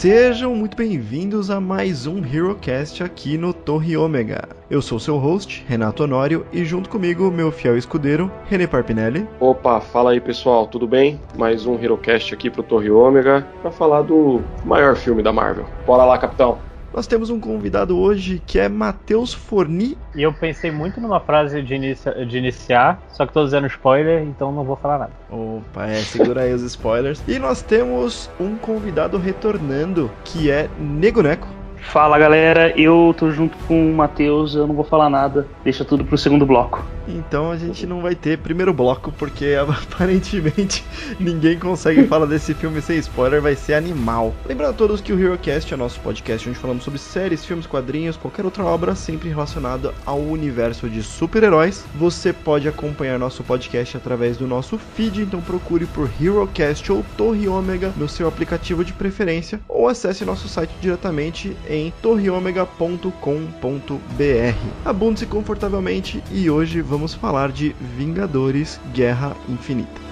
Sejam muito bem-vindos a mais um HeroCast aqui no Torre Ômega. Eu sou seu host, Renato Honório, e junto comigo, meu fiel escudeiro, René Parpinelli. Opa, fala aí pessoal, tudo bem? Mais um HeroCast aqui pro Torre Ômega para falar do maior filme da Marvel. Bora lá, capitão! Nós temos um convidado hoje que é Matheus Forni. E eu pensei muito numa frase de, inicia, de iniciar, só que tô dizendo spoiler, então não vou falar nada. Opa, é, segura aí os spoilers. E nós temos um convidado retornando, que é Nego Neco. Fala galera, eu tô junto com o Matheus, eu não vou falar nada, deixa tudo pro segundo bloco. Então a gente não vai ter primeiro bloco, porque aparentemente ninguém consegue falar desse filme sem spoiler, vai ser animal. Lembrando a todos que o HeroCast é nosso podcast onde falamos sobre séries, filmes, quadrinhos, qualquer outra obra sempre relacionada ao universo de super-heróis. Você pode acompanhar nosso podcast através do nosso feed, então procure por HeroCast ou Torre Ômega no seu aplicativo de preferência ou acesse nosso site diretamente em torreomega.com.br. Abunde-se confortavelmente e hoje vamos falar de Vingadores Guerra Infinita.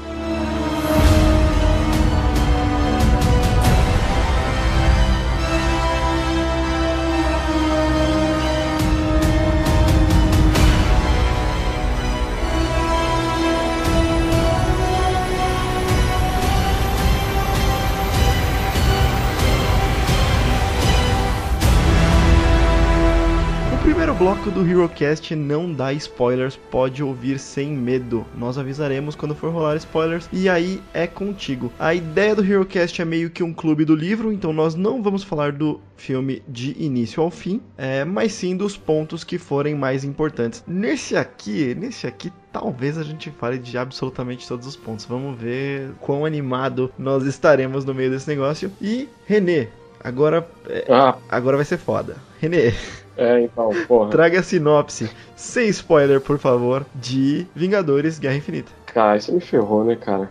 Do HeroCast não dá spoilers, pode ouvir sem medo. Nós avisaremos quando for rolar spoilers e aí é contigo. A ideia do HeroCast é meio que um clube do livro, então nós não vamos falar do filme de início ao fim, é, mas sim dos pontos que forem mais importantes. Nesse aqui, nesse aqui talvez a gente fale de absolutamente todos os pontos. Vamos ver quão animado nós estaremos no meio desse negócio. E Renê, agora, é, ah. agora vai ser foda. Renê, é, então, porra. Traga a sinopse, sem spoiler, por favor, de Vingadores Guerra Infinita. Cara, isso me ferrou, né, cara?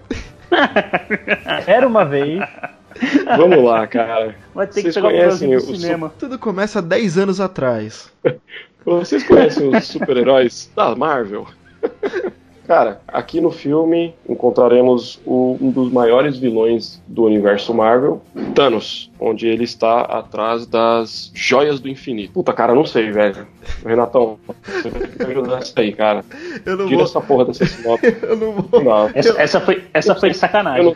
Era uma vez. Vamos lá, cara. Vai ter Vocês que conhecem o cinema. Tudo começa 10 anos atrás. Vocês conhecem os super-heróis da Marvel? Cara, aqui no filme encontraremos o, um dos maiores vilões do universo Marvel, Thanos, onde ele está atrás das joias do infinito. Puta, cara, não sei, velho. Renatão, você que me ajudar nisso aí, cara. Eu não Tira vou... essa porra dessa sinopse. Eu não vou. Não. Essa, essa, foi, essa foi sacanagem. Eu não,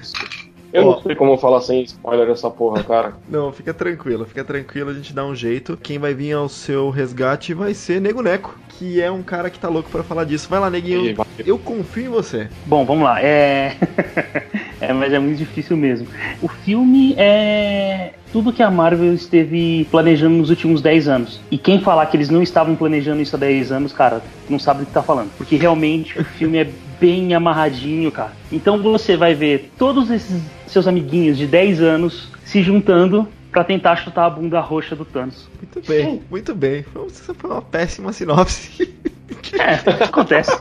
eu não sei como falar sem spoiler essa porra, cara. Não, fica tranquilo, fica tranquilo, a gente dá um jeito. Quem vai vir ao seu resgate vai ser Nego Neco, que é um cara que tá louco para falar disso. Vai lá, Neguinho. Eu confio em você. Bom, vamos lá. É. é, mas é muito difícil mesmo. O filme é tudo que a Marvel esteve planejando nos últimos 10 anos. E quem falar que eles não estavam planejando isso há 10 anos, cara, não sabe do que tá falando. Porque realmente o filme é bem amarradinho, cara. Então você vai ver todos esses seus amiguinhos de 10 anos se juntando para tentar chutar a bunda roxa do Thanos. Muito bem, muito bem. Foi uma péssima sinopse. É, acontece.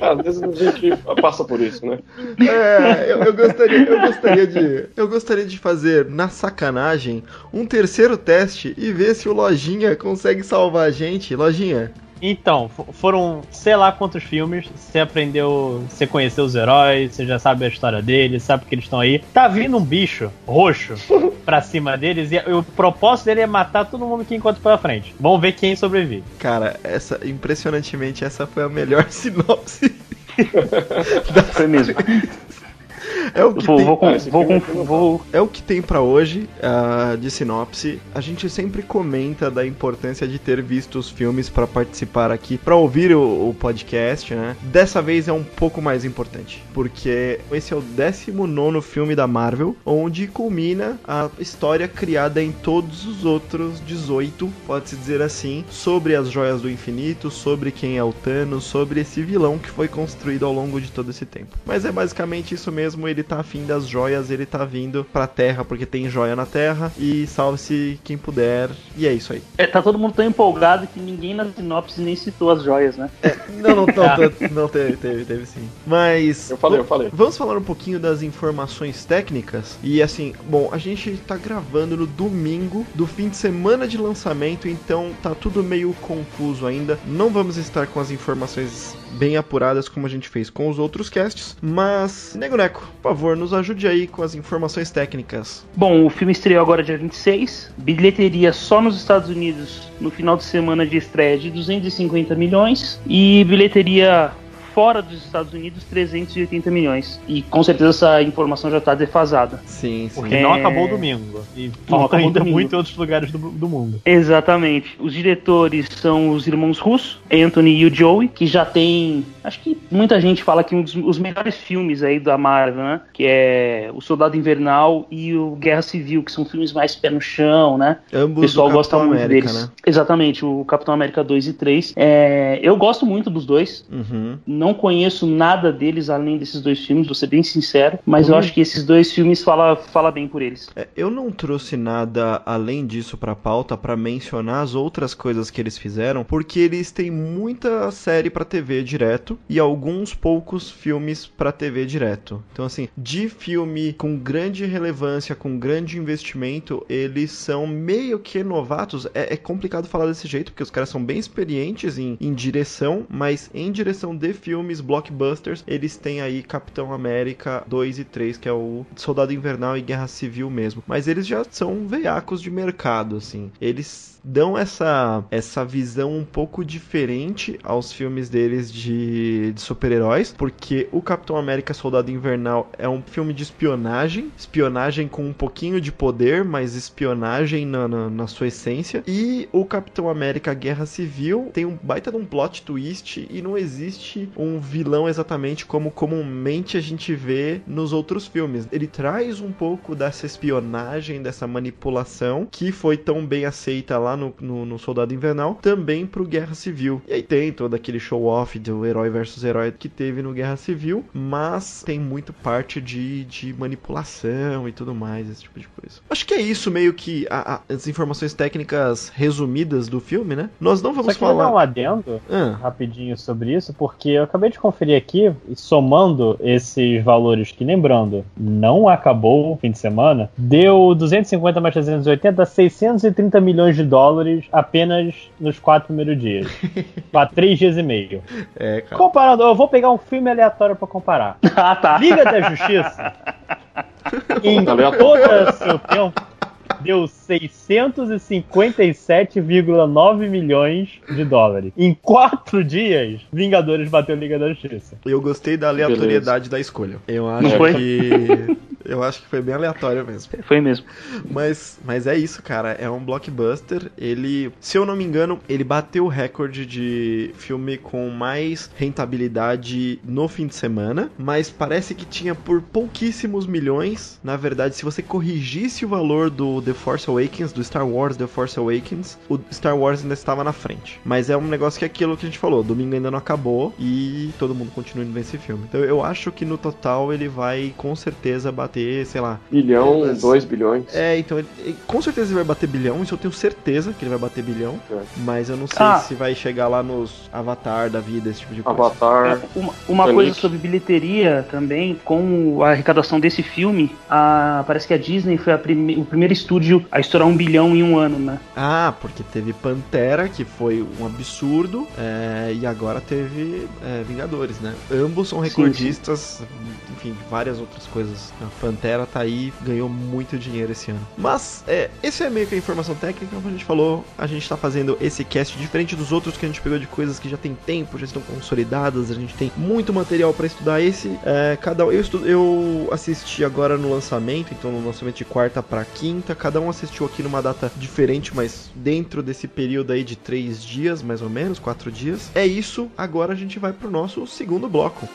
Às vezes a gente passa por isso, né? É, eu, eu, gostaria, eu, gostaria de, eu gostaria de fazer, na sacanagem, um terceiro teste e ver se o Lojinha consegue salvar a gente. Lojinha, então, foram sei lá quantos filmes. Você aprendeu, você conheceu os heróis, você já sabe a história deles, sabe que eles estão aí. Tá vindo um bicho roxo pra cima deles e o propósito dele é matar todo mundo que encontra pela frente. Vamos ver quem sobrevive. Cara, essa impressionantemente essa foi a melhor sinopse. foi mesmo. É o que vou, tem. Vou, vou, vou, vou, é o que tem para hoje uh, de sinopse. A gente sempre comenta da importância de ter visto os filmes para participar aqui, para ouvir o, o, podcast, né? Dessa vez é um pouco mais importante, porque esse é o 19 filme da Marvel, onde culmina a história criada em todos os outros 18, pode-se dizer assim, sobre as joias do infinito, sobre quem é o Thanos, sobre esse vilão que foi construído ao longo de todo esse tempo. Mas é basicamente isso mesmo ele tá afim das joias, ele tá vindo pra terra porque tem joia na terra e salve-se quem puder. E é isso aí. É, tá todo mundo tão empolgado que ninguém na sinopse nem citou as joias, né? É, não, não, não, ah. não, teve, teve, teve sim. Mas. Eu falei, eu falei. Vamos falar um pouquinho das informações técnicas. E assim, bom, a gente tá gravando no domingo do fim de semana de lançamento, então tá tudo meio confuso ainda. Não vamos estar com as informações bem apuradas como a gente fez com os outros casts, mas Nego Neco, favor, nos ajude aí com as informações técnicas. Bom, o filme estreou agora dia 26. Bilheteria só nos Estados Unidos no final de semana de estreia de 250 milhões. E bilheteria fora dos Estados Unidos 380 milhões. E com certeza essa informação já está defasada. Sim, sim. Porque é... não acabou o domingo. E falta ainda muito em outros lugares do, do, mundo. Exatamente. Os diretores são os irmãos Russo, Anthony e o Joey, que já tem. Acho que muita gente fala que um dos os melhores filmes aí da Marvel, né? Que é O Soldado Invernal e o Guerra Civil, que são filmes mais pé no chão, né? Ambos o pessoal gosta muito América, deles. Né? Exatamente, o Capitão América 2 e 3. É... Eu gosto muito dos dois. Uhum. Não não conheço nada deles além desses dois filmes, vou ser bem sincero, mas eu acho que esses dois filmes fala, fala bem por eles. É, eu não trouxe nada além disso pra pauta para mencionar as outras coisas que eles fizeram, porque eles têm muita série para TV direto e alguns poucos filmes para TV direto. Então assim, de filme com grande relevância, com grande investimento, eles são meio que novatos. É, é complicado falar desse jeito, porque os caras são bem experientes em, em direção, mas em direção de filme filmes blockbusters, eles têm aí Capitão América 2 e 3, que é o Soldado Invernal e Guerra Civil mesmo. Mas eles já são veiacos de mercado, assim. Eles dão essa, essa visão um pouco diferente aos filmes deles de, de super-heróis, porque o Capitão América Soldado Invernal é um filme de espionagem, espionagem com um pouquinho de poder, mas espionagem na, na, na sua essência, e o Capitão América Guerra Civil tem um baita de um plot twist e não existe um vilão exatamente como comumente a gente vê nos outros filmes. Ele traz um pouco dessa espionagem, dessa manipulação que foi tão bem aceita lá no, no, no Soldado Invernal, também pro Guerra Civil. E aí tem todo aquele show-off do herói versus herói que teve no Guerra Civil, mas tem muito parte de, de manipulação e tudo mais, esse tipo de coisa. Acho que é isso, meio que a, a, as informações técnicas resumidas do filme, né? Nós não vamos Só falar. dar um adendo ah. rapidinho sobre isso, porque eu acabei de conferir aqui, e somando esses valores que, lembrando, não acabou o fim de semana, deu 250 mais 380, 630 milhões de dólares dólares apenas nos quatro primeiros dias. Há três dias e meio. É, cara. Comparando, eu vou pegar um filme aleatório para comparar. ah, tá. Liga da Justiça. em toda seu tempo deu 657,9 milhões de dólares. Em quatro dias, Vingadores bateu Liga da Justiça. Eu gostei da aleatoriedade Beleza. da escolha. Eu acho que eu acho que foi bem aleatório mesmo. Foi mesmo. Mas, mas é isso, cara. É um blockbuster. Ele, se eu não me engano, ele bateu o recorde de filme com mais rentabilidade no fim de semana. Mas parece que tinha por pouquíssimos milhões. Na verdade, se você corrigisse o valor do The Force Awakens, do Star Wars The Force Awakens, o Star Wars ainda estava na frente. Mas é um negócio que é aquilo que a gente falou. Domingo ainda não acabou e todo mundo continua indo ver esse filme. Então eu acho que no total ele vai com certeza bater sei lá. Bilhão, mas... dois bilhões. É, então ele, com certeza ele vai bater bilhão, isso eu tenho certeza que ele vai bater bilhão. É. Mas eu não sei ah. se vai chegar lá nos Avatar da vida, esse tipo de coisa. Avatar. É, uma, uma coisa sobre bilheteria também, com a arrecadação desse filme, a, parece que a Disney foi a prime, o primeiro estúdio a estourar um bilhão em um ano, né? Ah, porque teve Pantera, que foi um absurdo, é, e agora teve é, Vingadores, né? Ambos são recordistas, sim, sim. enfim, várias outras coisas. Né? Pantera tá aí, ganhou muito dinheiro esse ano. Mas, é, esse é meio que a informação técnica, como a gente falou, a gente tá fazendo esse cast diferente dos outros que a gente pegou de coisas que já tem tempo, já estão consolidadas, a gente tem muito material para estudar. Esse, é, cada eu, estudo, eu assisti agora no lançamento, então no lançamento de quarta para quinta, cada um assistiu aqui numa data diferente, mas dentro desse período aí de três dias, mais ou menos, quatro dias. É isso, agora a gente vai pro nosso segundo bloco.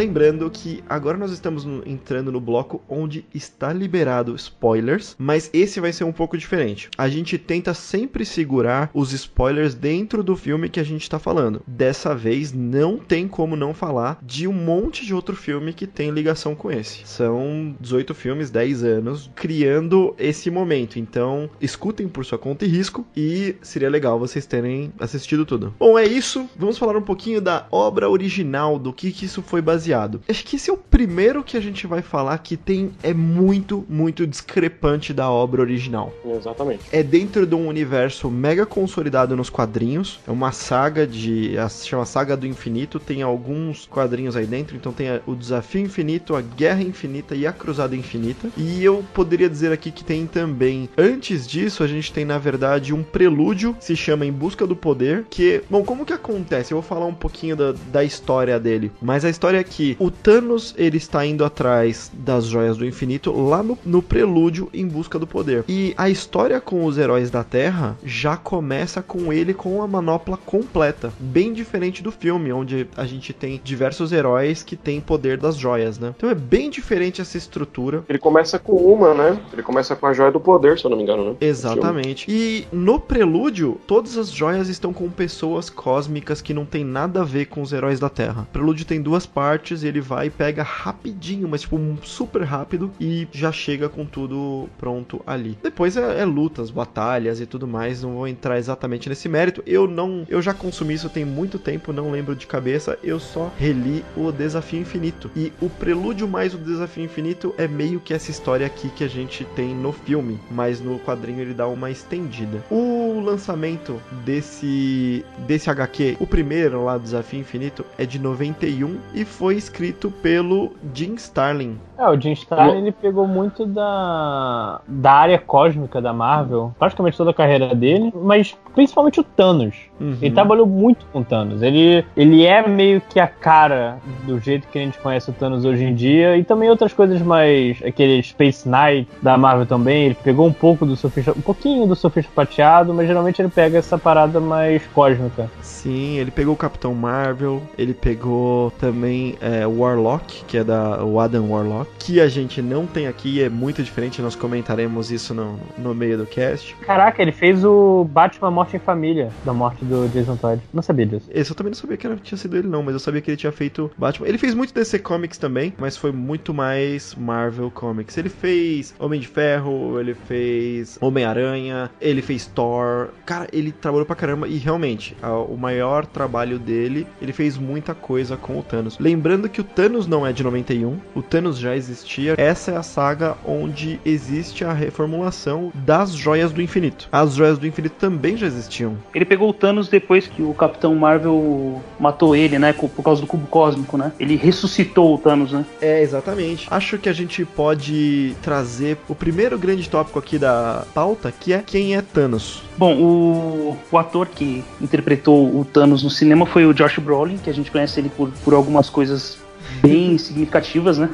Lembrando que agora nós estamos entrando no bloco onde está liberado spoilers, mas esse vai ser um pouco diferente. A gente tenta sempre segurar os spoilers dentro do filme que a gente está falando. Dessa vez não tem como não falar de um monte de outro filme que tem ligação com esse. São 18 filmes, 10 anos criando esse momento. Então, escutem por sua conta e risco e seria legal vocês terem assistido tudo. Bom, é isso. Vamos falar um pouquinho da obra original, do que, que isso foi baseado baseado. Acho que esse é o primeiro que a gente vai falar que tem é muito, muito discrepante da obra original. Exatamente. É dentro de um universo mega consolidado nos quadrinhos. É uma saga de. Se chama Saga do Infinito. Tem alguns quadrinhos aí dentro. Então tem o Desafio Infinito, a Guerra Infinita e a Cruzada Infinita. E eu poderia dizer aqui que tem também. Antes disso, a gente tem na verdade um prelúdio. Se chama Em Busca do Poder. Que. Bom, como que acontece? Eu vou falar um pouquinho da, da história dele. Mas a história é que o Thanos ele está indo atrás das joias do infinito lá no, no prelúdio em busca do poder. E a história com os heróis da Terra já começa com ele com a manopla completa, bem diferente do filme, onde a gente tem diversos heróis que têm poder das joias, né? Então é bem diferente essa estrutura. Ele começa com uma, né? Ele começa com a joia do poder, se eu não me engano, né? Exatamente. E no prelúdio, todas as joias estão com pessoas cósmicas que não tem nada a ver com os heróis da Terra. O prelúdio tem duas partes e ele vai e pega rapidinho, mas tipo super rápido e já chega com tudo pronto ali. Depois é, é, lutas, batalhas e tudo mais. Não vou entrar exatamente nesse mérito. Eu não, eu já consumi isso tem muito tempo, não lembro de cabeça. Eu só reli o Desafio Infinito e o prelúdio mais o Desafio Infinito é meio que essa história aqui que a gente tem no filme, mas no quadrinho ele dá uma estendida. O lançamento desse desse HQ, o primeiro lá, Desafio Infinito, é de 91 e foi escrito pelo Jim Starlin. É, o Jim Starlin ele pegou muito da, da área cósmica da Marvel, praticamente toda a carreira dele, mas principalmente o Thanos. Uhum. Ele trabalhou muito com o Thanos. Ele, ele é meio que a cara do jeito que a gente conhece o Thanos hoje em dia, e também outras coisas mais. aquele Space Knight da Marvel também. Ele pegou um pouco do surfista, um pouquinho do surfista prateado, mas geralmente ele pega essa parada mais cósmica. Sim, ele pegou o Capitão Marvel, ele pegou também é, Warlock, que é da o Adam Warlock, que a gente não tem aqui, é muito diferente, nós comentaremos isso no, no meio do cast. Caraca, ele fez o Batman Morte em Família, da morte do Jason Todd. Não sabia disso. Esse eu também não sabia que era, tinha sido ele não, mas eu sabia que ele tinha feito Batman. Ele fez muito DC Comics também, mas foi muito mais Marvel Comics. Ele fez Homem de Ferro, ele fez Homem-Aranha, ele fez Thor. Cara, ele trabalhou pra caramba e realmente, a, o maior trabalho dele, ele fez muita coisa com o Thanos. Lembrando que o Thanos não é de 91, o Thanos já existia. Essa é a saga onde existe a reformulação das joias do infinito. As joias do infinito também já existiam. Ele pegou o Thanos depois que o Capitão Marvel matou ele, né? Por causa do cubo cósmico, né? Ele ressuscitou o Thanos, né? É, exatamente. Acho que a gente pode trazer o primeiro grande tópico aqui da pauta, que é quem é Thanos. Bom, o, o ator que interpretou o Thanos no cinema foi o Josh Brolin, que a gente conhece ele por, por algumas coisas bem significativas, né?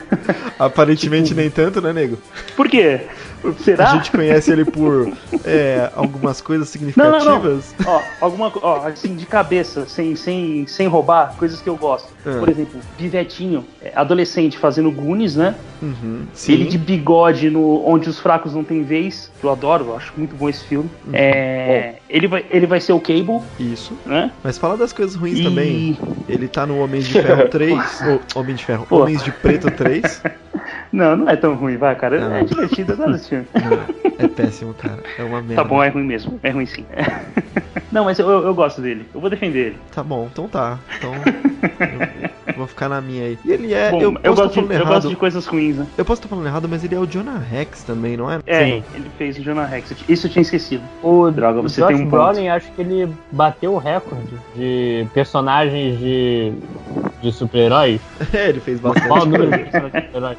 Aparentemente tipo... nem tanto, né, nego? Por quê? Será? A gente conhece ele por é, algumas coisas significativas. Não, não, não. Ó, alguma, ó, assim, de cabeça, sem, sem, sem roubar, coisas que eu gosto. É. Por exemplo, Pivetinho, é, adolescente fazendo Goonies, né? Uhum, ele de bigode no Onde os Fracos Não Têm Vez, que eu adoro, eu acho muito bom esse filme. Uhum. É, ele, vai, ele vai ser o Cable. Isso. Né? Mas fala das coisas ruins e... também. Ele tá no Homens de Ferro 3. ou, Homem de Ferro. Pô. Homens de Preto 3. Não, não é tão ruim, vai, cara. Não. É divertido, eu esse filme. é péssimo, cara. É uma merda. Tá bom, é ruim mesmo. É ruim sim. Não, mas eu, eu gosto dele. Eu vou defender ele. Tá bom, então tá. Então. eu vou ficar na minha aí. E ele é. Bom, eu, eu, gosto de, eu gosto de coisas ruins, né? Eu posso estar falando errado, mas ele é o Jonah Rex também, não é? É, sim. ele fez o Jonah Rex. Isso eu tinha esquecido. O Droga, você Josh tem um Brolin, acho que ele bateu o recorde de personagens de, de super-heróis. É, ele fez bastante. Qual o número de personagens de super-heróis?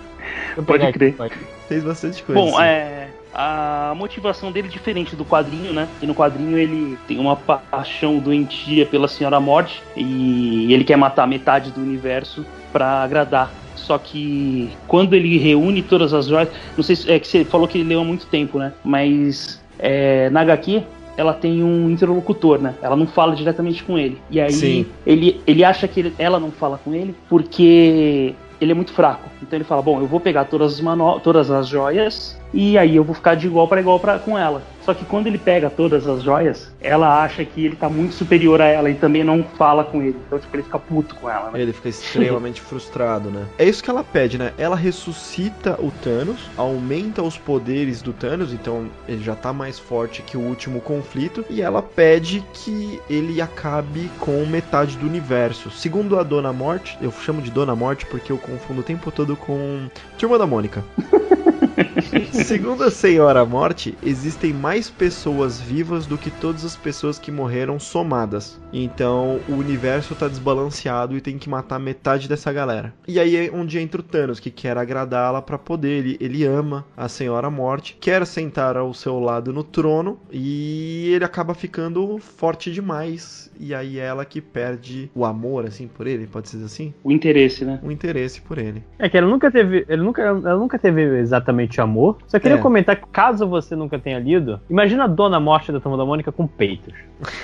Pode crer. Aqui. Fez bastante coisa. Bom, é a motivação dele é diferente do quadrinho, né? E no quadrinho ele tem uma paixão doentia pela Senhora Morte e ele quer matar metade do universo para agradar. Só que quando ele reúne todas as joias, não sei se é que você falou que ele leu há muito tempo, né? Mas é, na HQ ela tem um interlocutor, né? Ela não fala diretamente com ele. E aí ele, ele acha que ele, ela não fala com ele porque ele é muito fraco. Então ele fala: Bom, eu vou pegar todas as, mano todas as joias e aí eu vou ficar de igual para igual pra, com ela. Só que quando ele pega todas as joias, ela acha que ele tá muito superior a ela e também não fala com ele. Então, tipo, ele fica puto com ela, né? Ele fica extremamente frustrado, né? É isso que ela pede, né? Ela ressuscita o Thanos, aumenta os poderes do Thanos, então ele já tá mais forte que o último conflito, e ela pede que ele acabe com metade do universo. Segundo a Dona Morte, eu chamo de Dona Morte porque eu confundo o tempo todo com Turma da Mônica. Segundo a Senhora Morte, existem mais pessoas vivas do que todas as pessoas que morreram somadas. Então o universo tá desbalanceado e tem que matar metade dessa galera. E aí é onde entra o Thanos, que quer agradá-la para poder. Ele, ele ama a Senhora Morte, quer sentar ao seu lado no trono e ele acaba ficando forte demais. E aí é ela que perde o amor, assim, por ele, pode ser assim? O interesse, né? O interesse por ele. É que ela nunca teve. Ele nunca, ela nunca teve exatamente amor. Só queria é. comentar que, caso você nunca tenha lido, imagina a Dona Morte da Turma da Mônica com peitos.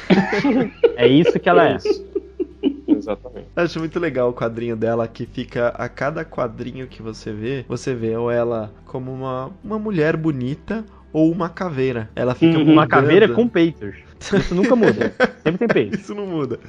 é isso que ela é. Exatamente. Acho muito legal o quadrinho dela que fica a cada quadrinho que você vê, você vê ou ela como uma, uma mulher bonita ou uma caveira. Ela fica uhum. uma caveira com peitos. Isso nunca muda. Sempre tem peito. Isso não muda.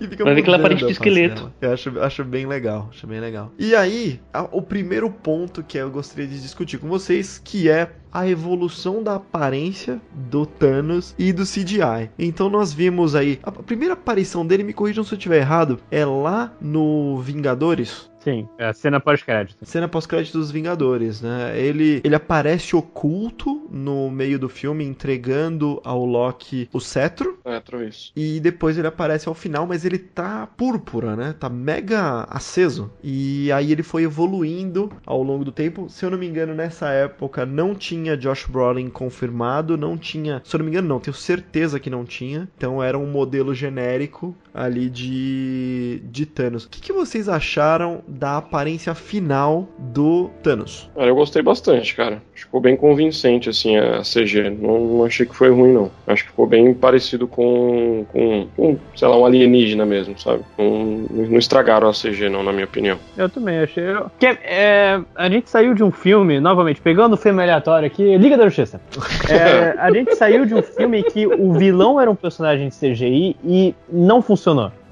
E fica Vai ver que ela parece de esqueleto. Eu acho, acho bem legal. Acho bem legal. E aí, a, o primeiro ponto que eu gostaria de discutir com vocês, que é a evolução da aparência do Thanos e do CGI. Então nós vimos aí a primeira aparição dele, me corrijam se eu estiver errado, é lá no Vingadores. Sim, é a cena pós-crédito. Cena pós-crédito dos Vingadores, né? Ele, ele aparece oculto no meio do filme, entregando ao Loki o cetro. Cetro, isso. E depois ele aparece ao final, mas ele tá púrpura, né? Tá mega aceso. E aí ele foi evoluindo ao longo do tempo. Se eu não me engano, nessa época não tinha Josh Brolin confirmado, não tinha. Se eu não me engano, não, tenho certeza que não tinha. Então era um modelo genérico ali de, de Thanos. O que, que vocês acharam da aparência final do Thanos. Cara, eu gostei bastante, cara. Ficou bem convincente, assim, a CG. Não, não achei que foi ruim, não. Acho que ficou bem parecido com, com, com sei lá, um alienígena mesmo, sabe? Um, não estragaram a CG, não, na minha opinião. Eu também achei. Que, é, a gente saiu de um filme, novamente, pegando o filme aleatório aqui, Liga da Justiça. É, a gente saiu de um filme que o vilão era um personagem de CGI e não funcionou.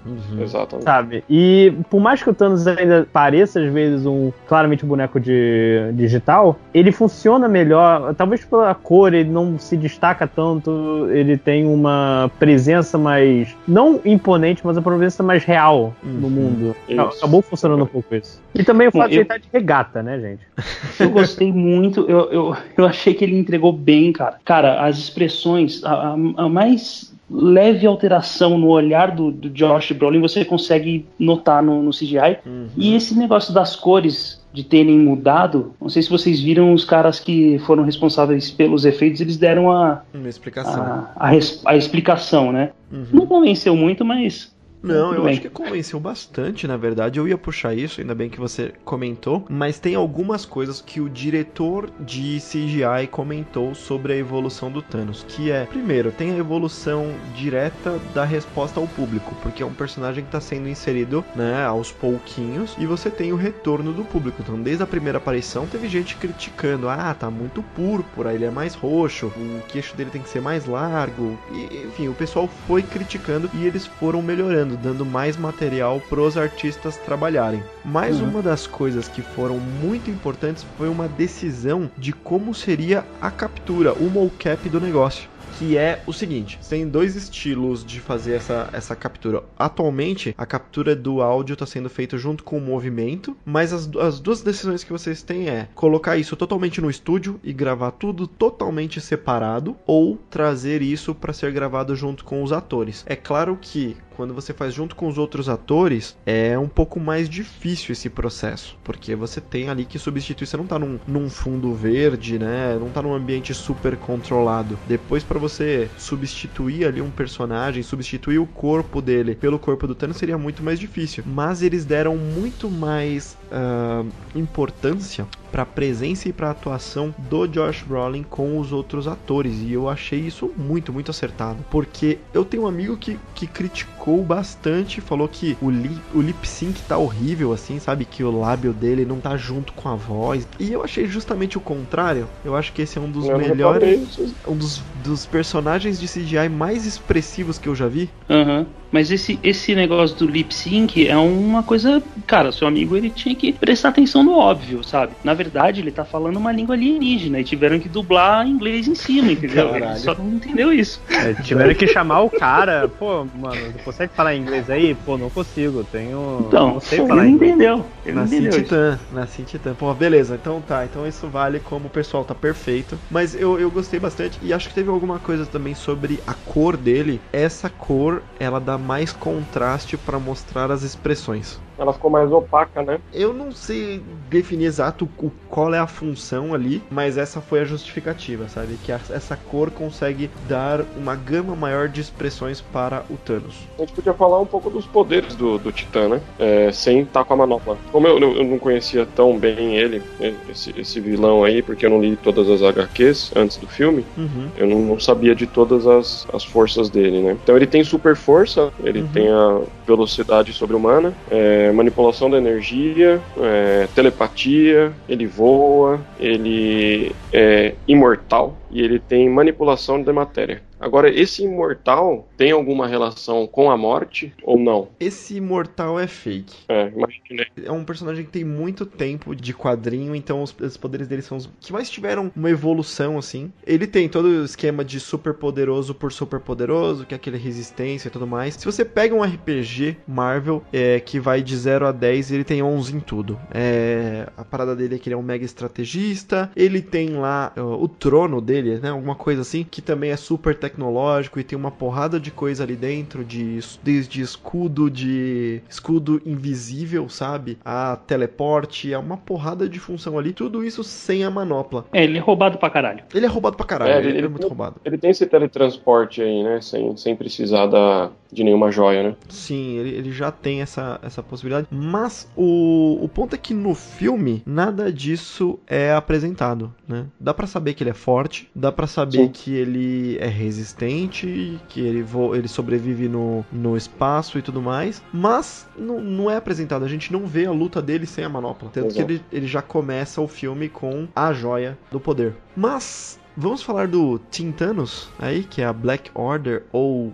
Uhum. Exatamente. Sabe? E por mais que o Thanos ainda pareça, às vezes, um claramente um boneco de digital, ele funciona melhor. Talvez pela cor, ele não se destaca tanto, ele tem uma presença mais. não imponente, mas uma presença mais real uhum. no mundo. Isso. Acabou funcionando um pouco isso. E também o fato de ele estar de regata, né, gente? Eu gostei muito, eu, eu, eu achei que ele entregou bem, cara. Cara, as expressões, a, a, a mais leve alteração no olhar do, do Josh Brolin você consegue notar no, no CGI. Uhum. E esse negócio das cores de terem mudado, não sei se vocês viram os caras que foram responsáveis pelos efeitos, eles deram a, Uma explicação. a, a, a explicação, né? Uhum. Não convenceu muito, mas não, eu bem. acho que convenceu bastante, na verdade. Eu ia puxar isso, ainda bem que você comentou. Mas tem algumas coisas que o diretor de CGI comentou sobre a evolução do Thanos. Que é, primeiro, tem a evolução direta da resposta ao público, porque é um personagem que está sendo inserido, né, aos pouquinhos, e você tem o retorno do público. Então, desde a primeira aparição, teve gente criticando: ah, tá muito púrpura, ele é mais roxo, o queixo dele tem que ser mais largo. E, enfim, o pessoal foi criticando e eles foram melhorando dando mais material para os artistas trabalharem. Mais uhum. uma das coisas que foram muito importantes foi uma decisão de como seria a captura, o mocap do negócio que é o seguinte: tem dois estilos de fazer essa, essa captura. Atualmente, a captura do áudio está sendo feita junto com o movimento, mas as, as duas decisões que vocês têm é colocar isso totalmente no estúdio e gravar tudo totalmente separado, ou trazer isso para ser gravado junto com os atores. É claro que quando você faz junto com os outros atores, é um pouco mais difícil esse processo, porque você tem ali que substituir, você não tá num, num fundo verde, né? Não tá num ambiente super controlado. Depois para você substituir ali um personagem, substituir o corpo dele pelo corpo do Thanos seria muito mais difícil. Mas eles deram muito mais uh, importância para presença e para atuação do Josh Brolin com os outros atores e eu achei isso muito muito acertado porque eu tenho um amigo que, que que criticou bastante, falou que o, li, o lip sync tá horrível, assim, sabe? Que o lábio dele não tá junto com a voz. E eu achei justamente o contrário. Eu acho que esse é um dos eu melhores. Um dos, dos personagens de CGI mais expressivos que eu já vi. Aham. Uhum. Mas esse, esse negócio do lip sync é uma coisa. Cara, seu amigo ele tinha que prestar atenção no óbvio, sabe? Na verdade, ele tá falando uma língua alienígena e tiveram que dublar inglês em cima, entendeu? Caralho. Ele só não entendeu isso. É, tiveram que chamar o cara, pô, mano, você consegue falar inglês aí? Pô, não consigo, tenho. Então, não sei falar ele inglês. entendeu. Ele Nasci entendeu. Titã, Nasci Titã. Pô, beleza, então tá, então isso vale como o pessoal tá perfeito. Mas eu, eu gostei bastante e acho que teve alguma coisa também sobre a cor dele. Essa cor, ela dá mais contraste para mostrar as expressões. Ela ficou mais opaca, né? Eu não sei definir exato qual é a função ali, mas essa foi a justificativa, sabe? Que a, essa cor consegue dar uma gama maior de expressões para o Thanos. A gente podia falar um pouco dos poderes do, do Titã, né? É, sem estar com a manopla. Como eu, eu, não conhecia tão bem ele, esse, esse, vilão aí, porque eu não li todas as HQs antes do filme, uhum. eu não, não, sabia de todas as, as forças dele, né? Então ele tem super força, ele uhum. tem a velocidade sobre-humana, é, manipulação da energia, é, telepatia, ele voa, ele é imortal e ele tem manipulação da matéria. Agora, esse imortal tem alguma relação com a morte ou não? Esse imortal é fake. É, imaginei. É um personagem que tem muito tempo de quadrinho, então os, os, poderes dele são os que mais tiveram uma evolução, assim. Ele tem todo o esquema de super poderoso por super poderoso, que é aquele resistência e tudo mais. Se você pega um RPG Marvel é, que vai de 0 a 10, ele tem 11 em tudo. É, a parada dele é que ele é um mega estrategista. Ele tem lá uh, o trono dele, né? Alguma coisa assim, que também é super tecnológico tecnológico e tem uma porrada de coisa ali dentro, de desde escudo de escudo invisível, sabe? A teleporte, é uma porrada de função ali, tudo isso sem a manopla. É, ele é roubado pra caralho. Ele é roubado pra caralho, é, ele, ele, ele, é muito roubado. Ele tem esse teletransporte aí, né? Sem, sem precisar da, de nenhuma joia, né? Sim, ele, ele já tem essa, essa possibilidade. Mas o, o ponto é que no filme, nada disso é apresentado, né? Dá para saber que ele é forte, dá para saber Sim. que ele é resistente, que ele, vo, ele sobrevive no, no espaço e tudo mais, mas não, não é apresentado. A gente não vê a luta dele sem a manopla. Tanto Exato. que ele, ele já começa o filme com a joia do poder. Mas Vamos falar do Teen Thanos aí, que é a Black Order ou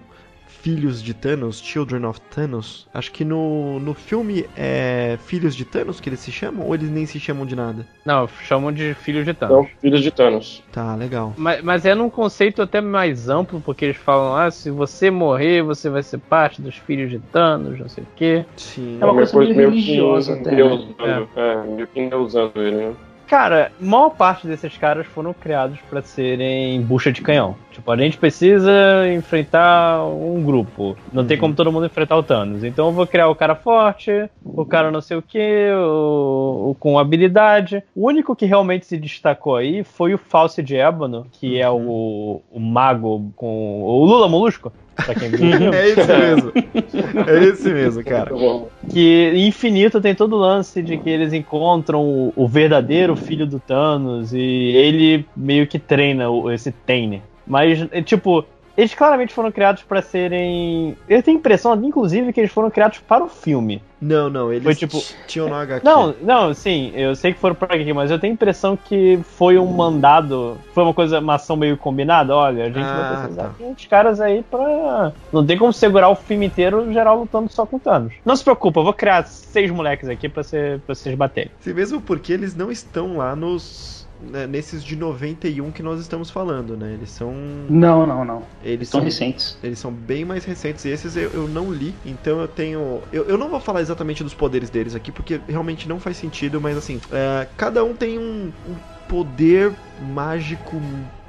Filhos de Thanos, Children of Thanos. Acho que no, no filme é Filhos de Thanos que eles se chamam ou eles nem se chamam de nada? Não, chamam de Filhos de Thanos. Não, Filhos de Thanos. Tá, legal. Mas, mas é num conceito até mais amplo, porque eles falam, ah, se você morrer, você vai ser parte dos Filhos de Thanos, não sei o quê. Sim. É uma coisa meio religiosa até. Né? É. é, meio que usando ele, né? Cara, maior parte desses caras foram criados para serem bucha de canhão. Tipo, a gente precisa enfrentar um grupo. Não uhum. tem como todo mundo enfrentar o Thanos. Então eu vou criar o cara forte, o cara não sei o que, o, o, com habilidade. O único que realmente se destacou aí foi o False de Ébano, que é o, o mago com. O Lula Molusco. Pra quem viu É esse mesmo. É esse mesmo, cara. Que Infinito tem todo o lance de que eles encontram o, o verdadeiro filho do Thanos e ele meio que treina esse Tainer. Mas, é, tipo, eles claramente foram criados para serem. Eu tenho a impressão, inclusive, que eles foram criados para o filme. Não, não, eles foi, tipo... tinham no HQ. Não, não, sim, eu sei que foram para HQ, mas eu tenho a impressão que foi um mandado, foi uma coisa, uma ação meio combinada. Olha, a gente ah, vai precisar tá. de uns caras aí pra. Não tem como segurar o filme inteiro geral lutando só com Thanos. Não se preocupa, eu vou criar seis moleques aqui pra, ser, pra vocês baterem. Sim, mesmo porque eles não estão lá nos né, nesses de 91 que nós estamos falando, né? Eles são. Não, não, não. Eles são, são recentes. Eles são bem mais recentes. E esses eu, eu não li, então eu tenho. Eu, eu não vou falar exatamente dos poderes deles aqui, porque realmente não faz sentido, mas assim, é, cada um tem um, um poder mágico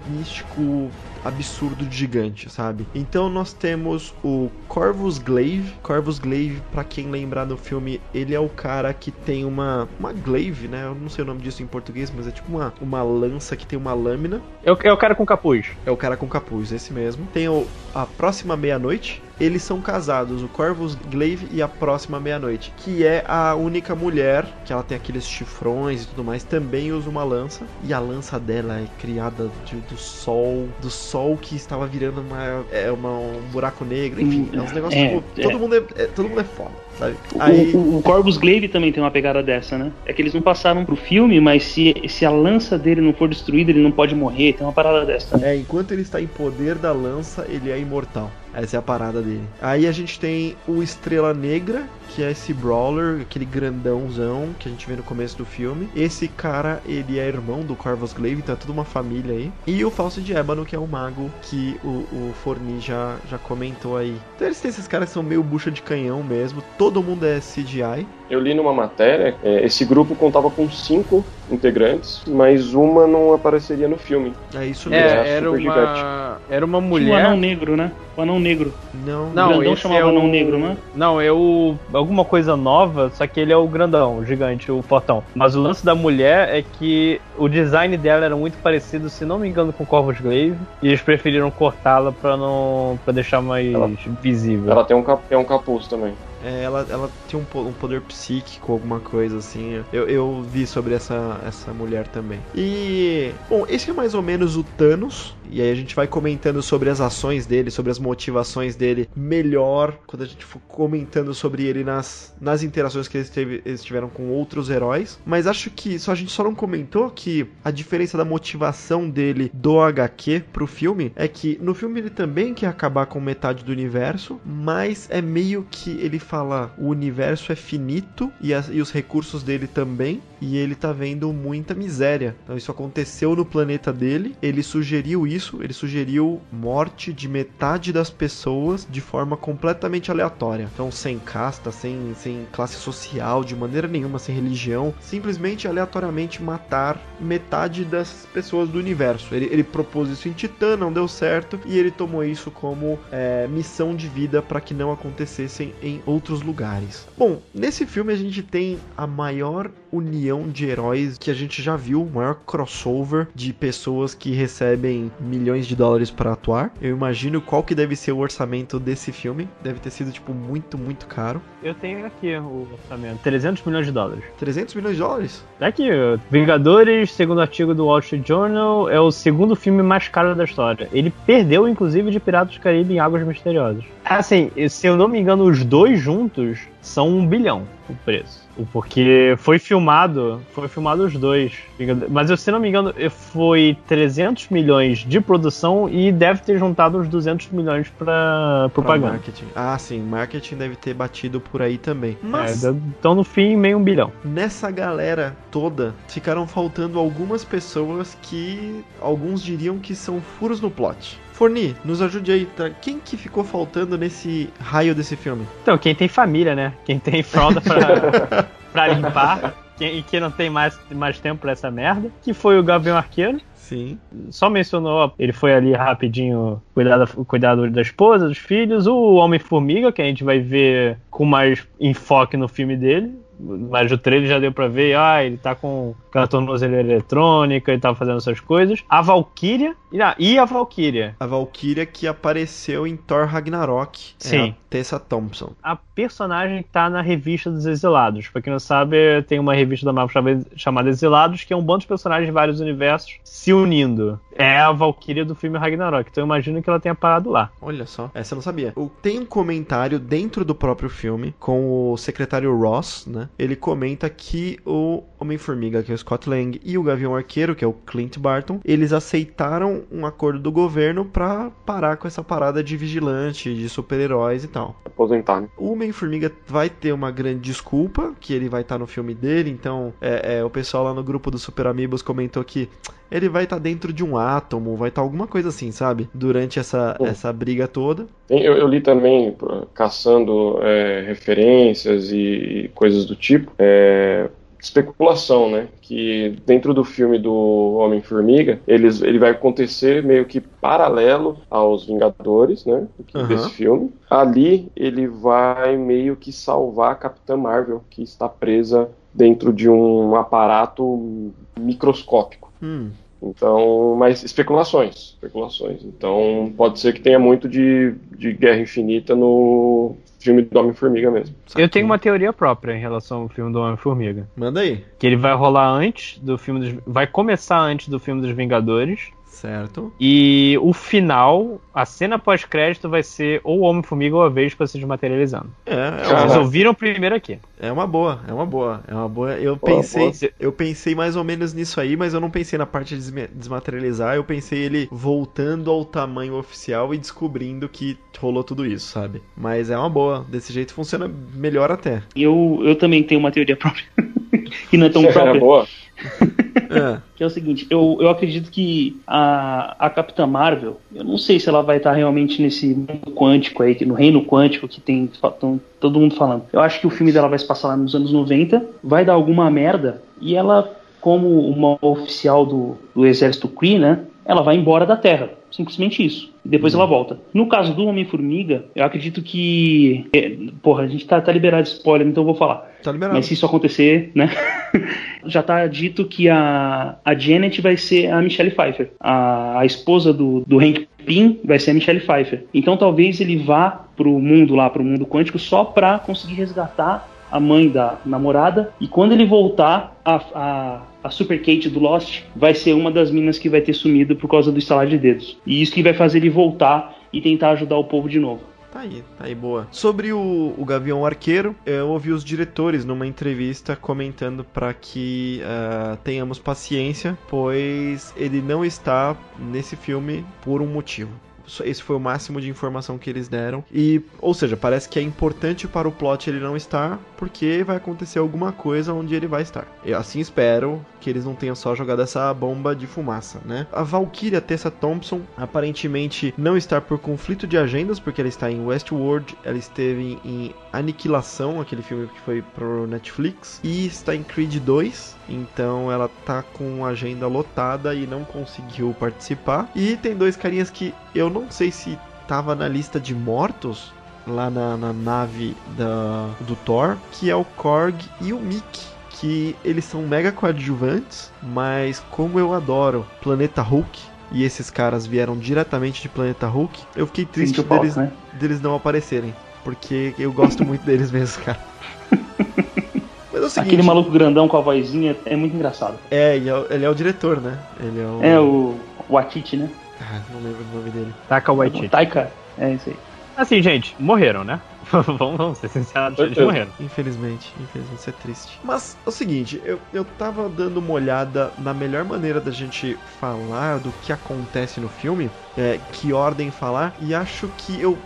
místico absurdo gigante, sabe? Então nós temos o Corvus Glaive. Corvus Glaive, para quem lembrar no filme, ele é o cara que tem uma uma glaive, né? Eu não sei o nome disso em português, mas é tipo uma, uma lança que tem uma lâmina. É o, é o cara com capuz. É o cara com capuz, esse mesmo. Tem o, a próxima meia-noite, eles são casados, o Corvus Glaive e a Próxima Meia-Noite, que é a única mulher que ela tem aqueles chifrões e tudo mais, também usa uma lança e a lança dela é criada de, do sol, do sol que estava virando uma, é, uma um buraco negro, enfim, é uns negócios é, tipo, todo mundo é, é, todo mundo é foda. Sabe? Aí... O, o, Corvus Glaive também tem uma pegada dessa, né? É que eles não passaram pro filme, mas se, se a lança dele não for destruída, ele não pode morrer. Tem uma parada dessa. É, enquanto ele está em poder da lança, ele é imortal. Essa é a parada dele. Aí a gente tem o Estrela Negra, que é esse brawler, aquele grandãozão que a gente vê no começo do filme. Esse cara, ele é irmão do Corvus Glaive, então é toda uma família aí. E o Falso de Ébano, que é o mago que o, o Forni já, já comentou aí. Então eles têm esses caras que são meio bucha de canhão mesmo. Todo mundo é CGI. Eu li numa matéria, é, esse grupo contava com cinco integrantes, mas uma não apareceria no filme. É isso mesmo. É, era, uma, era uma mulher. Tinha um anão negro, né? O anão negro. Não, não. O grandão chamava é o... anão negro, né? Não, é o. Alguma coisa nova, só que ele é o grandão, o gigante, o fortão. Mas o lance da mulher é que o design dela era muito parecido, se não me engano, com Corvus Glaive. E eles preferiram cortá-la pra não. para deixar mais ela, visível. Ela tem um, cap, tem um capuz também. É, ela, ela tinha um, um, poder psíquico, alguma coisa assim. Eu, eu vi sobre essa, essa mulher também. E, bom, esse é mais ou menos o Thanos. E aí a gente vai comentando sobre as ações dele, sobre as motivações dele melhor, quando a gente for comentando sobre ele nas, nas interações que eles, teve, eles tiveram com outros heróis. Mas acho que só a gente só não comentou que a diferença da motivação dele do HQ pro filme é que no filme ele também quer acabar com metade do universo, mas é meio que ele fala o universo é finito e, as, e os recursos dele também, e ele tá vendo muita miséria. Então isso aconteceu no planeta dele, ele sugeriu isso, ele sugeriu morte de metade das pessoas de forma completamente aleatória. Então sem casta, sem, sem classe social, de maneira nenhuma, sem religião, simplesmente aleatoriamente matar metade das pessoas do universo. Ele, ele propôs isso em Titã, não deu certo, e ele tomou isso como é, missão de vida para que não acontecessem em outros outros lugares. Bom, nesse filme a gente tem a maior união de heróis que a gente já viu, o maior crossover de pessoas que recebem milhões de dólares para atuar. Eu imagino qual que deve ser o orçamento desse filme. Deve ter sido tipo muito, muito caro. Eu tenho aqui o orçamento, 300 milhões de dólares. 300 milhões de dólares? Tá aqui, Vingadores, segundo o artigo do Wall Street Journal, é o segundo filme mais caro da história. Ele perdeu inclusive de Piratas do Caribe em Águas Misteriosas. Assim, se eu não me engano, os dois juntos são um bilhão o preço. Porque foi filmado, foi filmado os dois. Mas eu, se não me engano, foi 300 milhões de produção e deve ter juntado uns 200 milhões para propaganda. marketing. Ah, sim, marketing deve ter batido por aí também. Mas é, então no fim meio um bilhão. Nessa galera toda ficaram faltando algumas pessoas que alguns diriam que são furos no plot. Forni, nos ajude aí. Tá? Quem que ficou faltando nesse raio desse filme? Então, quem tem família, né? Quem tem fralda pra, pra limpar. Quem, e quem não tem mais, mais tempo pra essa merda. Que foi o Gavião Arqueiro. Sim. Só mencionou, ele foi ali rapidinho cuidar da, cuidar da esposa, dos filhos. O Homem-Formiga, que a gente vai ver com mais enfoque no filme dele mas o trailer já deu pra ver, ah, ele tá com tornozeleira eletrônica, ele tava fazendo essas coisas. A Valkyria, e a Valkyria? A Valkyria que apareceu em Thor Ragnarok. Sim. É Tessa Thompson. A personagem tá na revista dos Exilados. Pra quem não sabe, tem uma revista da Marvel chamada Exilados, que é um bando de personagens de vários universos se unindo. É a Valkyria do filme Ragnarok, então eu imagino que ela tenha parado lá. Olha só, essa eu não sabia. Tem um comentário dentro do próprio filme com o secretário Ross, né? ele comenta que o Homem-Formiga, que é o Scott Lang, e o Gavião Arqueiro, que é o Clint Barton, eles aceitaram um acordo do governo para parar com essa parada de vigilante, de super-heróis e tal. Aposentar, né? O Homem-Formiga vai ter uma grande desculpa, que ele vai estar tá no filme dele, então é, é, o pessoal lá no grupo dos Super Amigos comentou que ele vai estar tá dentro de um átomo, vai estar tá alguma coisa assim, sabe? Durante essa, essa briga toda. Eu, eu li também, caçando é, referências e coisas do tipo, é, especulação, né? Que dentro do filme do Homem-Formiga, ele vai acontecer meio que paralelo aos Vingadores, né? Uhum. Desse filme. Ali ele vai meio que salvar a Capitã Marvel, que está presa dentro de um aparato microscópico. Hum. Então, mas especulações, especulações. Então, pode ser que tenha muito de, de Guerra Infinita no filme do Homem-Formiga mesmo. Eu tenho uma teoria própria em relação ao filme do Homem-Formiga. Manda aí. Que ele vai rolar antes do filme dos... vai começar antes do filme dos Vingadores Certo. E o final, a cena pós-crédito vai ser ou o Homem-Formiga ou a Vespa se desmaterializando. É, é uma... Vocês ouviram primeiro aqui. É uma boa, é uma boa, é uma boa. Eu pensei, boa. eu pensei mais ou menos nisso aí, mas eu não pensei na parte de desmaterializar, eu pensei ele voltando ao tamanho oficial e descobrindo que rolou tudo isso, sabe? Mas é uma boa, desse jeito funciona melhor até. Eu, eu também tenho uma teoria própria. que não é tão própria. É boa. É. Que é o seguinte, eu, eu acredito que a, a Capitã Marvel, eu não sei se ela vai estar realmente nesse mundo quântico aí, no reino quântico que tem tão, todo mundo falando. Eu acho que o filme dela vai se passar lá nos anos 90, vai dar alguma merda, e ela, como uma oficial do, do exército Kree, né? Ela vai embora da Terra. Simplesmente isso. E depois uhum. ela volta. No caso do Homem-Formiga, eu acredito que. É, porra, a gente tá, tá liberado de spoiler, então eu vou falar. Tá liberado. Mas se isso acontecer, né? já tá dito que a, a Janet vai ser a Michelle Pfeiffer. A, a esposa do, do Hank Pym vai ser a Michelle Pfeiffer. Então talvez ele vá pro mundo lá, pro mundo quântico, só pra conseguir resgatar a mãe da namorada. E quando ele voltar, a, a, a, Super Kate do Lost vai ser uma das minas que vai ter sumido por causa do estalar de dedos. E isso que vai fazer ele voltar e tentar ajudar o povo de novo. Tá aí, tá aí, boa. Sobre o, o Gavião Arqueiro, eu ouvi os diretores numa entrevista comentando para que uh, tenhamos paciência, pois ele não está nesse filme por um motivo. Esse foi o máximo de informação que eles deram. E, ou seja, parece que é importante para o plot ele não estar, porque vai acontecer alguma coisa onde ele vai estar. Eu assim espero que eles não tenham só jogado essa bomba de fumaça, né? A Valkyria Tessa Thompson aparentemente não está por conflito de agendas, porque ela está em Westworld, ela esteve em Aniquilação, aquele filme que foi pro Netflix, e está em Creed 2, então ela tá com a agenda lotada e não conseguiu participar. E tem dois carinhas que eu não sei se tava na lista de mortos lá na, na nave da, do Thor, que é o Korg e o Mick que eles são mega coadjuvantes, mas como eu adoro Planeta Hulk, e esses caras vieram diretamente de Planeta Hulk, eu fiquei triste deles, né? deles não aparecerem. Porque eu gosto muito deles mesmo, cara. Mas é o seguinte, Aquele maluco grandão com a vozinha é muito engraçado. É, ele é, ele é o diretor, né? Ele é o. É o. Watiti, né? Ah, não lembro o nome dele. Taika Waititi. Taika, é isso aí. Assim, gente, morreram, né? vamos, vamos ser sinceros, eles morreram. Infelizmente, infelizmente, isso é triste. Mas é o seguinte, eu, eu tava dando uma olhada na melhor maneira da gente falar do que acontece no filme, é, que ordem falar, e acho que eu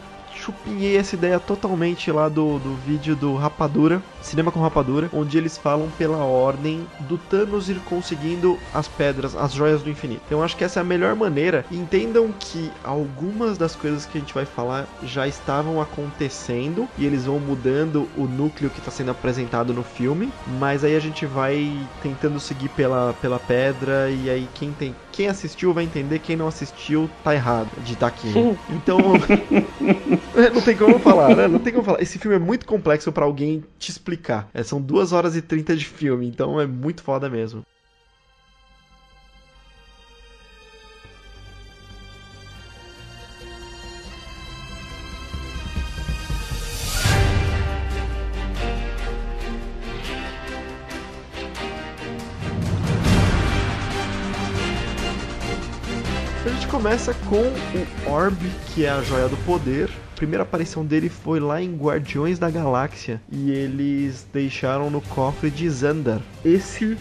chupinhei essa ideia totalmente lá do, do vídeo do Rapadura, Cinema com Rapadura, onde eles falam pela ordem do Thanos ir conseguindo as pedras, as joias do infinito. Então acho que essa é a melhor maneira. Entendam que algumas das coisas que a gente vai falar já estavam acontecendo e eles vão mudando o núcleo que está sendo apresentado no filme, mas aí a gente vai tentando seguir pela, pela pedra e aí quem tem quem assistiu vai entender, quem não assistiu tá errado de estar tá aqui. Então não tem como falar, né? Não tem como falar. Esse filme é muito complexo para alguém te explicar. É, são 2 horas e 30 de filme, então é muito foda mesmo. Começa com o Orb, que é a joia do poder, primeira aparição dele foi lá em Guardiões da Galáxia e eles deixaram no cofre de Xandar. Esse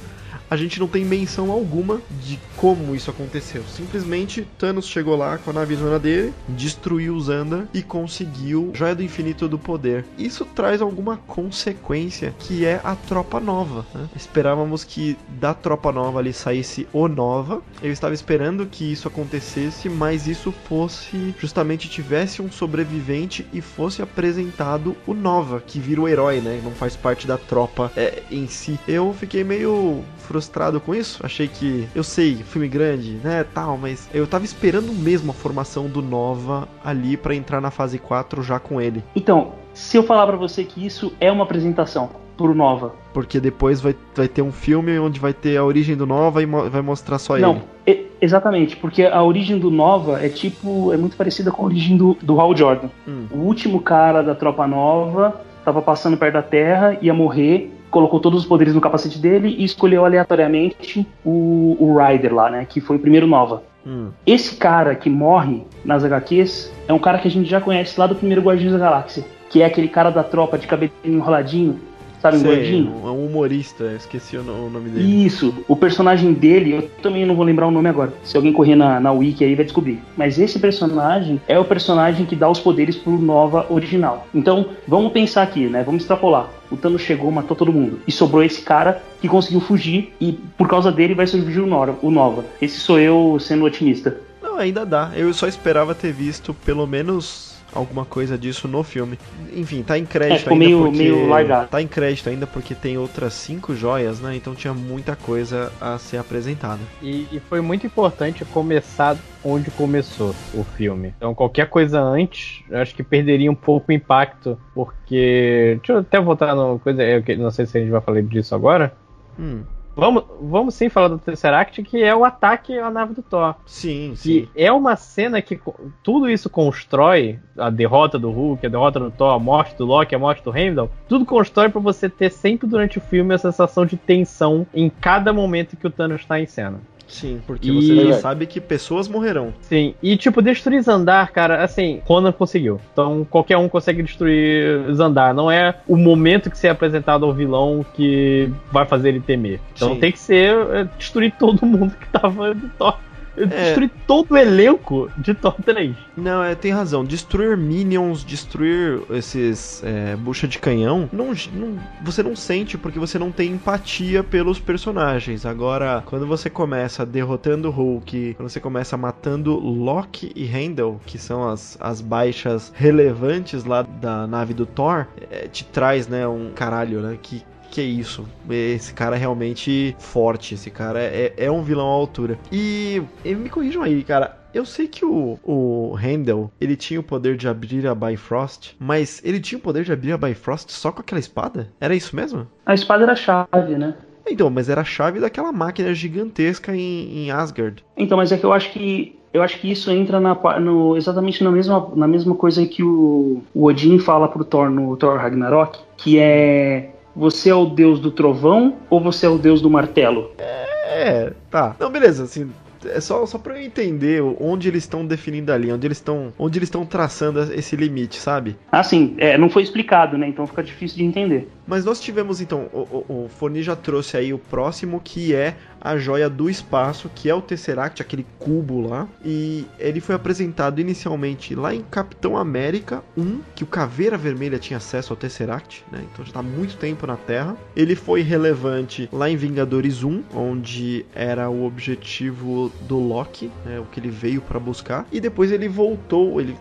a gente não tem menção alguma de como isso aconteceu. Simplesmente Thanos chegou lá com a nave zona dele, destruiu Xandar e conseguiu Joia do Infinito do Poder. Isso traz alguma consequência que é a tropa nova. Né? Esperávamos que da tropa nova ali saísse o Nova. Eu estava esperando que isso acontecesse, mas isso fosse justamente tivesse um sobrevivente e fosse apresentado o Nova, que vira o herói, né? Não faz parte da tropa é, em si. Eu fiquei meio frustrado com isso. Achei que, eu sei, filme grande, né, tal, mas eu tava esperando mesmo a formação do Nova ali para entrar na fase 4 já com ele. Então, se eu falar para você que isso é uma apresentação, pro Nova. Porque depois vai, vai ter um filme onde vai ter a origem do Nova e mo vai mostrar só Não, ele. Não, exatamente, porque a origem do Nova é tipo. é muito parecida com a origem do, do Hal Jordan. Hum. O último cara da tropa nova tava passando perto da Terra, ia morrer, colocou todos os poderes no capacete dele e escolheu aleatoriamente o, o Ryder lá, né? Que foi o primeiro Nova. Hum. Esse cara que morre nas HQs é um cara que a gente já conhece lá do primeiro Guardiões da Galáxia, que é aquele cara da tropa de cabelo enroladinho, sabe, Sei, gordinho? É um humorista, esqueci o nome dele. Isso, o personagem dele, eu também não vou lembrar o nome agora. Se alguém correr na, na wiki aí vai descobrir. Mas esse personagem é o personagem que dá os poderes pro Nova original. Então, vamos pensar aqui, né? Vamos extrapolar. O Thanos chegou, matou todo mundo. E sobrou esse cara que conseguiu fugir e por causa dele vai surgir o, o Nova. Esse sou eu sendo otimista. Não, ainda dá. Eu só esperava ter visto pelo menos alguma coisa disso no filme. Enfim, tá em crédito é, ainda meio, porque meio largado. tá em crédito ainda porque tem outras cinco joias, né? Então tinha muita coisa a ser apresentada. E, e foi muito importante começar onde começou o filme. Então qualquer coisa antes, eu acho que perderia um pouco o impacto, porque deixa eu até voltar no coisa, eu não sei se a gente vai falar disso agora. Hum. Vamos, vamos sim falar do Tesseract, que é o ataque à nave do Thor. Sim, sim. é uma cena que tudo isso constrói, a derrota do Hulk, a derrota do Thor, a morte do Loki, a morte do Heimdall, tudo constrói para você ter sempre durante o filme a sensação de tensão em cada momento que o Thanos está em cena. Sim, porque e... você já sabe que pessoas morrerão. Sim, e tipo, destruir Zandar, cara, assim, Conan conseguiu. Então qualquer um consegue destruir Zandar. Não é o momento que você é apresentado ao vilão que vai fazer ele temer. Então Sim. tem que ser é, destruir todo mundo que tava de top. Eu é... destruí todo o elenco de Thor 3. Não, é, tem razão. Destruir minions, destruir esses é, bucha de canhão, não, não, você não sente porque você não tem empatia pelos personagens. Agora, quando você começa derrotando Hulk, quando você começa matando Loki e Heimdall, que são as, as baixas relevantes lá da nave do Thor, é, te traz, né, um caralho, né, que que é isso. Esse cara é realmente forte. Esse cara é, é um vilão à altura. E, e me corrijam aí, cara. Eu sei que o, o Handel, ele tinha o poder de abrir a Bifrost, mas ele tinha o poder de abrir a Bifrost só com aquela espada? Era isso mesmo? A espada era a chave, né? Então, mas era a chave daquela máquina gigantesca em, em Asgard. Então, mas é que eu acho que eu acho que isso entra na, no, exatamente na mesma, na mesma coisa que o, o Odin fala pro Thor no Thor Ragnarok, que é você é o deus do trovão ou você é o deus do martelo? É, tá. Não, beleza, assim, é só, só pra eu entender onde eles estão definindo ali, onde eles estão onde eles estão traçando esse limite, sabe? Ah, sim, é, não foi explicado, né? Então fica difícil de entender. Mas nós tivemos então, o, o, o Forni já trouxe aí o próximo que é a joia do espaço, que é o Tesseract, aquele cubo lá. E ele foi apresentado inicialmente lá em Capitão América 1, que o Caveira Vermelha tinha acesso ao Tesseract, né? Então já está há muito tempo na Terra. Ele foi relevante lá em Vingadores 1, onde era o objetivo do Loki, né? O que ele veio para buscar. E depois ele voltou, ele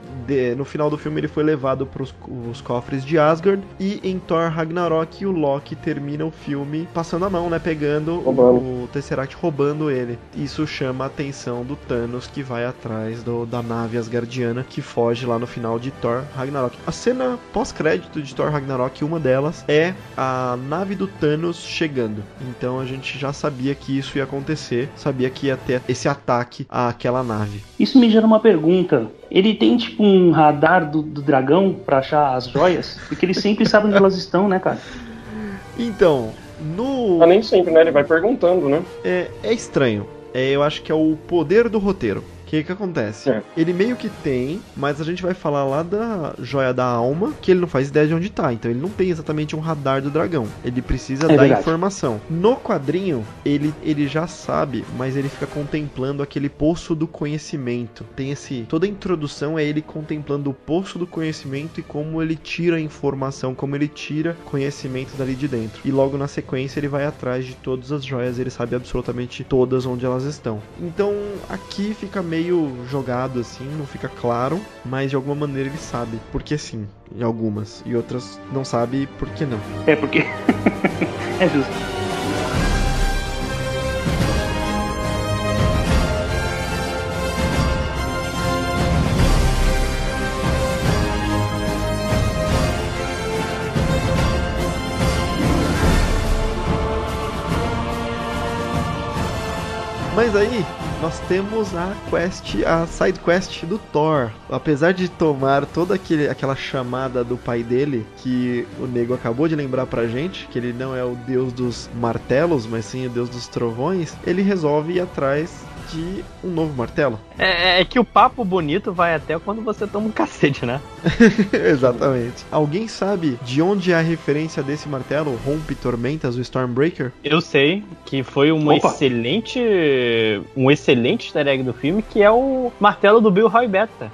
no final do filme ele foi levado para os cofres de Asgard e em Thor Ragnarok o Loki termina o filme passando a mão, né? Pegando o Tesseract Tesseract roubando ele. Isso chama a atenção do Thanos que vai atrás do, da nave Asgardiana que foge lá no final de Thor Ragnarok. A cena pós-crédito de Thor Ragnarok, uma delas é a nave do Thanos chegando. Então a gente já sabia que isso ia acontecer, sabia que ia ter esse ataque àquela nave. Isso me gera uma pergunta. Ele tem tipo um radar do, do dragão para achar as joias? Porque ele sempre sabe onde elas estão, né, cara? Então, no. Mas nem sempre, né? Ele vai perguntando, né? É, é estranho. É, eu acho que é o poder do roteiro que que acontece? É. Ele meio que tem, mas a gente vai falar lá da joia da alma, que ele não faz ideia de onde tá. Então ele não tem exatamente um radar do dragão. Ele precisa é verdade. informação. No quadrinho, ele, ele já sabe, mas ele fica contemplando aquele poço do conhecimento. Tem esse. Toda a introdução é ele contemplando o poço do conhecimento e como ele tira a informação, como ele tira conhecimento dali de dentro. E logo na sequência ele vai atrás de todas as joias, ele sabe absolutamente todas onde elas estão. Então aqui fica meio meio jogado assim, não fica claro, mas de alguma maneira ele sabe. Porque sim, em algumas. E outras não sabe por que não. É porque. é justo. Mas aí, nós temos a quest, a side quest do Thor. Apesar de tomar toda aquele, aquela chamada do pai dele, que o nego acabou de lembrar pra gente, que ele não é o deus dos martelos, mas sim o deus dos trovões, ele resolve ir atrás de um novo martelo. É, é, que o papo bonito vai até quando você toma um cacete, né? Exatamente. Alguém sabe de onde é a referência desse martelo, Rompe Tormentas, o Stormbreaker? Eu sei que foi um excelente um excelente easter egg do filme, que é o martelo do Bill Roy Beta.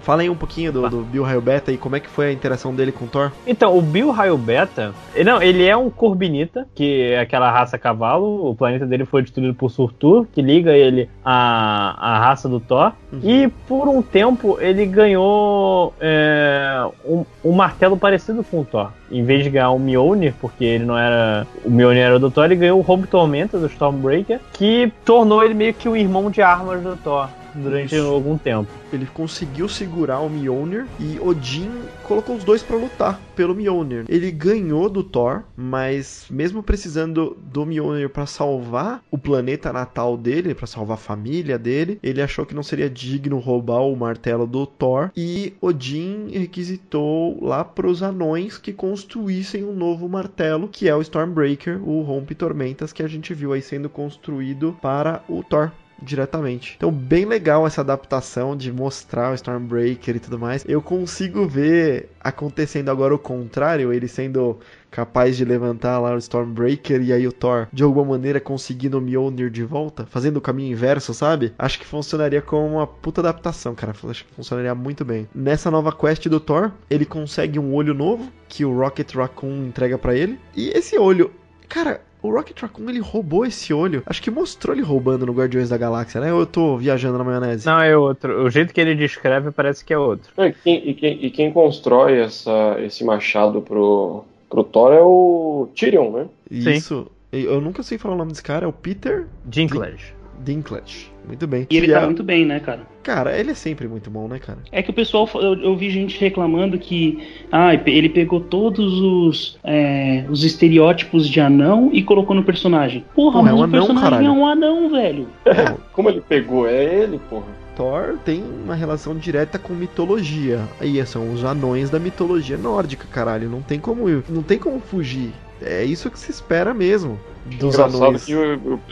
Fala aí um pouquinho do, do Bill Raio Beta e como é que foi a interação dele com o Thor. Então, o Bill Raio Beta, não, ele é um Corbinita, que é aquela raça cavalo. O planeta dele foi destruído por Surtur, que liga ele à, à raça do Thor. Uhum. E por um tempo ele ganhou é, um, um, martelo parecido com o Thor. Em vez de ganhar o Mjolnir, porque ele não era. O Mjolnir era do Thor, ele ganhou o Home Tormenta do Stormbreaker, que tornou ele meio que o irmão de armas do Thor durante algum tempo. Ele conseguiu segurar o Mjolnir e Odin colocou os dois para lutar pelo Mjolnir. Ele ganhou do Thor, mas mesmo precisando do Mjolnir para salvar o planeta natal dele, para salvar a família dele, ele achou que não seria digno roubar o martelo do Thor e Odin requisitou lá para os anões que construíssem um novo martelo, que é o Stormbreaker, o Rompe Tormentas que a gente viu aí sendo construído para o Thor diretamente. Então, bem legal essa adaptação de mostrar o Stormbreaker e tudo mais. Eu consigo ver acontecendo agora o contrário, ele sendo capaz de levantar lá o Stormbreaker e aí o Thor de alguma maneira conseguindo o Mjolnir de volta, fazendo o caminho inverso, sabe? Acho que funcionaria como uma puta adaptação, cara. Acho que funcionaria muito bem. Nessa nova quest do Thor, ele consegue um olho novo que o Rocket Raccoon entrega para ele. E esse olho, cara, o Rocket Raccoon ele roubou esse olho. Acho que mostrou ele roubando no Guardiões da Galáxia, né? Ou eu tô viajando na maionese? Não, é outro. O jeito que ele descreve parece que é outro. É, e, quem, e, quem, e quem constrói essa, esse machado pro, pro Thor é o Tyrion, né? Isso. Sim. Eu nunca sei falar o nome desse cara, é o Peter Dinklage. Dinklage. Muito bem. E ele tá muito bem, né, cara? Cara, ele é sempre muito bom, né, cara? É que o pessoal, eu, eu vi gente reclamando que ah, ele pegou todos os, é, os estereótipos de anão e colocou no personagem. Porra, Pô, mas é um o anão, personagem caralho. é um anão, velho. Como ele pegou? É ele, porra. Thor tem uma relação direta com mitologia. Aí são os anões da mitologia nórdica, caralho. Não tem como, não tem como fugir. É isso que se espera mesmo dos Engraçado anões. que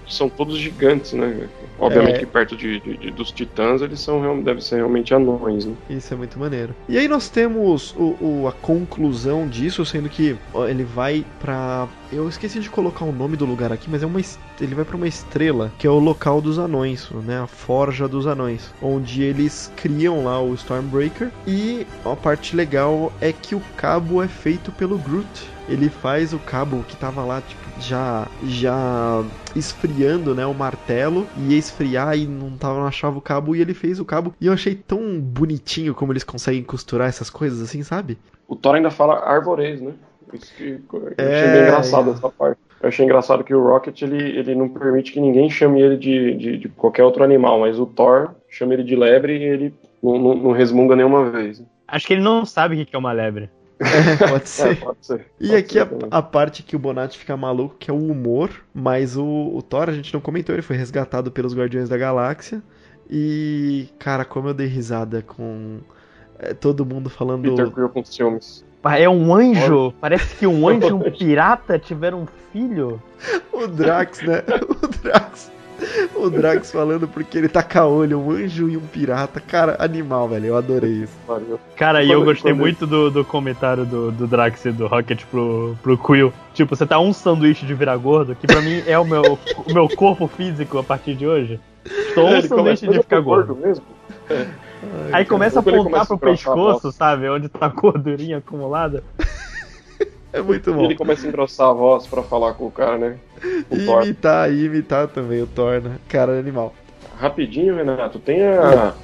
são todos gigantes, né? Obviamente é. que perto de, de, dos titãs eles são devem ser realmente anões, né? Isso é muito maneiro. E aí nós temos o, o a conclusão disso, sendo que ele vai para eu esqueci de colocar o nome do lugar aqui, mas é uma ele vai para uma estrela que é o local dos anões, né? A forja dos anões, onde eles criam lá o Stormbreaker e a parte legal é que o cabo é feito pelo Groot. Ele faz o cabo que tava lá tipo já já esfriando, né, o martelo e ia esfriar e não tava não achava o cabo e ele fez o cabo. E eu achei tão bonitinho como eles conseguem costurar essas coisas assim, sabe? O Thor ainda fala arvorês, né? Isso que eu é... achei bem engraçado essa parte. Eu achei engraçado que o Rocket ele, ele não permite que ninguém chame ele de, de, de qualquer outro animal, mas o Thor chama ele de lebre e ele não, não, não resmunga nenhuma vez. Acho que ele não sabe o que é uma lebre. É, pode ser. É, pode ser. E pode aqui ser a, a, parte que o Bonatti fica maluco, que é o humor, mas o, o Thor, a gente não comentou, ele foi resgatado pelos Guardiões da Galáxia. E, cara, como eu dei risada com é, todo mundo falando. Peter Quill com ciúmes. É um anjo. Parece que um anjo e um pirata tiveram um filho. o Drax, né? O Drax o Drax falando porque ele tá caolho, um anjo e um pirata. Cara, animal, velho. Eu adorei isso. Cara, e eu gostei muito do, do comentário do, do Drax e do Rocket pro, pro Quill. Tipo, você tá um sanduíche de virar gordo, que pra mim é o meu, o meu corpo físico a partir de hoje. Estou um sanduíche de ficar gordo. mesmo. É. Aí começa a apontar pro pescoço, sabe? Onde tá a gordurinha acumulada. É muito bom. E ele começa a engrossar a voz pra falar com o cara, né? O e Thor. imitar, e imitar também o Thor, né? Cara, animal. Rapidinho, Renato, tem a.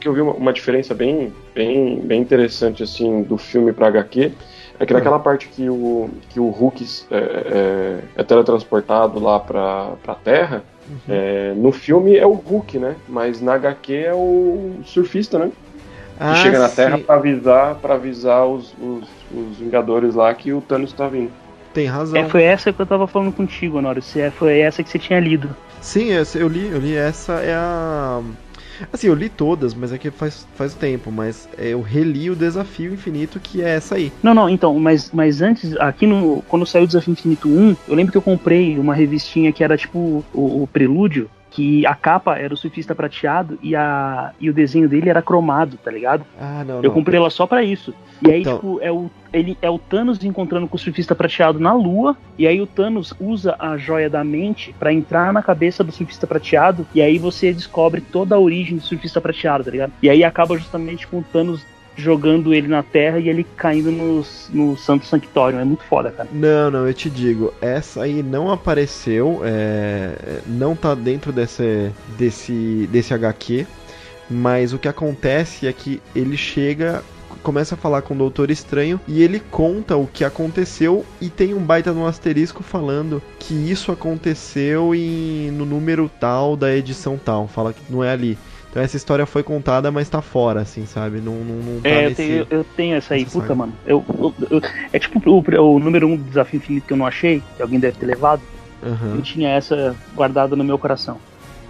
que eu vi uma, uma, diferença bem, bem, bem interessante, assim, do filme pra HQ. É que naquela parte que o, que o Hulk é, é, é teletransportado lá pra, pra Terra, uhum. é, no filme é o Hulk, né? Mas na HQ é o surfista, né? Ah, que chega na Terra para avisar, pra avisar os, os, os Vingadores lá que o Thanos tá vindo. Tem razão. É, foi essa que eu tava falando contigo, Honório. É, foi essa que você tinha lido. Sim, eu li, eu li essa é a. Assim, eu li todas, mas é que faz, faz tempo, mas eu reli o Desafio Infinito, que é essa aí. Não, não, então, mas, mas antes, aqui no. Quando saiu o Desafio Infinito 1, eu lembro que eu comprei uma revistinha que era tipo o, o prelúdio, que a capa era o surfista prateado e, a, e o desenho dele era cromado, tá ligado? Ah, não, Eu não. comprei ela só pra isso. E aí, Então- tipo, é o, ele, é o Thanos encontrando com o surfista prateado na Lua, e aí o Thanos usa a joia da mente pra entrar na cabeça do surfista prateado, e aí você descobre toda a origem do surfista prateado, tá ligado? E aí acaba justamente com o Thanos jogando ele na Terra e ele caindo no, Santo Sanctório. É muito foda, cara. Não, não, eu te digo, essa aí não apareceu, é, não tá dentro desse, desse, desse HQ, mas o que acontece é que ele chega, começa a falar com o Doutor Estranho e ele conta o que aconteceu e tem um baita no asterisco falando que isso aconteceu em, no número tal da edição tal, fala que não é ali. Então essa história foi contada, mas tá fora, assim, sabe? Não, não, não tá É, eu nesse... tenho, eu tenho essa aí, puta, saga. mano. Eu, eu- eu- é tipo o, o número um do Desafio Infinito que eu não achei, que alguém deve ter levado. Aham. Eu tinha essa guardada no meu coração.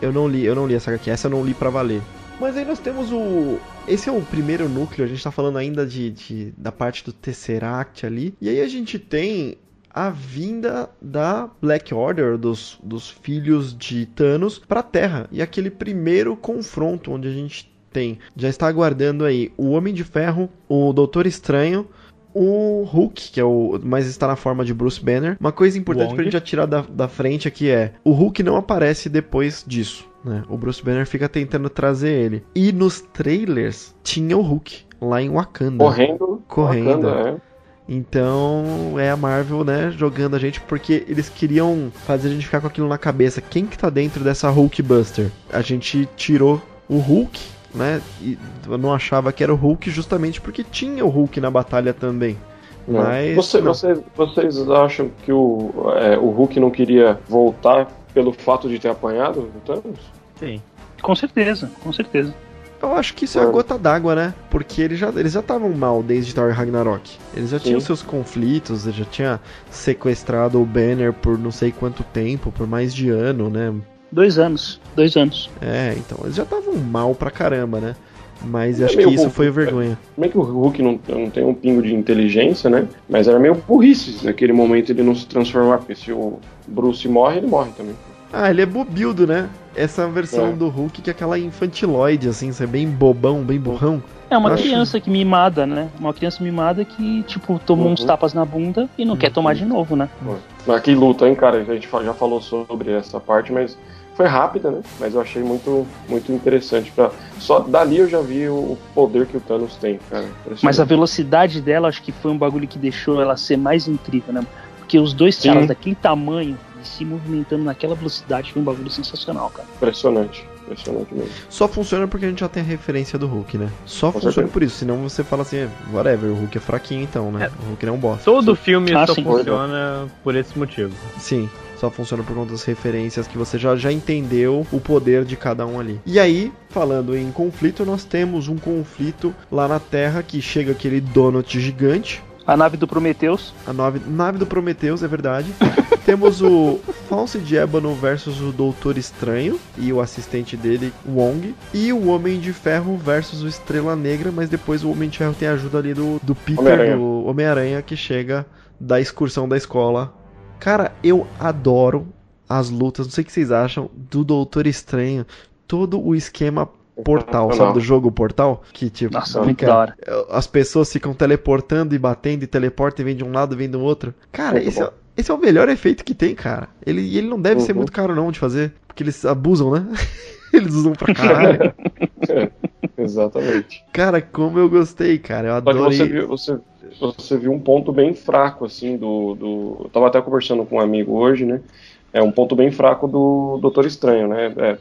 Eu não li, eu não li essa HQ, essa eu não li pra valer. Mas aí nós temos o. Esse é o primeiro núcleo, a gente tá falando ainda de, de- da parte do Tesseract ali. E aí a gente tem a vinda da Black Order, dos, dos filhos de Thanos, pra Terra. E aquele primeiro confronto onde a gente tem. Já está aguardando aí o Homem de Ferro, o Doutor Estranho. O Hulk, que é o. Mas está na forma de Bruce Banner. Uma coisa importante Wong. pra gente já tirar da, da frente aqui é: o Hulk não aparece depois disso. Né? O Bruce Banner fica tentando trazer ele. E nos trailers tinha o Hulk lá em Wakanda. Correndo. Correndo. Wakanda, é. Então é a Marvel, né, jogando a gente porque eles queriam fazer a gente ficar com aquilo na cabeça. Quem que tá dentro dessa Hulk Buster? A gente tirou o Hulk, né? E eu não achava que era o Hulk justamente porque tinha o Hulk na batalha também. Mas Você- não. vocês, vocês acham que o, é, o Hulk não queria voltar pelo fato de ter apanhado o Thanos? Sim. Com certeza, com certeza. Eu acho que isso é a gota d'água, né? Porque eles já eles já estavam mal desde Thor Ragnarok. Eles já Sim. tinham seus conflitos, já tinha sequestrado o Banner por não sei quanto tempo, por mais de ano, né? Dois anos, dois anos. É, então, eles já estavam mal pra caramba, né? Mas É acho que isso foi é. vergonha. Como é que o Hulk não, não tem um pingo de inteligência, né? Mas era meio burrice naquele momento ele não se transformar, porque se o Bruce morre, ele morre também. Ah, ele é bobildo, né? Essa versão É. do Hulk que é aquela infantiloide, assim, ser bem bobão, bem burrão. É uma Acho- criança que mimada, né? Uma criança mimada que, tipo, tomou Uhum. uns tapas na bunda e não quer tomar de novo, né? Mas que luta, hein, cara? A gente já falou sobre essa parte, mas foi rápida, né? Mas eu achei muito, muito interessante. Pra... Só dali eu já vi o poder que o Thanos tem, cara. Impressionante. Mas a velocidade dela, acho que foi um bagulho que deixou ela ser mais incrível, né? Porque os dois caras daquele tamanho se movimentando naquela velocidade foi um bagulho sensacional, cara. Impressionante. Impressionante mesmo. Só funciona porque a gente já tem a referência do Hulk, né? Só Com funciona certeza. por isso, senão você fala assim, whatever, o Hulk é fraquinho então, né? O Hulk não é um bosta. Todo filme Ah, só sim. funciona por esse motivo. Sim, só funciona por conta das referências que você já, já entendeu o poder de cada um ali. E aí, falando em conflito, nós temos um conflito lá na Terra que chega aquele donut gigante. A nave do Prometheus, A nave, nave do Prometheus, é verdade. Temos o False de Ébano versus o Doutor Estranho e o assistente dele, Wong. E o Homem de Ferro versus o Estrela Negra, mas depois o Homem de Ferro tem a ajuda ali do, do Peter, do Homem-Aranha, que chega da excursão da escola. Cara, eu adoro as lutas, não sei o que vocês acham, do Doutor Estranho. Todo o esquema portal, sabe? Do jogo portal? Que tipo, nossa, Não, muito fica- da hora. as pessoas ficam teleportando e batendo e teleportam e vem de um lado e vem do outro. Cara, Muito esse é, esse é o melhor efeito que tem, cara. Ele, e ele não deve ser Uhum. muito caro não de fazer, porque eles abusam, né? eles usam pra caralho. Exatamente. cara, como eu gostei, cara. Eu adorei. você viu, você, você viu um ponto bem fraco, assim, do, do. Eu tava até conversando com um amigo hoje, né? É um ponto bem fraco do Doutor Estranho, né? É,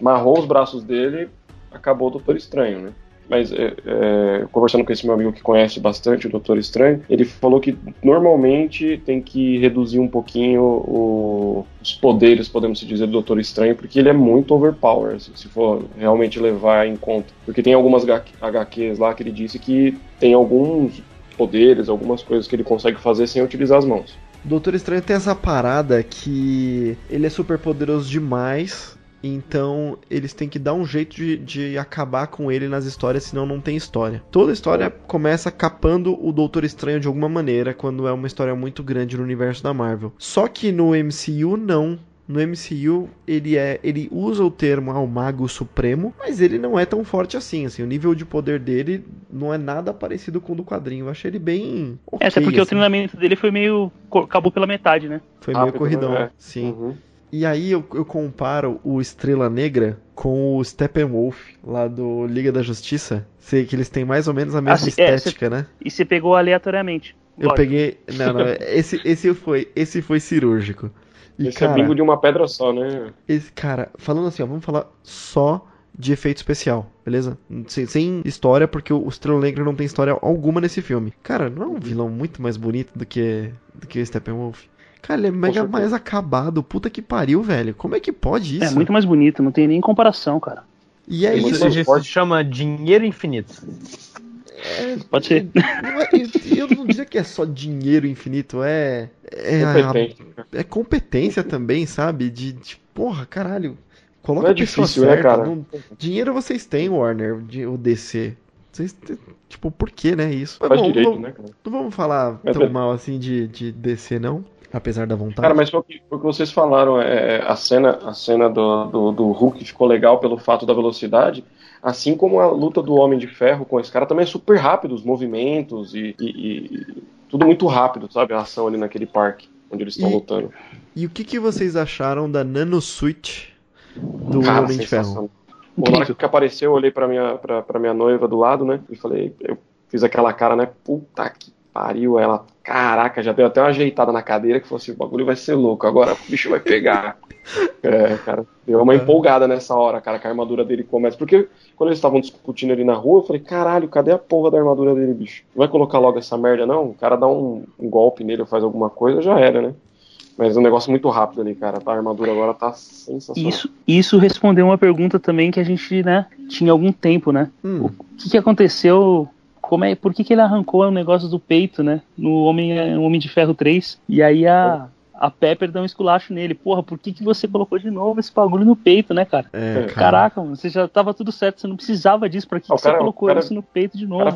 amarrou os braços dele, acabou o Doutor Estranho, né? Mas é, é, conversando com esse meu amigo que conhece bastante o Doutor Estranho, ele falou que normalmente tem que reduzir um pouquinho o- os poderes, podemos dizer, do Doutor Estranho, porque ele é muito overpower, assim, se for realmente levar em conta. Porque tem algumas HQs lá que ele disse que tem alguns poderes, algumas coisas que ele consegue fazer sem utilizar as mãos. Doutor Estranho tem essa parada que ele é super poderoso demais, então eles têm que dar um jeito de, de, acabar com ele nas histórias, senão não tem história. Toda história começa capando o Doutor Estranho de alguma maneira, quando é uma história muito grande no universo da Marvel. Só que no MCU não. No MCU ele é, ele usa o termo ah, o Mago Supremo, mas ele não é tão forte assim, assim, o nível de poder dele não é nada parecido com o do quadrinho. Eu achei ele bem okay, é, Até porque assim. o treinamento dele foi meio acabou pela metade, né? Foi meio corridão, né? sim. Uhum. E aí eu, eu, comparo o Estrela Negra com o Steppenwolf lá do Liga da Justiça. Sei que eles têm mais ou menos a mesma ah, estética, é, cê, né? E você pegou aleatoriamente. Eu peguei. Não, não. esse, esse foi. Esse foi cirúrgico. E, esse é cara, é bingo de uma pedra só, né? Esse, cara, falando assim, ó, vamos falar só de efeito especial, beleza? Sem, sem, história, porque o Estrela Negra não tem história alguma nesse filme. Cara, não é um vilão muito mais bonito do que, do que o Steppenwolf? Cara, ele é mega mais acabado. Puta que pariu, velho. Como é que pode isso? É muito mais bonito, não tem nem comparação, cara. E é isso. Isso se chama dinheiro infinito. É, Pode ser. É, eu não diria que é só dinheiro infinito, é. É, competência. A, é competência também, sabe? De, de porra, caralho. Coloca não é difícil, né, certa. Né, cara? Não, dinheiro vocês têm, Warner, o DC. Vocês, tipo, por que, né, isso? Faz bom, direito, não, né, cara? Não vamos falar tão mal assim de, de DC, não apesar da vontade. Cara, mas foi o que, o que vocês falaram, é, é, a cena, a cena do, do, do, Hulk ficou legal pelo fato da velocidade, assim como a luta do Homem de Ferro com esse cara também é super rápido, os movimentos e, e, e tudo muito rápido, sabe? A ação ali naquele parque onde eles estão lutando. E o que, que vocês acharam da Nano Switch do cara, Homem de Ferro? na hora que apareceu, eu olhei pra minha, pra, pra minha noiva do lado, né? E falei, eu fiz aquela cara, né? Puta que pariu, ela, caraca, já deu até uma ajeitada na cadeira que falou assim, o bagulho vai ser louco, agora o bicho vai pegar. é, cara, deu uma é. empolgada nessa hora, cara, que a armadura dele começa. Porque quando eles estavam discutindo ali na rua, eu falei, caralho, cadê a porra da armadura dele, bicho? Não vai colocar logo essa merda, não? O cara dá um, um golpe nele ou faz alguma coisa, já era, né? Mas é um negócio muito rápido ali, cara. A armadura agora tá sensacional. Isso, isso respondeu uma pergunta também que a gente, né, tinha algum tempo, né? Hum. O que, que aconteceu como é, por que, que ele arrancou o negócio do peito, né? No Homem, no Homem de Ferro 3. E aí a, a Pepper dá um esculacho nele. Porra, por que, que você colocou de novo esse bagulho no peito, né, cara? É, cara. Caraca, mano, você já tava tudo certo, você não precisava disso. Pra que, que você colocou cara, isso no peito de novo? Cara,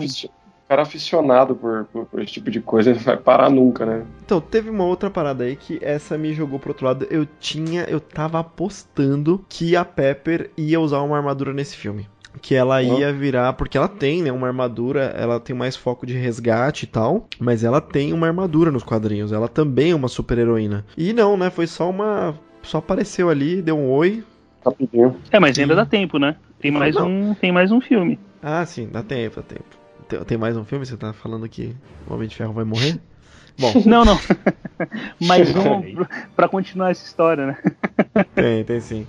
cara aficionado por, por, por, esse tipo de coisa, ele vai parar nunca, né? Então, teve uma outra parada aí que essa me jogou pro outro lado. Eu tinha, eu tava apostando que a Pepper ia usar uma armadura nesse filme que ela ia virar, porque ela tem, né, uma armadura, ela tem mais foco de resgate e tal, mas ela tem uma armadura nos quadrinhos, ela também é uma super heroína. E não, né, foi só uma, só apareceu ali, deu um oi. Rapidinho. É, mas ainda dá tempo, né? Tem mais não. um, tem mais um filme. Ah, sim, dá tempo, dá tempo. Tem, tem mais um filme? Você tá falando que o Homem de Ferro vai morrer? Bom. Não, não. mais um pra continuar essa história, né? Tem, tem sim.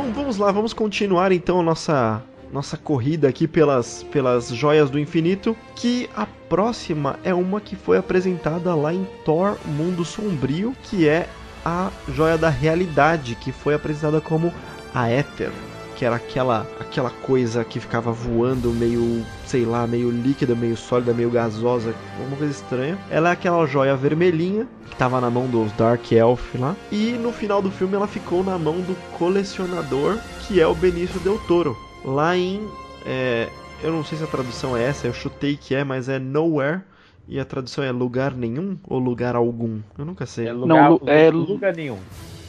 Bom, vamos lá, vamos continuar então a nossa nossa corrida aqui pelas, pelas joias do infinito, que a próxima é uma que foi apresentada lá em Thor Mundo Sombrio, que é a joia da realidade, que foi apresentada como a Éter que era aquela aquela coisa que ficava voando meio, sei lá, meio líquida, meio sólida, meio gasosa, uma coisa estranha. Ela é aquela joia vermelhinha que estava na mão dos Dark Elf lá. E no final do filme ela ficou na mão do colecionador, que é o Benício Del Toro. Lá em é, eu não sei se a tradução é essa, eu chutei que é, mas é Nowhere. E a tradução é lugar nenhum ou lugar algum? Eu nunca sei. É lugar, não, é lugar nenhum.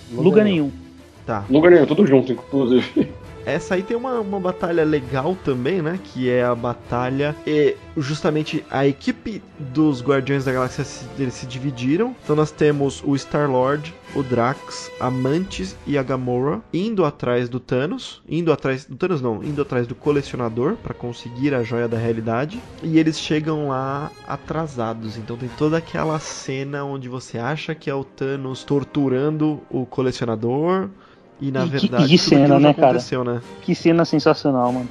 Lugar, lugar nenhum. nenhum. Tá. Lugar nenhum, tudo junto, inclusive. Essa aí tem uma, uma batalha legal também, né? Que é a batalha. E justamente a equipe dos Guardiões da Galáxia se, eles se dividiram. Então nós temos o Star-Lord, o Drax, a Mantis e a Gamora indo atrás do Thanos. Indo atrás. Do Thanos não, indo atrás do colecionador para conseguir a joia da realidade. E eles chegam lá atrasados. Então tem toda aquela cena onde você acha que é o Thanos torturando o colecionador. E na e verdade, que, que cena, né, cara? Né? Que cena sensacional, mano.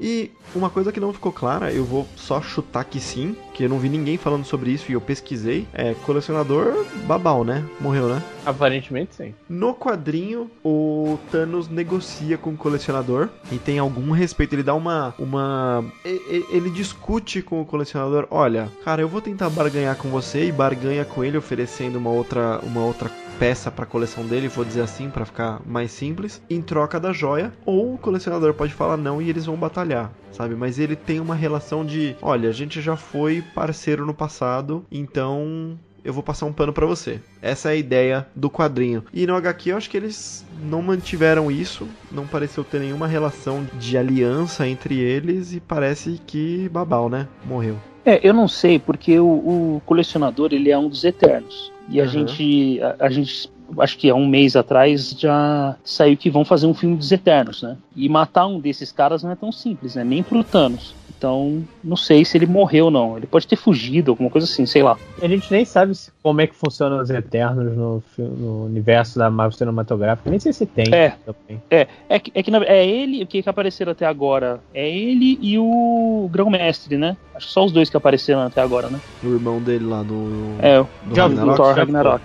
E uma coisa que não ficou clara, eu vou só chutar que sim, que eu não vi ninguém falando sobre isso e eu pesquisei. É colecionador babal, né? Morreu, né? Aparentemente sim. No quadrinho, o Thanos negocia com o colecionador e tem algum respeito. Ele dá uma. uma ele discute com o colecionador: olha, cara, eu vou tentar barganhar com você e barganha com ele, oferecendo uma outra, uma outra peça para a coleção dele, vou dizer assim, para ficar mais simples, em troca da joia, ou o colecionador pode falar não e eles vão batalhar, sabe? Mas ele tem uma relação de, olha, a gente já foi parceiro no passado, então eu vou passar um pano para você. Essa é a ideia do quadrinho. E no HQ eu acho que eles não mantiveram isso, não pareceu ter nenhuma relação de aliança entre eles e parece que Babal, né? Morreu. É, eu não sei, porque o, o colecionador ele é um dos eternos. E a uhum. gente. A, a, gente. Acho que há um mês atrás já saiu que vão fazer um filme dos Eternos, né? E matar um desses caras não é tão simples, né? Nem pro Thanos. Então, não sei se ele morreu ou não. Ele pode ter fugido, alguma coisa assim, sei lá. A gente nem sabe como é que funcionam os Eternos no, no universo da Marvel cinematográfica. Nem sei se tem. É, também. é, é, que, é, que é ele, o que, que apareceram até agora é ele e o Grão-Mestre, né? Acho que só os dois que apareceram até agora, né? O irmão dele lá do. É, do já Ragnarok. Thor Ragnarok.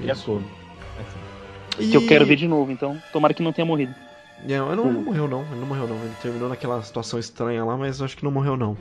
Isso. Que eu quero ver de novo, então tomara que não tenha morrido. Não, ele não, não, morreu não, ele não morreu não. Ele terminou naquela situação estranha lá, mas eu acho que não morreu não.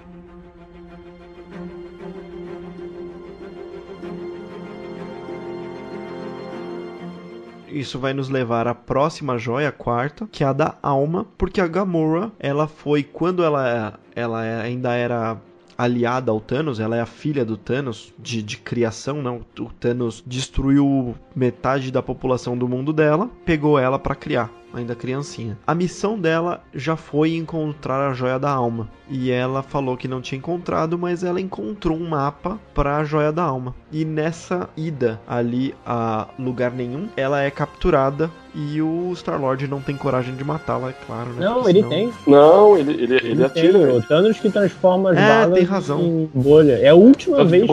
Isso vai nos levar à próxima joia, a quarta, que é a da alma, porque a Gamora, ela foi quando ela ela ainda era aliada ao Thanos, ela é a filha do Thanos, de, de criação, não. O Thanos destruiu metade da população do mundo dela, pegou ela para criar ainda criancinha. A missão dela já foi encontrar a joia da alma. E ela falou que não tinha encontrado, mas ela encontrou um mapa para a joia da alma. E nessa ida ali a lugar nenhum, ela é capturada e o Star-Lord não tem coragem de matá-la, é claro, né? Não, ele senão... tem. Não, ele, ele, ele, ele atira. Tem. O Thanos que transforma as é, balas tem razão. em bolha. É a última vez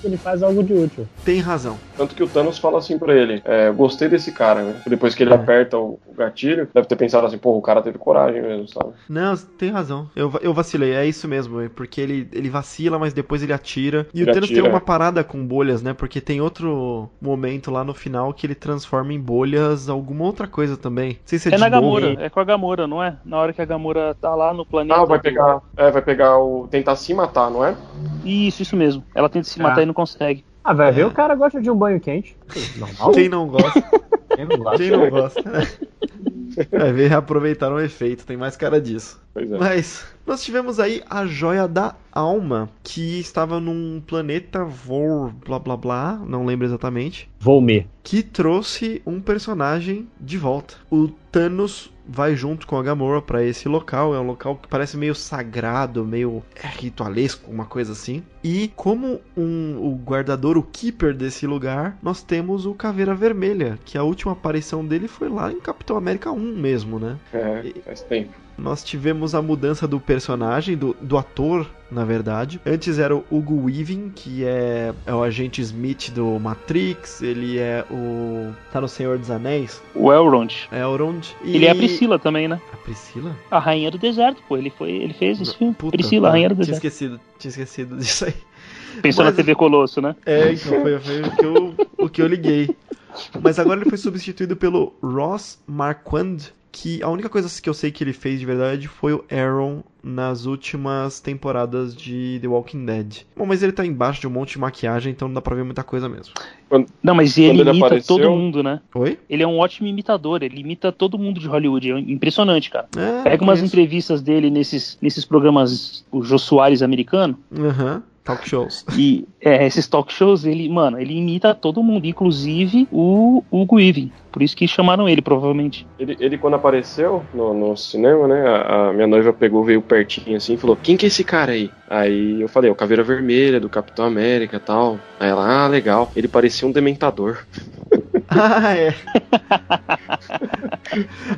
que ele faz algo de útil. Tem razão. Tanto que o Thanos fala assim pra ele, é, gostei desse cara, né? Depois que ele é. aperta o, o gatilho, deve ter pensado assim, pô, o cara teve coragem mesmo, sabe? Não, tem razão. Eu, eu vacilei, é isso mesmo, é porque ele, ele vacila, mas depois ele atira. E ele o Thanos atira. tem uma parada com bolhas, né? Porque tem outro momento lá no final que ele transforma em bolhas alguma outra coisa também. Não sei se é, é na Gamora, é com a Gamora, não é? Na hora que a Gamora tá lá no planeta. Ah, vai pegar, é, vai pegar o. tentar se matar, não é? Isso, isso mesmo. Ela tenta se matar ah. e não consegue. Ah, vai ver, é. o cara gosta de um banho quente. Normal. Quem não gosta? Quem não gosta? Quem não gosta? Vai ver, reaproveitaram o efeito, tem mais cara disso. É. Mas nós tivemos aí a joia da alma, que estava num planeta Vor, blá blá blá, não lembro exatamente. Volme. Que trouxe um personagem de volta. O Thanos vai junto com a Gamora para esse local. É um local que parece meio sagrado, meio ritualesco, uma coisa assim. E como um, o guardador, o keeper desse lugar, nós temos o Caveira Vermelha, que a última aparição dele foi lá em Capitão América 1 mesmo, né? É, faz tempo nós tivemos a mudança do personagem, do, do ator, na verdade. Antes era o Hugo Weaving, que é, é o agente Smith do Matrix, ele é o. tá no Senhor dos Anéis. O Elrond. Elrond. E... Ele é a Priscila também, né? A Priscila? A Rainha do Deserto, pô. Ele, foi, ele fez esse filme. Puta, Priscila, a Rainha do tinha Deserto. Esquecido, tinha esquecido disso aí. Pensou Mas... na TV Colosso, né? É, então foi, foi o, que eu, o que eu liguei. Mas agora ele foi substituído pelo Ross Marquand, que a única coisa que eu sei que ele fez de verdade foi o Aaron nas últimas temporadas de The Walking Dead. Bom, mas ele tá embaixo de um monte de maquiagem, então não dá pra ver muita coisa mesmo. Quando, não, mas ele imita apareceu... todo mundo, né? Oi? Ele é um ótimo imitador, ele imita todo mundo de Hollywood, é impressionante, cara. É, Pega umas entrevistas dele nesses, nesses programas, o Jô Soares americano. Aham. Uhum Talk shows. E é, esses talk shows, ele, mano, ele imita todo mundo, inclusive o Hugo Weaving. Por isso que chamaram ele, provavelmente. Ele, ele quando apareceu no, no cinema, né? A, a, minha noiva pegou, veio pertinho assim e falou: Quem que é esse cara aí? Aí eu falei: O Caveira Vermelha, do Capitão América tal. Aí ela: Ah, legal. Ele parecia um dementador. Ah, é.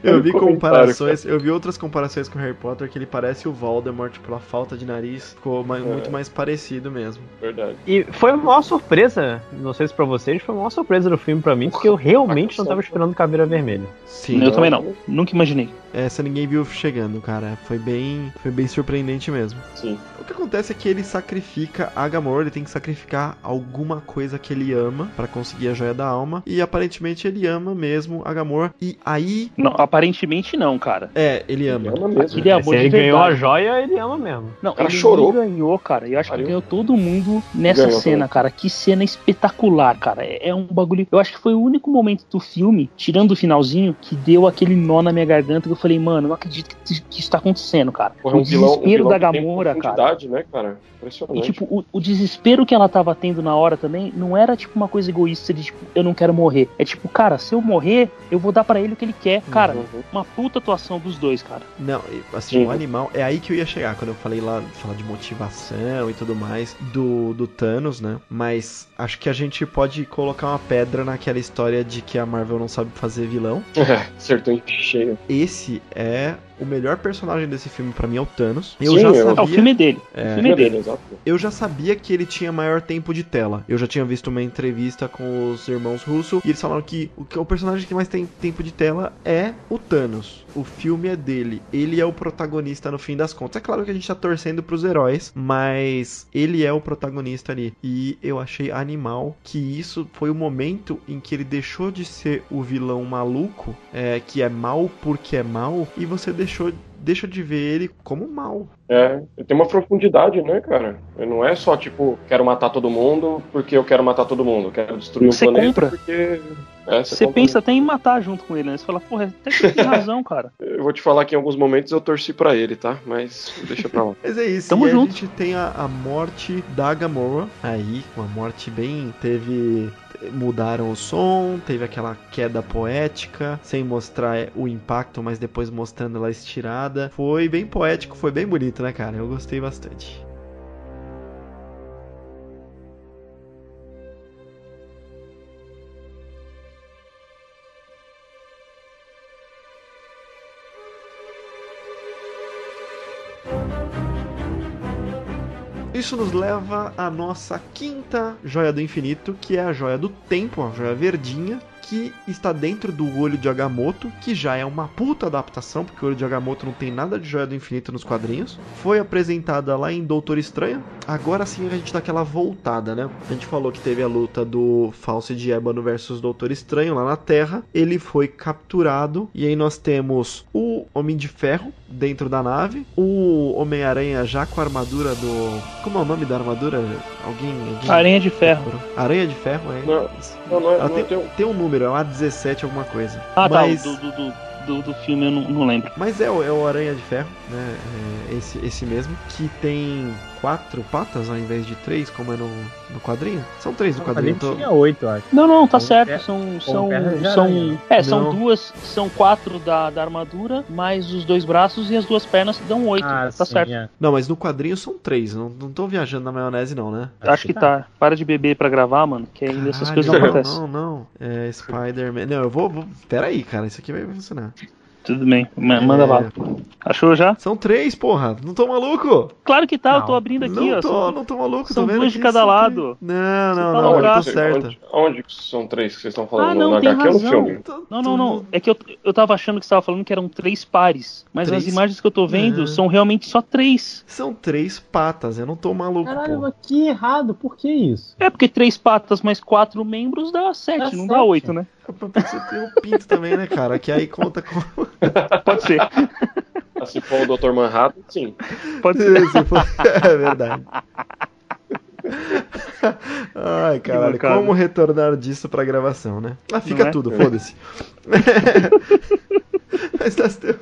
Eu vi comparações, eu vi outras comparações com Harry Potter que ele parece o Voldemort pela falta de nariz, ficou mais, é. muito mais parecido mesmo. Verdade. E foi uma maior surpresa, não sei se pra vocês, foi uma maior surpresa do filme pra mim, porque eu realmente não tava esperando Caveira Vermelha. Sim. Eu também não, nunca imaginei. Essa ninguém viu chegando, cara. Foi bem, foi bem surpreendente mesmo. Sim. O que acontece é que ele sacrifica a Gamora, ele tem que sacrificar alguma coisa que ele ama para conseguir a joia da alma. E aparentemente ele ama mesmo a Gamora. E aí. Não, aparentemente não, cara. É, ele ama. Ele ama mesmo. Ele, Se ele ganhou a joia, ele ama mesmo. Não, Ela ele chorou. ganhou, cara. Eu acho que ganhou todo mundo nessa Ganhou cena, também. cara. Que cena espetacular, cara. É, é um bagulho. Eu acho que foi o único momento do filme, tirando o finalzinho, que deu aquele nó na minha garganta que eu falei, mano, eu não acredito que, que isso tá acontecendo, cara. Porra, o um vilão, um desespero vilão da Gamora, cara. né, cara? E, Impressionante. tipo, o, o desespero que ela tava tendo na hora também não era, tipo, uma coisa egoísta de, tipo, eu não quero morrer. É tipo, cara, se eu morrer, eu vou dar pra ele o que ele quer. Cara, Uhum. uma puta atuação dos dois, cara. Não, e, assim, Sim. o animal. É aí que eu ia chegar, quando eu falei lá, falar de motivação e tudo mais do, do Thanos, né? Mas acho que a gente pode colocar uma pedra naquela história de que a Marvel não sabe fazer vilão. É, acertou em cheio. Esse é o melhor personagem desse filme pra mim é o Thanos. Eu Sim, já sabia. É o filme dele. É. O filme é dele. exato. Eu já sabia que ele tinha maior tempo de tela. Eu já tinha visto uma entrevista com os irmãos Russo e eles falaram que o, que o personagem que mais tem tempo de tela é o Thanos. O filme é dele. Ele é o protagonista no fim das contas. É claro que a gente tá torcendo pros heróis, mas ele é o protagonista ali. E eu achei animal que isso foi o momento em que ele deixou de ser o vilão maluco, é, que é mal porque é mal, e você deixou deixa de ver ele como mal. É, ele tem uma profundidade, né, cara? Ele não é só, tipo, quero matar todo mundo porque eu quero matar todo mundo. Quero destruir o Você planeta compra. porque... É, Você compra. pensa até em matar junto com ele, né? Você fala, porra, até que tem razão, cara. Eu vou te falar que em alguns momentos eu torci pra ele, tá? Mas deixa pra lá. Mas é isso, Tamo e junto. a gente tem a, a morte da Gamora aí, uma morte bem. Teve. Mudaram o som, teve aquela queda poética, sem mostrar o impacto, mas depois mostrando ela estirada. Foi bem poético, foi bem bonito, né, cara? Eu gostei bastante. Isso nos leva à nossa quinta joia do infinito, que é a joia do tempo, a joia verdinha, que está dentro do olho de Agamotto, que já é uma puta adaptação, porque o olho de Agamotto não tem nada de joia do infinito nos quadrinhos. Foi apresentada lá em Doutor Estranho. Agora sim a gente dá aquela voltada, né? A gente falou que teve a luta do Falso de Ébano versus Doutor Estranho lá na Terra. Ele foi capturado e aí nós temos o Homem de Ferro dentro da nave, o Homem-Aranha já com a armadura do. Como é o nome da armadura? Alguém. alguém... Aranha de ferro. Aranha de Ferro, é. Não, Não, não é, Ela não tem, tem um- tem um número, é o A17 alguma coisa. Ah, mas, tá. Do, do, do, do, do filme eu não, não lembro. mas é, o- é o Aranha de Ferro, né? É esse, esse mesmo, que tem quatro patas ao invés de três, como é no, no quadrinho. São três no quadrinho. tô- tinha oito, acho. Não, não, tá Com certo. per- São. São. são é, são Não. duas. São quatro da, da armadura, mais os dois braços e as duas pernas dão oito. Ah, tá sim, certo. é. Não, mas no quadrinho são três. Não, não tô viajando na maionese, não, né? Acho que tá. Para de beber pra gravar, mano, que ainda essas Caralho, coisas não não, acontecem. Não, não. É Spider-Man. Não, eu vou, vou. Pera aí, cara. Isso aqui vai funcionar. Tudo bem, ma- manda É, lá. Achou já? São três, porra. Não tô maluco? Claro que tá, eu Não, tô abrindo aqui, não ó. tô, são- não tô maluco. são tô vendo duas de cada lado. Não, não, tá não. Eu tô loucaço. certa. Onde, são três que vocês estão falando? Ah, não, no tem HQ ou no razão. filme? Não, não, não. É que eu, eu tava achando que você tava falando que eram três pares. Mas Três? as imagens que eu tô vendo Não. são realmente só três. São três patas, eu não tô maluco, Caralho, mas que errado, por que isso? É porque três patas mais quatro membros dá sete, Dá não dá sete. oito, né? Você tem o pinto também, né, cara? Que aí conta com. Pode ser. Ah, Se for o Dr. Manhattan, sim. Pode ser. Se for- É verdade. Ai, caralho, como retornar disso pra gravação, né? Ah, fica é? tudo, foda-se. Mas nós temos,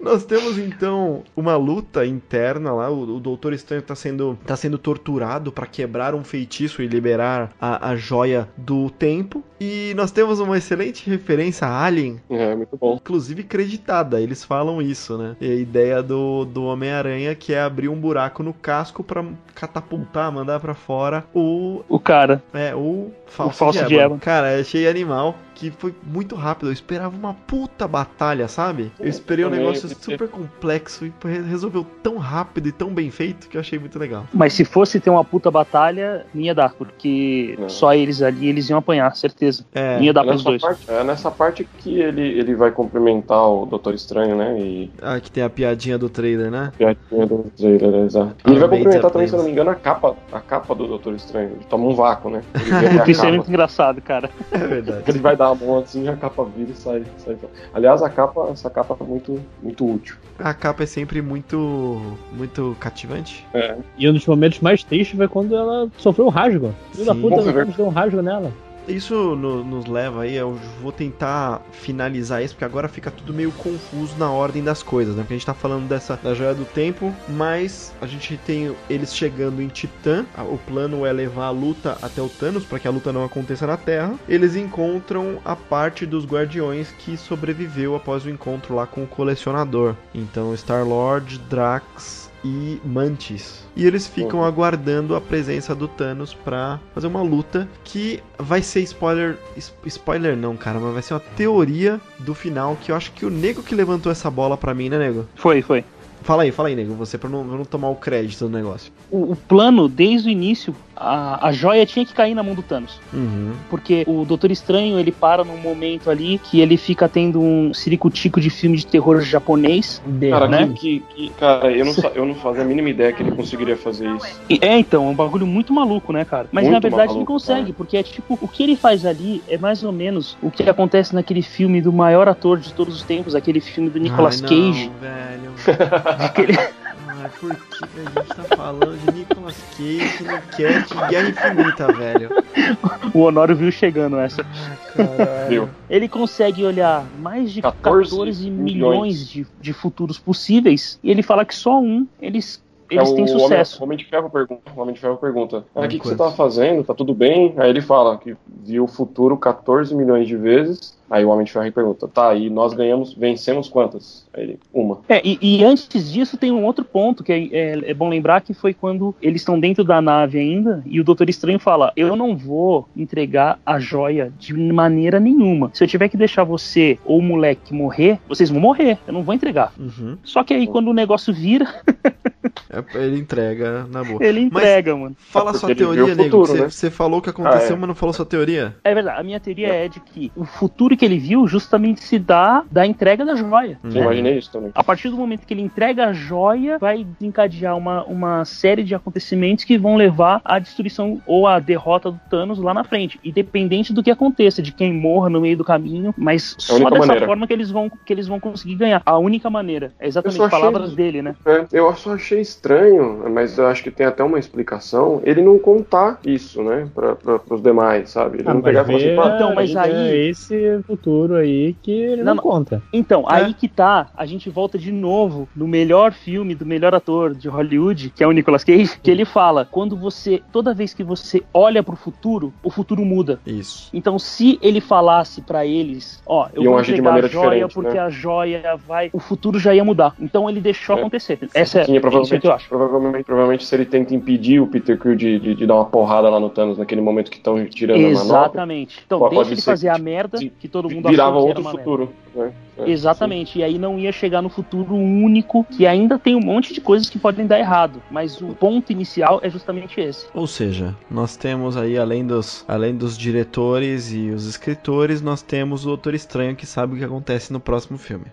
nós temos então uma luta interna lá. O, o Doutor Estranho tá sendo, tá sendo torturado pra quebrar um feitiço e liberar a, a joia do tempo. E nós temos uma excelente referência a Alien É, muito bom. inclusive creditada, eles falam isso, né? E a ideia do, do Homem-Aranha que é abrir um buraco no casco pra catapultar, mandar pra fora o O cara. é o falso, falso de de Ébano. Ébano. Cara, achei animal que foi muito rápido. Eu esperava uma puta batalha, sabe? Eu esperei um negócio porque- super complexo e re- resolveu tão rápido e tão bem feito que eu achei muito legal. Mas se fosse ter uma puta batalha, não ia dar, porque Não. só eles ali eles iam apanhar, certeza. É, Ia dar é pros dois. Parte, é nessa parte que ele, ele vai cumprimentar o Doutor Estranho, né? E... Ah, que tem a piadinha do trailer, né? Piadinha do trailer, é, exato. E ele vai cumprimentar também, se eu não me engano, a capa, a capa do Doutor Estranho. Ele toma um vácuo, né? Isso é muito engraçado, cara. É verdade. Ele vai dar a mão assim a capa vira e sai, sai. Aliás, a capa, essa capa é muito, muito útil. A capa é sempre muito muito cativante. É. E um dos momentos mais tristes foi quando ela sofreu um rasgo. Filho da puta, deu um rasgo nela. Isso no, nos leva aí, eu vou tentar finalizar isso, porque agora fica tudo meio confuso na ordem das coisas, né? Porque a gente tá falando dessa da joia do tempo, mas a gente tem eles chegando em Titã, o plano é levar a luta até o Thanos, para que a luta não aconteça na Terra. Eles encontram a parte dos Guardiões que sobreviveu após o encontro lá com o colecionador. Então, Star-Lord, Drax, e Mantis. E eles ficam uhum. aguardando a presença do Thanos pra fazer uma luta que vai ser spoiler. Spoiler não, cara, mas vai ser uma teoria do final que eu acho que o nego que levantou essa bola pra mim, né, nego? Foi, foi. Fala aí, fala aí, nego, você pra não, não tomar o crédito do negócio. O, o, plano, desde o início, a, a joia tinha que cair na mão do Thanos. Uhum. Porque o Doutor Estranho, ele para num momento ali que ele fica tendo um ciricutico de filme de terror japonês. Cara, né? que, que, cara eu, não, eu não fazia a mínima ideia que ele conseguiria fazer isso. É, então, é um bagulho muito maluco, né, cara? Mas muito na verdade maluco, ele consegue, cara. porque é tipo, o que ele faz ali é mais ou menos o que acontece naquele filme do maior ator de todos os tempos, aquele filme do Nicolas Ai, não, Cage. Velho. Aquele... Ai, por que a gente tá falando de Nicolas Cage no Cat Guerra Infinita, velho? O Honório viu chegando essa. Ai, Ele consegue olhar mais de 14, 14 milhões, milhões de, de futuros possíveis e ele fala que só um eles eles é têm sucesso. Homem, o Homem de Ferro pergunta, o Homem de Ferro pergunta, ah, o que, que você tá fazendo? Tá tudo bem? Aí ele fala que viu o futuro 14 milhões de vezes Aí o Homem de Ferro pergunta, tá, e nós ganhamos, vencemos quantas? Aí ele, uma. É, e, e antes disso tem um outro ponto que é, é, é bom lembrar que foi quando eles estão dentro da nave ainda e o Doutor Estranho fala, eu não vou entregar a joia de maneira nenhuma. Se eu tiver que deixar você ou o moleque morrer, vocês vão morrer, eu não vou entregar. Uhum. Só que aí quando o negócio vira... É, ele entrega na boa. Ele entrega, mas mano. Fala é sua teoria, nego. Você, né? você falou o que aconteceu, ah, é. mas não falou sua teoria. É verdade. A minha teoria é de que o futuro que ele viu justamente se dá da entrega da joia. Né? Imaginei isso também. A partir do momento que ele entrega a joia, vai desencadear uma, uma série de acontecimentos que vão levar à destruição ou à derrota do Thanos lá na frente. Independente do que aconteça, de quem morra no meio do caminho, mas é só dessa maneira. forma que eles vão que eles vão conseguir ganhar. A única maneira. É exatamente as palavras dele, né? É, eu só achei estranho, mas eu acho que tem até uma explicação, ele não contar isso, né, para os demais, sabe? Ele ah, não pegar e falar assim, então, mas aí é esse futuro aí que ele não, não conta. Então, é. aí que tá, a gente volta de novo no melhor filme do melhor ator de Hollywood, que é o Nicolas Cage, que ele fala, quando você, toda vez que você olha pro futuro, o futuro muda. Isso. Então, se ele falasse para eles, ó, eu Iam vou entregar a joia porque né? a joia vai, o futuro já ia mudar. Então ele deixou é. acontecer. Essa Sim, é, provavelmente, é que eu acho. Provavelmente, provavelmente se ele tenta impedir o Peter Quill de, de, de dar uma porrada lá no Thanos naquele momento que estão tirando Exatamente. a manobra. Exatamente. Então, deixa ele fazer a merda que todo mundo virava outro futuro. Né? É, Exatamente. Sim. E aí não ia chegar no futuro único, que ainda tem um monte de coisas que podem dar errado. Mas o ponto inicial é justamente esse. Ou seja, nós temos aí, além dos, além dos diretores e os escritores, nós temos o Doutor Estranho que sabe o que acontece no próximo filme.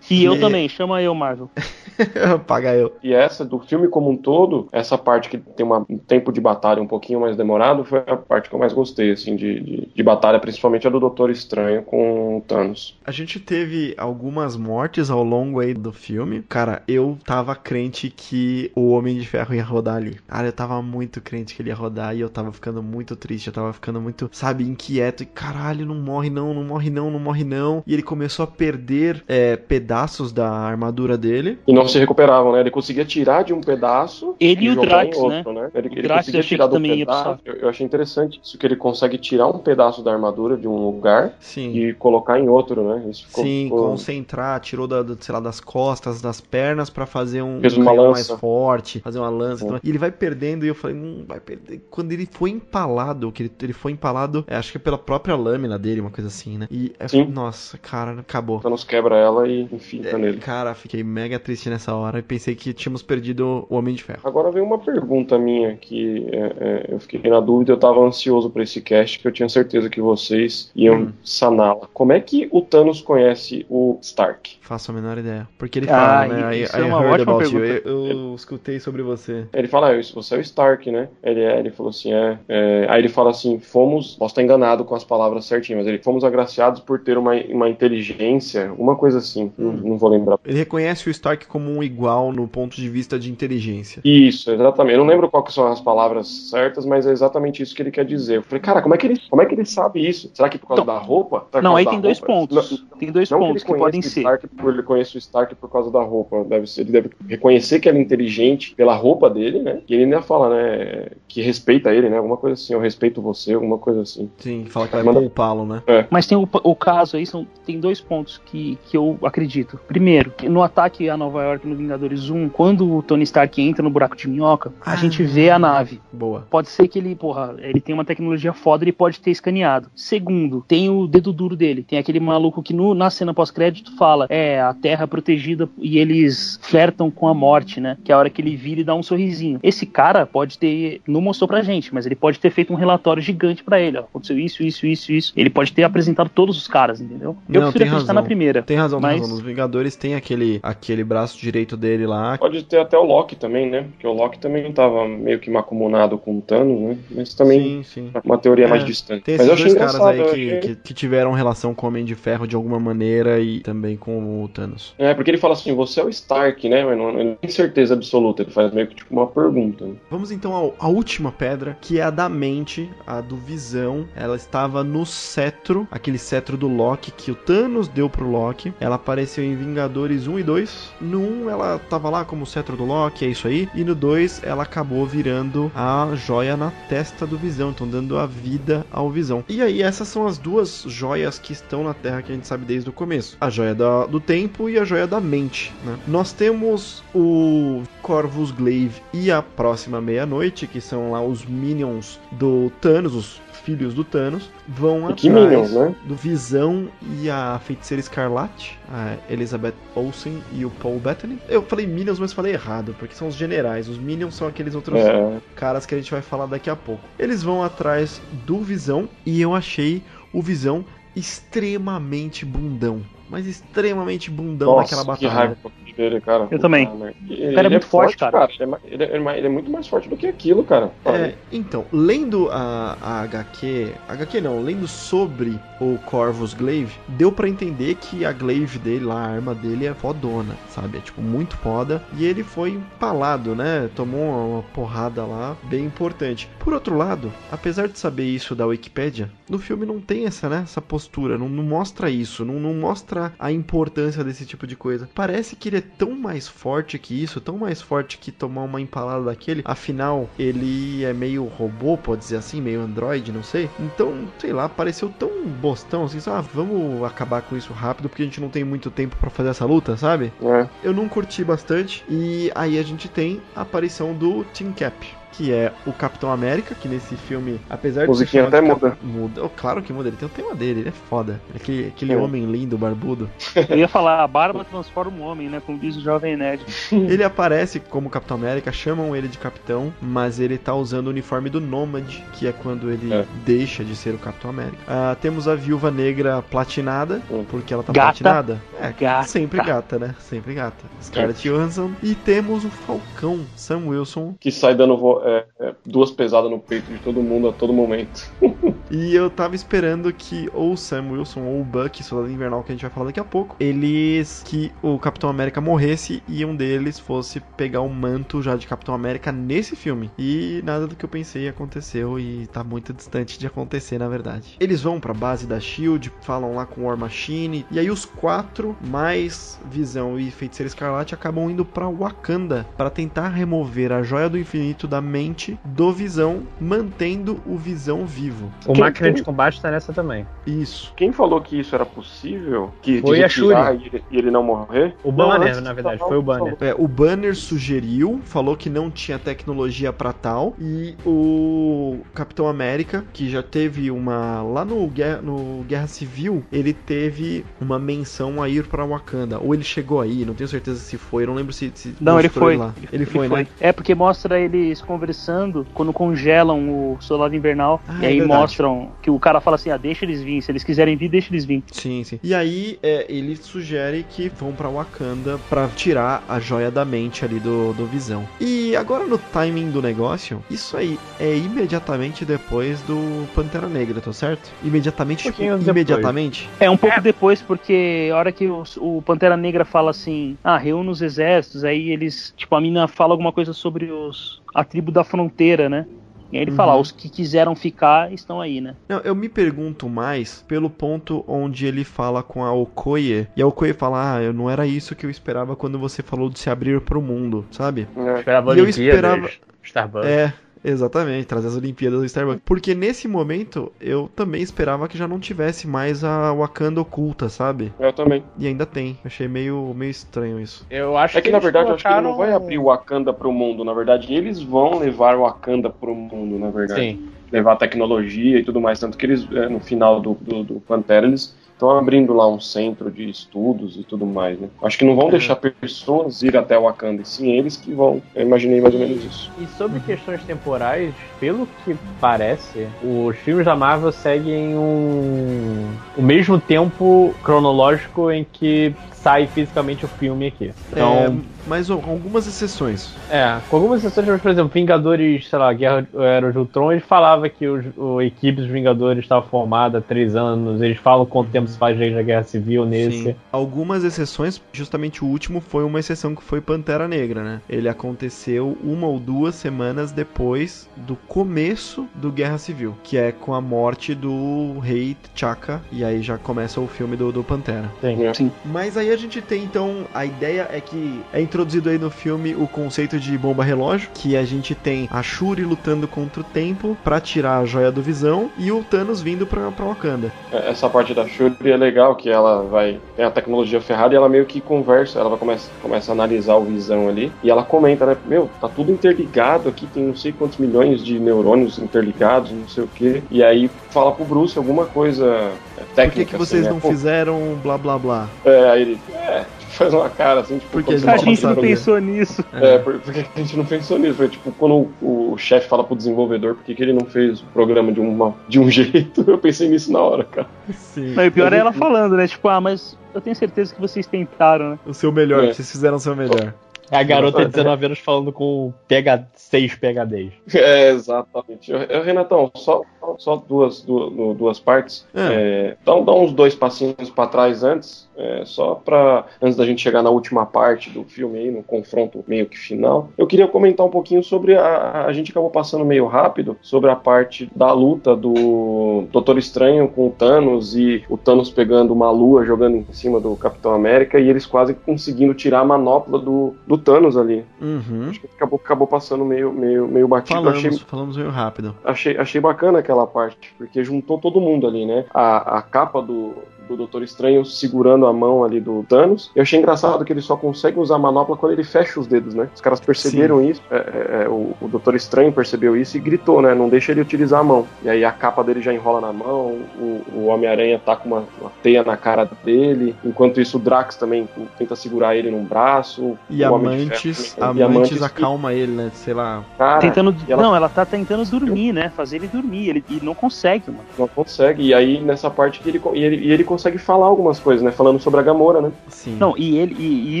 E eu também, chama eu, Marvel. Paga eu. E essa, do filme como um todo, essa parte que tem uma, um tempo de batalha um pouquinho mais demorado, foi a parte que eu mais gostei, assim, de, de, de batalha, principalmente a do Doutor Estranho com o Thanos. A gente teve algumas mortes ao longo aí do filme. Cara, eu tava crente que o Homem de Ferro ia rodar ali. Cara, eu tava muito crente que ele ia rodar e eu tava ficando muito triste, eu tava ficando muito, sabe, inquieto. E caralho, não morre não, não morre não, não morre não. E ele começou a perder é, pedaços da armadura dele. E não se recuperavam, né? Ele conseguia tirar de um pedaço ele e o Drax, outro, né? né? Ele, ele conseguia tirar do pedaço. Eu, eu, achei interessante isso, que ele consegue tirar um pedaço da armadura de um lugar Sim. e colocar em outro, né? Isso ficou Sim, concentrar, tirou da, sei lá, das costas, das pernas para fazer um, um mais forte, fazer uma lança. Então, e ele vai perdendo e eu falei, não vai perder. Quando ele foi empalado, que ele, ele foi empalado, é, acho que é pela própria lâmina dele, uma coisa assim, né? E é, Sim. nossa, cara, acabou. Thanos quebra ela e enfim, é, nele. Cara, fiquei mega triste nessa hora e pensei que tínhamos perdido o Homem de Ferro. Agora vem uma pergunta minha que é, é, eu fiquei na dúvida, eu tava ansioso para esse cast, que eu tinha certeza que vocês iam hum. saná-la. Como é que o Thanos conhece o Stark? Faço a menor ideia. Porque ele fala, ah, né? Isso I, é uma about you. Eu, eu, escutei sobre você. Ele fala, ah, você é o Stark, né? Ele, é, ele falou assim, é, é, Aí ele fala assim, fomos, posso estar enganado com as palavras certinhas, mas ele fomos agraciados por ter uma, uma inteligência, uma coisa assim, hum. não, não, vou lembrar. Ele reconhece o Stark como um igual no ponto de vista de inteligência. Isso, exatamente. Eu não lembro quais são as palavras certas, mas é exatamente isso que ele quer dizer. Eu falei, cara, como é que ele, como é que ele sabe isso? Será que por causa então, da roupa? Não, aí tem dois pontos. Não, tem dois pontos que, que podem ser. Stark, ele conhece o Stark por causa da roupa. Deve ser, ele deve reconhecer que ele é inteligente pela roupa dele, né? E ele ainda fala, né? Que respeita ele, né? Alguma coisa assim, eu respeito você, alguma coisa assim. Sim, fala que vai Manda... poupá-lo, né? É. Mas tem o, o caso aí, são, tem dois pontos que, que eu acredito. Primeiro, no ataque a Nova York no Vingadores 1, quando o Tony Stark entra no buraco de minhoca, ah, a gente vê a nave. Boa. Pode ser que ele, porra, ele tem uma tecnologia foda, ele pode ter escaneado. Segundo, tem o dedo duro dele. Tem aquele maluco que no, na cena pós-crédito fala: é, a Terra protegida e eles flertam com a morte, né? Que é a hora que ele vira e dá um sorrisinho. Esse cara pode ter, não mostrou pra gente, mas ele pode ter feito um relatório gigante para ele, ó. Aconteceu isso, isso, isso, isso. Ele pode ter apresentado todos os caras, entendeu? Eu não, prefiro acreditar razão. na primeira. Tem razão, mas... tem razão. Nos Vingadores tem aquele, aquele braço direito dele lá. Pode ter até o Loki também, né? Porque o Loki também tava meio que macumunado com o Thanos, né? Mas também sim, sim. uma teoria é, mais distante. Tem esses mas dois caras aí que, achei... que, que, tiveram relação com o Homem de Ferro de alguma maneira e também com o Thanos. É, porque ele fala assim, você é o Stark, né? Mas não, não tem certeza absoluta. Ele faz meio que tipo uma pergunta. Né? Vamos então à última pedra, que é a da mente, a do Visão. Ela estava no cetro, aquele cetro do Loki que o Thanos deu pro Loki. Ela apareceu em Vingadores 1 e 2. No 1 ela tava lá como cetro do Loki, é isso aí. E no 2 ela acabou virando a joia na testa do Visão, então dando a vida ao Visão. E aí essas são as duas joias que estão na Terra que a gente sabe desde o começo. A joia da, do tempo e a joia da mente, né? Nós temos o Corvus Glaive e a próxima meia-noite, que são lá os minions do Thanos, os filhos do Thanos, vão e atrás Minions, né? do Visão e a Feiticeira Escarlate, a Elizabeth Olsen e o Paul Bettany. Eu falei Minions, mas falei errado, porque são os generais. Os Minions são aqueles outros é. caras que a gente vai falar daqui a pouco. Eles vão atrás do Visão e eu achei o Visão extremamente bundão mas extremamente bundão Nossa, naquela batalha. Que raiva dele, cara. Eu também. Ele, o cara é muito é forte, cara. cara. Ele, é, ele, é, ele, é, muito mais forte do que aquilo, cara. É, então, lendo a, a HQ, HQ não, lendo sobre o Corvus Glaive, deu para entender que a glaive dele lá, a arma dele é fodona, sabe? É tipo muito foda. E ele foi empalado, né? Tomou uma, uma porrada lá, bem importante. Por outro lado, apesar de saber isso da Wikipedia, no filme não tem essa, né? Essa postura, não, não mostra isso, não, não mostra a importância desse tipo de coisa. Parece que ele é tão mais forte que isso, tão mais forte que tomar uma empalada daquele. Afinal, ele é meio robô, pode dizer assim, meio android, não sei. Então, sei lá, pareceu tão bostão assim, só, ah, vamos acabar com isso rápido porque a gente não tem muito tempo para fazer essa luta, sabe? É. Eu não curti bastante. E aí a gente tem a aparição do Team Cap que é o Capitão América, que nesse filme, apesar de. Musiquinha até muda. Muda. Oh, claro que muda, ele tem o tema dele, ele é foda. Aquele, aquele é. homem lindo, barbudo. Eu ia falar, a barba transforma um homem, né? Como diz o Jovem Nerd. ele aparece como Capitão América, chamam ele de Capitão, mas ele tá usando o uniforme do Nômade, que é quando ele é. deixa de ser o Capitão América. Uh, temos a Viúva Negra platinada, hum. porque ela tá gata. platinada. É, gata. sempre gata, né? Sempre gata. Scarlett Johansson. E temos o Falcão, Sam Wilson. Que sai dando é, é, duas pesadas no peito de todo mundo a todo momento. e eu tava esperando que ou o Sam Wilson ou o Buck, soldado invernal que a gente vai falar daqui a pouco, eles que o Capitão América morresse e um deles fosse pegar o manto já de Capitão América nesse filme. E nada do que eu pensei aconteceu e tá muito distante de acontecer, na verdade. Eles vão pra base da Shield, falam lá com War Machine, e aí os quatro, mais Visão e Feiticeiro Escarlate, acabam indo pra Wakanda para tentar remover a Joia do Infinito da mente do Visão, mantendo o Visão vivo. O máquina quem... de combate tá nessa também. Isso. Quem falou que isso era possível? Que foi a Shuri. E ele, não morrer? O Banner, não, na verdade, foi o Banner. É, o Banner sugeriu, falou que não tinha tecnologia para tal. E o Capitão América, que já teve uma. Lá no Guerra, no Guerra Civil, ele teve uma menção a ir para Wakanda. Ou ele chegou aí, não tenho certeza se foi, não lembro se. se não, ele foi. Lá. Ele, ele foi, foi, né? É porque mostra eles conversando quando congelam o soldado invernal. Ah, e aí é mostram que o cara fala assim: ah, deixa eles vir. Se eles quiserem vir, deixa eles vir. Sim, sim. E aí é, ele sugere que vão para Wakanda para tirar a joia da mente ali do, do Visão. E agora no timing do negócio, isso aí é imediatamente depois do Pantera Negra, tá certo? Imediatamente, um tipo, imediatamente? É um pouco é. depois, porque a hora que o, o Pantera Negra fala assim, ah, reúne os exércitos, aí eles, tipo, a mina fala alguma coisa sobre os a tribo da fronteira, né? E aí ele uhum. fala, os que quiseram ficar estão aí, né? Não, eu me pergunto mais pelo ponto onde ele fala com a Okoye. E a Okoye fala, ah, eu não era isso que eu esperava quando você falou de se abrir pro mundo, sabe? É. Esperava e eu esperava... Starbucks. É, Exatamente, trazer as Olimpíadas do Starbucks. Porque nesse momento eu também esperava que já não tivesse mais a Wakanda oculta, sabe? Eu também. E ainda tem. Achei meio, meio estranho isso. Eu acho é que, que na verdade colocaram... acho que ele não vai abrir o Wakanda pro mundo. Na verdade, eles vão levar o Wakanda pro mundo, na verdade. Sim. Levar tecnologia e tudo mais. Tanto que eles, é, no final do, do, do Pantera, eles estão abrindo lá um centro de estudos e tudo mais, né? Acho que não vão é. deixar pessoas ir até o Wakanda, e sim eles que vão. Eu imaginei mais ou menos isso. E sobre questões temporais, pelo que parece, os filmes da Marvel seguem um o mesmo tempo cronológico em que sai fisicamente o filme aqui. Então, é, mas algumas exceções. É, com algumas exceções, por exemplo, Vingadores, sei lá, Guerra Era de Ultron, ele falava que os, o equipe dos Vingadores estava formada há três anos, eles falam quanto tempo se faz desde a Guerra Civil nesse. Sim. Algumas exceções, justamente o último foi uma exceção que foi Pantera Negra, né? Ele aconteceu uma ou duas semanas depois do começo do Guerra Civil, que é com a morte do rei T'Chaka, e aí já começa o filme do, do Pantera. Sim. Sim. Mas aí a gente tem então a ideia é que é introduzido aí no filme o conceito de bomba relógio, que a gente tem a Shuri lutando contra o tempo para tirar a joia do Visão e o Thanos vindo pra, pra Wakanda. É, essa parte da Shuri é legal, que ela vai tem a tecnologia ferrada e ela meio que conversa, ela vai começa, começa a analisar o Visão ali e ela comenta, né, meu, tá tudo interligado aqui, tem não sei quantos milhões de neurônios interligados, não sei o que, e aí fala pro Bruce alguma coisa técnica. Por que, que vocês assim, né? não fizeram blá blá blá? É, aí ele, é, faz uma cara assim, tipo, porque a gente, a gente não, pensou nisso. É, porque a gente não pensou nisso. Foi tipo, quando o, o chefe fala pro desenvolvedor por que ele não fez o programa de, uma, de um jeito, eu pensei nisso na hora, cara. Sim. Mas o pior é ela falando, né? Tipo, ah, mas eu tenho certeza que vocês tentaram, né? O seu melhor, é. vocês fizeram o seu melhor. É a garota de 19 anos falando com PH, 6 PHDs. É, exatamente. Eu, Renatão, só, só duas, duas, duas partes. É. É, dá, dá uns dois passinhos para trás antes. É, só para antes da gente chegar na última parte do filme aí, no confronto meio que final, eu queria comentar um pouquinho sobre a, a gente acabou passando meio rápido sobre a parte da luta do Doutor Estranho com o Thanos e o Thanos pegando uma lua jogando em cima do Capitão América e eles quase conseguindo tirar a manopla do, do Thanos ali. Uhum. Acho que acabou, acabou passando meio, meio, meio batido. Falamos, achei, falamos meio rápido. Achei, achei bacana aquela parte, porque juntou todo mundo ali, né? A, a capa do, do Doutor Estranho segurando a mão ali do Thanos. Eu achei engraçado que ele só consegue usar a manopla quando ele fecha os dedos, né? Os caras perceberam Sim. isso, é, é, é, o, o, Doutor Estranho percebeu isso e gritou, né? Não deixa ele utilizar a mão. E aí a capa dele já enrola na mão, o, o Homem-Aranha tá com uma, uma, teia na cara dele. Enquanto isso, o Drax também tenta segurar ele num braço. E a Mantis, a Mantis acalma ele, né? Sei lá. Cara, tentando, ela... Não, ela tá tentando dormir, né? Fazer ele dormir. Ele, e não consegue, mano. Não consegue. E aí, nessa parte que ele, e ele, e ele consegue consegue falar algumas coisas, né? Falando sobre a Gamora, né? Sim. Não, e ele e, e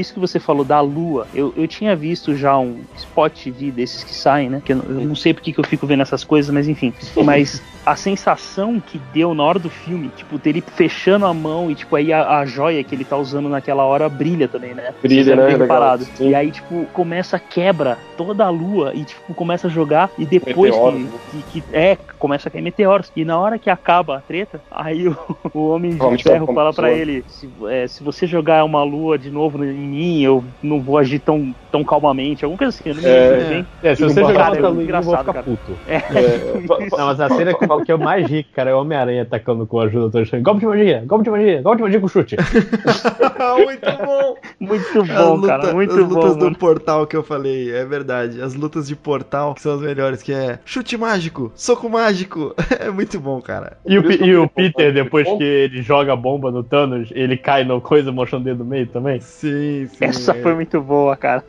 isso que você falou da Lua, eu, eu tinha visto já um spot TV desses que saem, né? Que eu, eu não sei porque que eu fico vendo essas coisas, mas enfim. Mas a sensação que deu na hora do filme, tipo, dele fechando a mão e, tipo, aí a, a joia que ele tá usando naquela hora brilha também, né? Brilha, né? Parado. E aí, tipo, começa a quebra toda a lua e, tipo, começa a jogar e depois que, né? que, que, é começa a cair meteoros. E na hora que acaba a treta, aí o, o Homem de Ferro fala para ele: se, é, se você jogar uma lua de novo em mim, eu não vou agir tão, tão calmamente. Alguma coisa assim, eu não me lembro bem. É, se você jogar outra lua, eu vou ficar cara. puto. É. É. Não, mas a cena que, que eu mais ri, cara, é o Homem-Aranha atacando com a ajuda do Doutor Golpe de magia, golpe de magia, golpe de magia com chute. muito bom! Muito bom, luta, cara, muito bom. As lutas bom, do portal que eu falei, é verdade. As lutas de portal que são as melhores, que é chute mágico, soco mágico. É muito bom, cara. E o, e o Peter, depois que ele joga a bomba no Thanos, ele cai no coisa mostrando o dedo no meio também? Sim, sim. Essa é. foi muito boa, cara.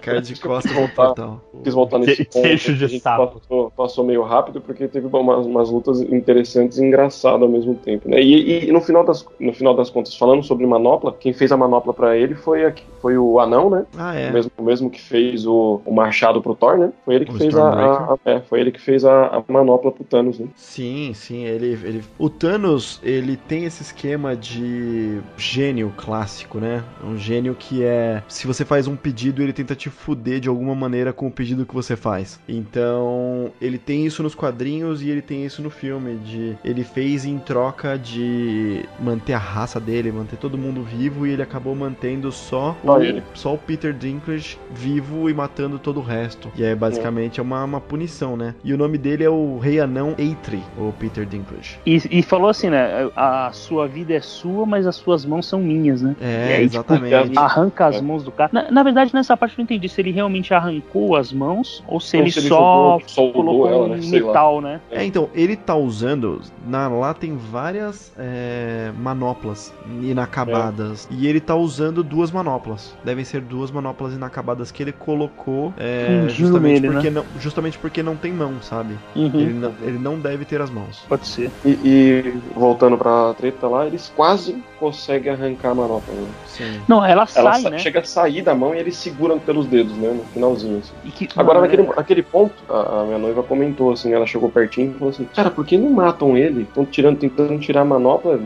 Cara de costas no portal. Quis voltar nesse ponto. Queixo de sapo. Passou, passou, meio rápido porque teve umas, umas lutas interessantes e engraçadas ao mesmo tempo, né? E, e, no, final das, no final das contas, falando sobre manopla, quem fez a manopla para ele foi, a, foi o anão, né? Ah, é. O mesmo, o mesmo que fez o, o machado pro Thor, né? Foi ele que o fez a, a, é, foi ele que fez a, a manopla pro Thanos, né? Sim, sim, ele, ele o Thanos, ele tem esse esquema de gênio clássico, né? Um gênio que é se você faz um pedido, ele tenta te fuder de alguma maneira com o pedido que você faz. Então, ele tem isso nos quadrinhos e ele tem isso no filme de ele fez em troca de manter a raça dele, manter todo mundo vivo e ele acabou mantendo só o, só o Peter Dinklage vivo e matando todo o resto. E é basicamente é uma, uma punição, né? E o nome dele é o Rei Anão Eitri, o Peter Dinklage. E, e, falou assim, né? A sua vida é sua, mas as suas mãos são minhas, né? É, aí, tipo, exatamente. Tipo, arranca as mãos do cara. Na, na, verdade, nessa parte eu não entendi se ele realmente arrancou as mãos ou se, ele, se ele, só colocou ela, né? um metal, né? É, então, ele tá usando. Na, lá tem várias é, manoplas inacabadas. É. E ele tá usando duas manoplas. Devem ser duas manoplas inacabadas que ele colocou. É, justamente, nele, porque né? não, justamente porque não tem mão, sabe? Uhum. Ele, não, ele não deve ter as mãos. Pode ser. E, e voltando pra treta lá, eles quase conseguem arrancar a manopla. Né? Sim. Não, ela, ela sai, né? Chega a sair da mão e eles seguram pelos dedos, né? No finalzinho. Assim. Que, Agora, naquele, é... naquele ponto, a, a, minha noiva comentou assim, ela chegou pertinho e falou assim, cara, por que não matam ele? Estão tirando, tentando tirar a manopla,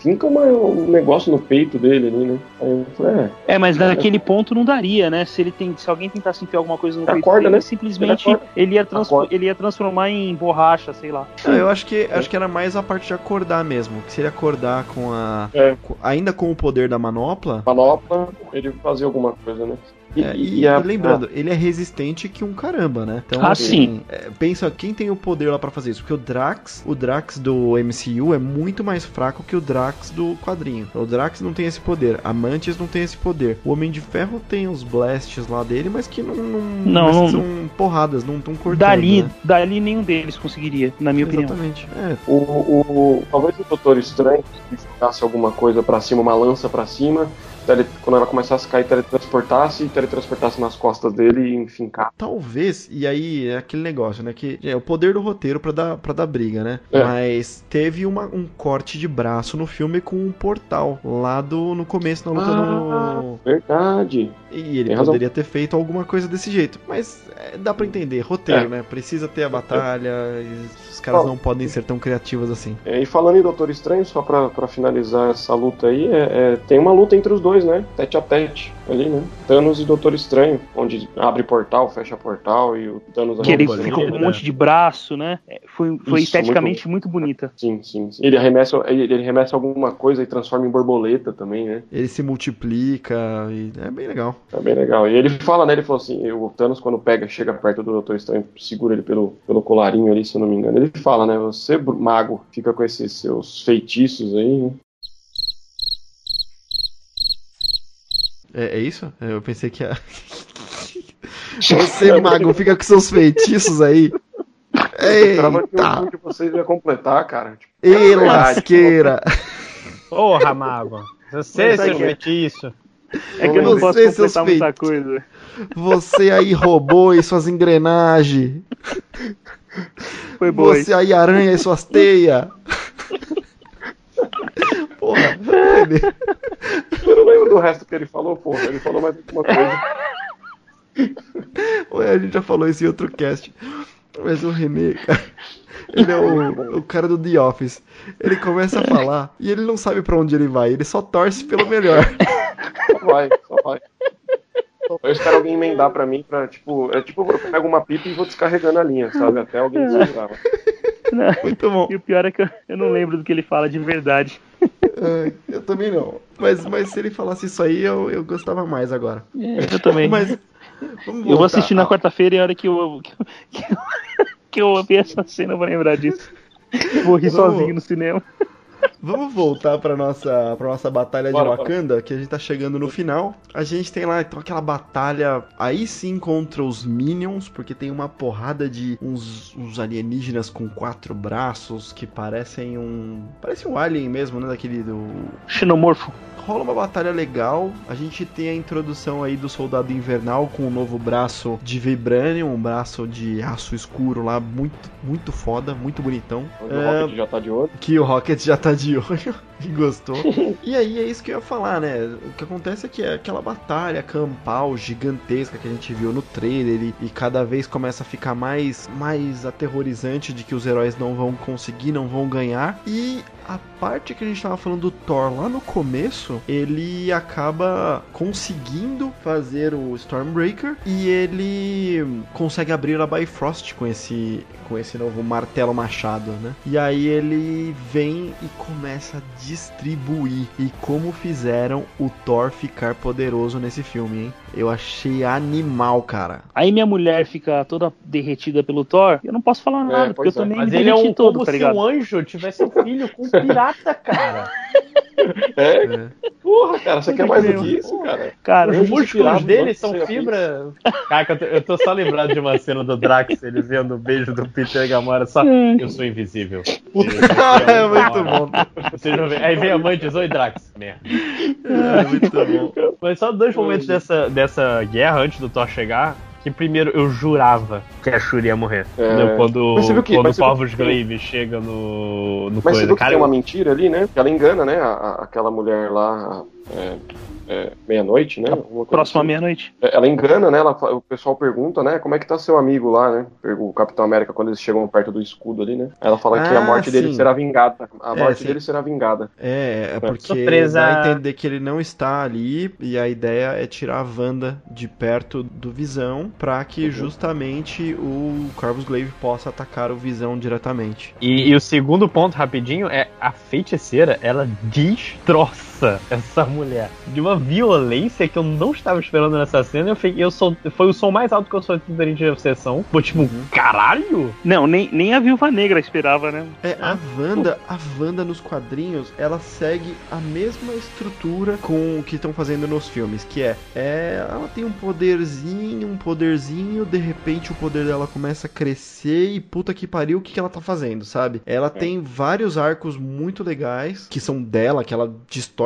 finca uma, um negócio no peito dele ali, né? Aí eu falei, é. É, mas naquele é. ponto não daria, né? Se ele tem. Se alguém tentasse enfiar alguma coisa no peito acorda, dele, né? simplesmente ele, ele ia, ele ia transformar em borracha, sei lá. Ah, eu acho que acho que era mais a parte de acordar mesmo. Que se ele acordar com a. É. Ainda com o poder da manopla. Manopla, ele fazia alguma coisa, né? E, é, e, e, a, e lembrando, ele é resistente que um caramba, né? Então, ah, assim, sim. É, pensa quem tem o poder lá para fazer isso. Porque o Drax, o Drax do MCU é muito mais fraco que o Drax do quadrinho. O Drax não tem esse poder, a Mantis não tem esse poder. O Homem de Ferro tem os blasts lá dele, mas que não, não, não, não são porradas, não estão cortando. Dali, né? dali nenhum deles conseguiria, na minha Exatamente. opinião. É. O, o, talvez o Doutor Estranho se ficasse alguma coisa para cima, uma lança para cima, tele, quando ela começasse a cair, teletransportasse e teletransportasse nas costas dele e enfincar. Talvez, e aí é aquele negócio, né? Que é o poder do roteiro para dar, pra dar briga, né? É. Mas teve uma, um corte de braço no filme com um portal lá do, no começo, na luta ah, no. Verdade. E ele Tem poderia razão. ter feito alguma coisa desse jeito. Mas é, dá para entender, roteiro, é. né? Precisa ter a batalha, os caras não podem ser tão criativos assim. É, e falando em Doutor Estranho, só pra, pra finalizar essa luta aí, é, é tem uma luta entre os dois, né? Tete a tete ali, né? Thanos e Doutor Estranho, onde abre portal, fecha portal e o Thanos Que ele fica com um monte de braço, né? É, foi, foi Isso, esteticamente muito, muito, bonita. Sim, sim, sim. Ele arremessa, ele, ele arremessa alguma coisa e transforma em borboleta também, né? Ele se multiplica e é bem legal. É bem legal. E ele fala, né? Ele falou assim: o Thanos, quando pega, chega perto do Doutor Estranho, segura ele pelo, pelo colarinho ali, se eu não me engano. Ele fala, né? Você, mago, fica com esses seus feitiços aí, né? É, é isso? Eu pensei que a. Você, mago, fica com seus feitiços aí. Eita! que vocês iam completar, cara. Tipo, Ei, lasqueira! Porra, mago. Você, é seu feitiço. É que eu não você, posso completar muita coisa. Você aí, robô e suas engrenagens. Foi boa. Você aí, aranha e suas teias. Porra, eu lembro do resto que ele falou, porra. Ele falou mais alguma coisa. Ué, a gente já falou isso em outro cast. Mas o René, cara, ele é o, o cara do The Office. Ele começa a falar e ele não sabe para onde ele vai, ele só torce pelo melhor. Só vai, só vai. Eu espero alguém emendar pra mim pra, tipo, é tipo, eu pego uma pipa e vou descarregando a linha, sabe? Até alguém desligar. Muito bom. E o pior é que eu, eu não lembro do que ele fala de verdade. Uh, eu também não. Mas, mas se ele falasse isso aí, eu, eu gostava mais agora. É, eu também. Mas, eu vou assistir na quarta-feira e a hora que eu, que, que, eu, que eu ver essa cena eu vou lembrar disso. Vou rir Vamos. sozinho no cinema. Vamos voltar para nossa para nossa batalha bora, de Wakanda, bora. que a gente tá chegando no final. A gente tem lá então aquela batalha aí sim contra os Minions, porque tem uma porrada de uns, uns alienígenas com quatro braços que parecem um parece um alien mesmo, né, daquele do xenomorfo rola uma batalha legal. A gente tem a introdução aí do Soldado Invernal com o um novo braço de Vibranium, um braço de aço escuro lá, muito, muito foda, muito bonitão. É... o Rocket já tá de olho. Que o Rocket já tá de olho e gostou. e aí é isso que eu ia falar, né? O que acontece é que é aquela batalha campal gigantesca que a gente viu no trailer e, e cada vez começa a ficar mais, mais aterrorizante de que os heróis não vão conseguir, não vão ganhar. E a parte que a gente tava falando do Thor lá no começo, ele acaba conseguindo fazer o Stormbreaker e ele consegue abrir a Bifrost com esse com esse novo martelo machado, né? E aí ele vem e começa a distribuir e como fizeram o Thor ficar poderoso nesse filme, hein? Eu achei animal, cara. Aí minha mulher fica toda derretida pelo Thor, eu não posso falar é, nada, é, porque eu também é. Mas ele é um todo, como tá se um anjo tivesse um filho com pirata, cara. É? é. Porra, cara, você quer mais do que isso, cara? Cara, os músculos dele são fibra. Cara, eu tô, eu tô, só lembrado de uma cena do Drax, ele vendo o beijo do Peter e Gamora, só. Eu sou invisível. é muito bom. Aí vem a mãe e diz: Oi, Drax. Merda. É, muito bom. Mas só dois momentos dessa, dessa guerra antes do Thor chegar que primeiro eu jurava que a Shuri ia morrer. É... Quando, quando o Corvus Glaive chega no, no Mas coisa. você viu que Cara, tem uma mentira ali, né? Que ela engana, né? A, a, aquela mulher lá. É é, meia-noite, né? Próxima assim. meia-noite. É, ela engana, né? Ela, o pessoal pergunta, né? Como é que tá seu amigo lá, né? O Capitão América, quando eles chegam perto do escudo ali, né? Ela fala ah, que a ah, morte sim. dele será vingada. A é, morte sim. dele será vingada. É, é porque Surpresa. dá entender que ele não está ali e a ideia é tirar a Wanda de perto do Visão para que uhum. justamente o Corvus Glaive possa atacar o Visão diretamente. E, e o segundo ponto, rapidinho, é a feiticeira, ela destroça essa mulher de uma violência que eu não estava esperando nessa cena. Eu, fiquei, eu sou, foi o som mais alto que eu sou durante a sessão. Foi tipo, uhum. caralho? Não, nem, nem a Viúva Negra esperava, né? É, a Wanda, a Wanda nos quadrinhos, ela segue a mesma estrutura com o que estão fazendo nos filmes, que é, é, ela tem um poderzinho, um poderzinho, de repente o poder dela começa a crescer e puta que pariu, o que, que ela tá fazendo, sabe? Ela é. tem vários arcos muito legais que são dela, que ela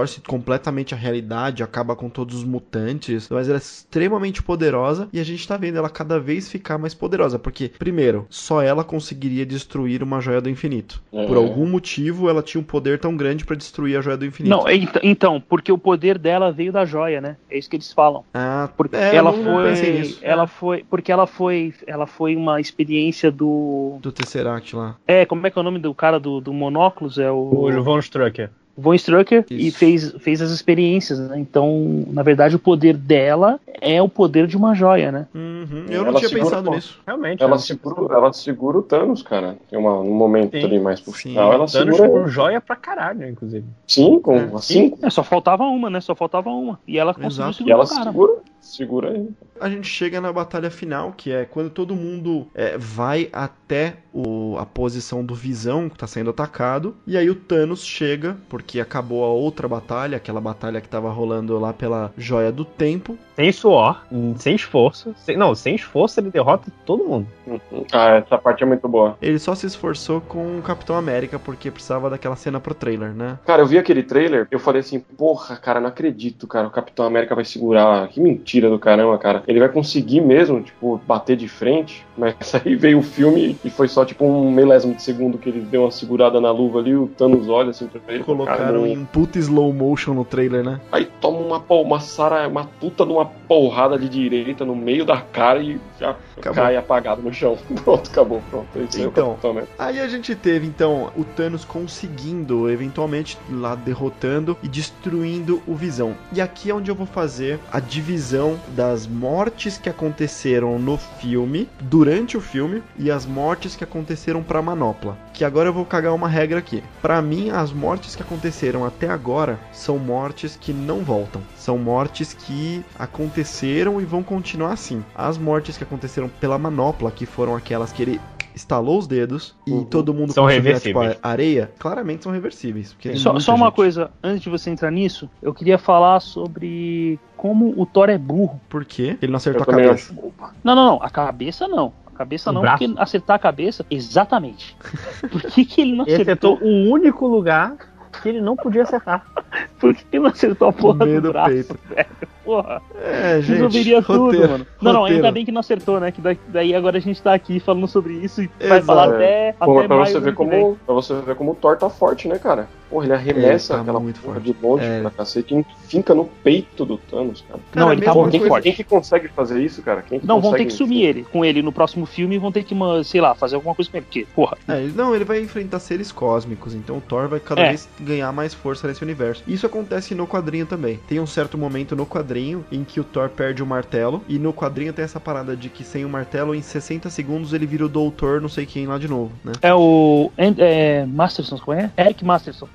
distorce completamente a realidade acaba com todos os mutantes, mas ela é extremamente poderosa e a gente tá vendo ela cada vez ficar mais poderosa, porque, primeiro, só ela conseguiria destruir uma joia do infinito. É. Por algum motivo, ela tinha um poder tão grande para destruir a joia do infinito. Não, então, porque o poder dela veio da joia, né? É isso que eles falam. Ah, porque é, ela não, foi, não ela foi, porque ela foi, ela foi uma experiência do do Tesseract lá. É, como é que é o nome do cara do, do monóculos? É o o Von Strucker. Von Strucker e fez, fez as experiências, né? Então, na verdade, o poder dela é o poder de uma joia, né? Uhum. Eu não ela tinha pensado nisso. Realmente. Ela, segura, ela segura o Thanos, cara. Tem uma, um momento sim. ali mais pro final. Ela Thanos segura... com joia pra caralho, inclusive. Sim, com é. assim. É, só faltava uma, né? Só faltava uma. E ela conseguiu segurar e ela segura, segura aí. A gente chega na batalha final, que é quando todo mundo é, vai até o, a posição do Visão, que está sendo atacado, e aí o Thanos chega, porque acabou a outra batalha, aquela batalha que estava rolando lá pela Joia do Tempo. Sem suor, sem esforço. Sem, não, sem esforço ele derrota todo mundo. Uhum. Ah, essa parte é muito boa. Ele só se esforçou com o Capitão América, porque precisava daquela cena pro trailer, né? Cara, eu vi aquele trailer, eu falei assim, porra, cara, não acredito, cara, o Capitão América vai segurar. Que mentira do caramba, cara. Ele vai conseguir mesmo, tipo, bater de frente, mas aí veio o filme e foi só tipo um milésimo de segundo que ele deu uma segurada na luva ali, o Thanos olha assim pra ele. Colocaram em puta slow motion no trailer, né? Aí toma uma, uma, sara, uma puta de uma porrada de direita no meio da cara e já acabou. cai apagado no chão. Pronto, acabou, pronto. Esse então, é aí a gente teve então o Thanos conseguindo, eventualmente lá derrotando e destruindo o Visão. E aqui é onde eu vou fazer a divisão das mortes que aconteceram no filme, durante o filme, e as mortes que aconteceram pra Manopla. Que agora eu vou cagar uma regra aqui. Para mim, as mortes que aconteceram até agora são mortes que não voltam. São mortes que aconteceram e vão continuar assim. As mortes que aconteceram pela Manopla, que foram aquelas que ele estalou os dedos e uhum. todo mundo são reversíveis. Tipo, areia, claramente são reversíveis. Só, só uma coisa, antes de você entrar nisso, eu queria falar sobre como o Thor é burro. Por quê? Ele não acertou eu a cabeça. Não, não, não. A cabeça não. A cabeça não, porque acertar a cabeça. Exatamente. Por que, que ele não acertou? o único lugar que ele não podia acertar. Por que ele não acertou a porra do braço, peito. velho? Porra. É, gente. Resolveria roteiro, tudo, mano. Não, não, ainda bem que não acertou, né? Que daí agora a gente tá aqui falando sobre isso e vai falar até, Pô, até pra você ver como Pra você ver como o Thor tá forte, né, cara? Porra, ele arremessa tá aquela muito porra forte. de longe é. pra cacete e finca no peito do Thanos, cara. cara não, ele tá muito quem, forte. Quem que consegue fazer isso, cara? Quem que não, vão ter que sumir ele com ele no próximo filme e vão ter que, sei lá, fazer alguma coisa com ele. Porque, porra. É, não, ele vai enfrentar seres cósmicos, então o Thor vai cada é. vez ganhar mais força nesse universo. Isso acontece no quadrinho também. Tem um certo momento no quadrinho em que o Thor perde o martelo, e no quadrinho tem essa parada de que sem o martelo, em 60 segundos ele vira o doutor não sei quem lá de novo, né? É o. É, Masterson, qual é? Eric Masterson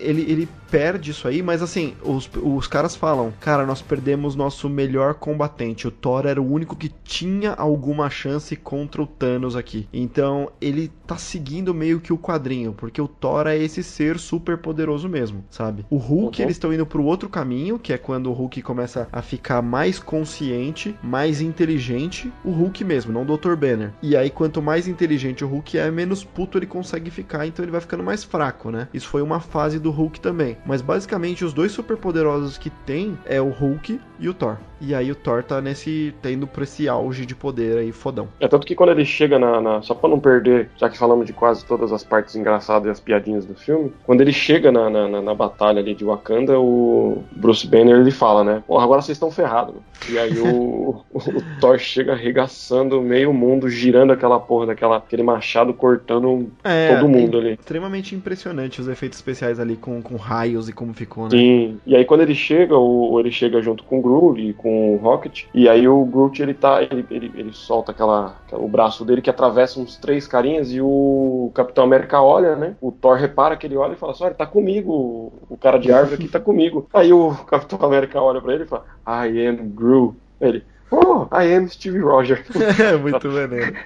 ele, ele perde isso aí, mas assim, os, os caras falam, cara, nós perdemos nosso melhor combatente. O Thor era o único que tinha alguma chance contra o Thanos aqui. Então, ele tá seguindo meio que o quadrinho, porque o Thor é esse ser super poderoso mesmo, sabe? O Hulk, uhum. eles estão indo pro outro caminho, que é quando o Hulk começa a ficar mais consciente, mais inteligente, o Hulk mesmo, não o Dr. Banner. E aí, quanto mais inteligente o Hulk é, menos puto ele consegue ficar, então ele vai ficando mais fraco, né? Isso foi uma fase do Hulk também. Mas basicamente os dois superpoderosos que tem é o Hulk e o Thor. E aí o Thor tá nesse. tendo pra esse auge de poder aí fodão. É tanto que quando ele chega na, na, Só pra não perder, já que falamos de quase todas as partes engraçadas e as piadinhas do filme, quando ele chega na, na, na batalha ali de Wakanda, o Bruce Banner ele fala, né? Porra, agora vocês estão ferrados. E aí o, o, o, Thor chega arregaçando meio mundo, girando aquela porra daquela, aquele machado cortando é, todo mundo é ali. Extremamente impressionante os efeitos especiais ali com, com raios e como ficou, né? Sim. E aí quando ele chega, o, ele chega junto com o Groot e com o Rocket, e aí o Groot ele tá. Ele, ele, ele solta aquela, o braço dele que atravessa uns três carinhas e o Capitão América olha, né? O Thor repara que ele olha e fala assim: olha, tá comigo, o cara de árvore aqui tá comigo. Aí o Capitão América olha pra ele e fala: I am Groot. Ele, Oh, I am Steve Rogers. É, muito maneiro.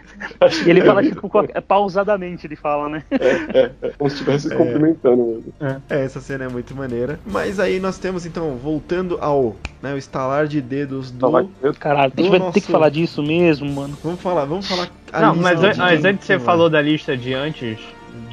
e ele fala, tipo, é, pausadamente, ele fala, né? É, é, é como se estivesse se é. cumprimentando mesmo. É. é. essa cena é muito maneira. Mas aí nós temos, então, voltando ao né, o estalar de dedos do. Caralho, a gente vai ter que falar disso mesmo, mano. Vamos falar, vamos falar. Não, mas, mas antes você falou da lista de antes,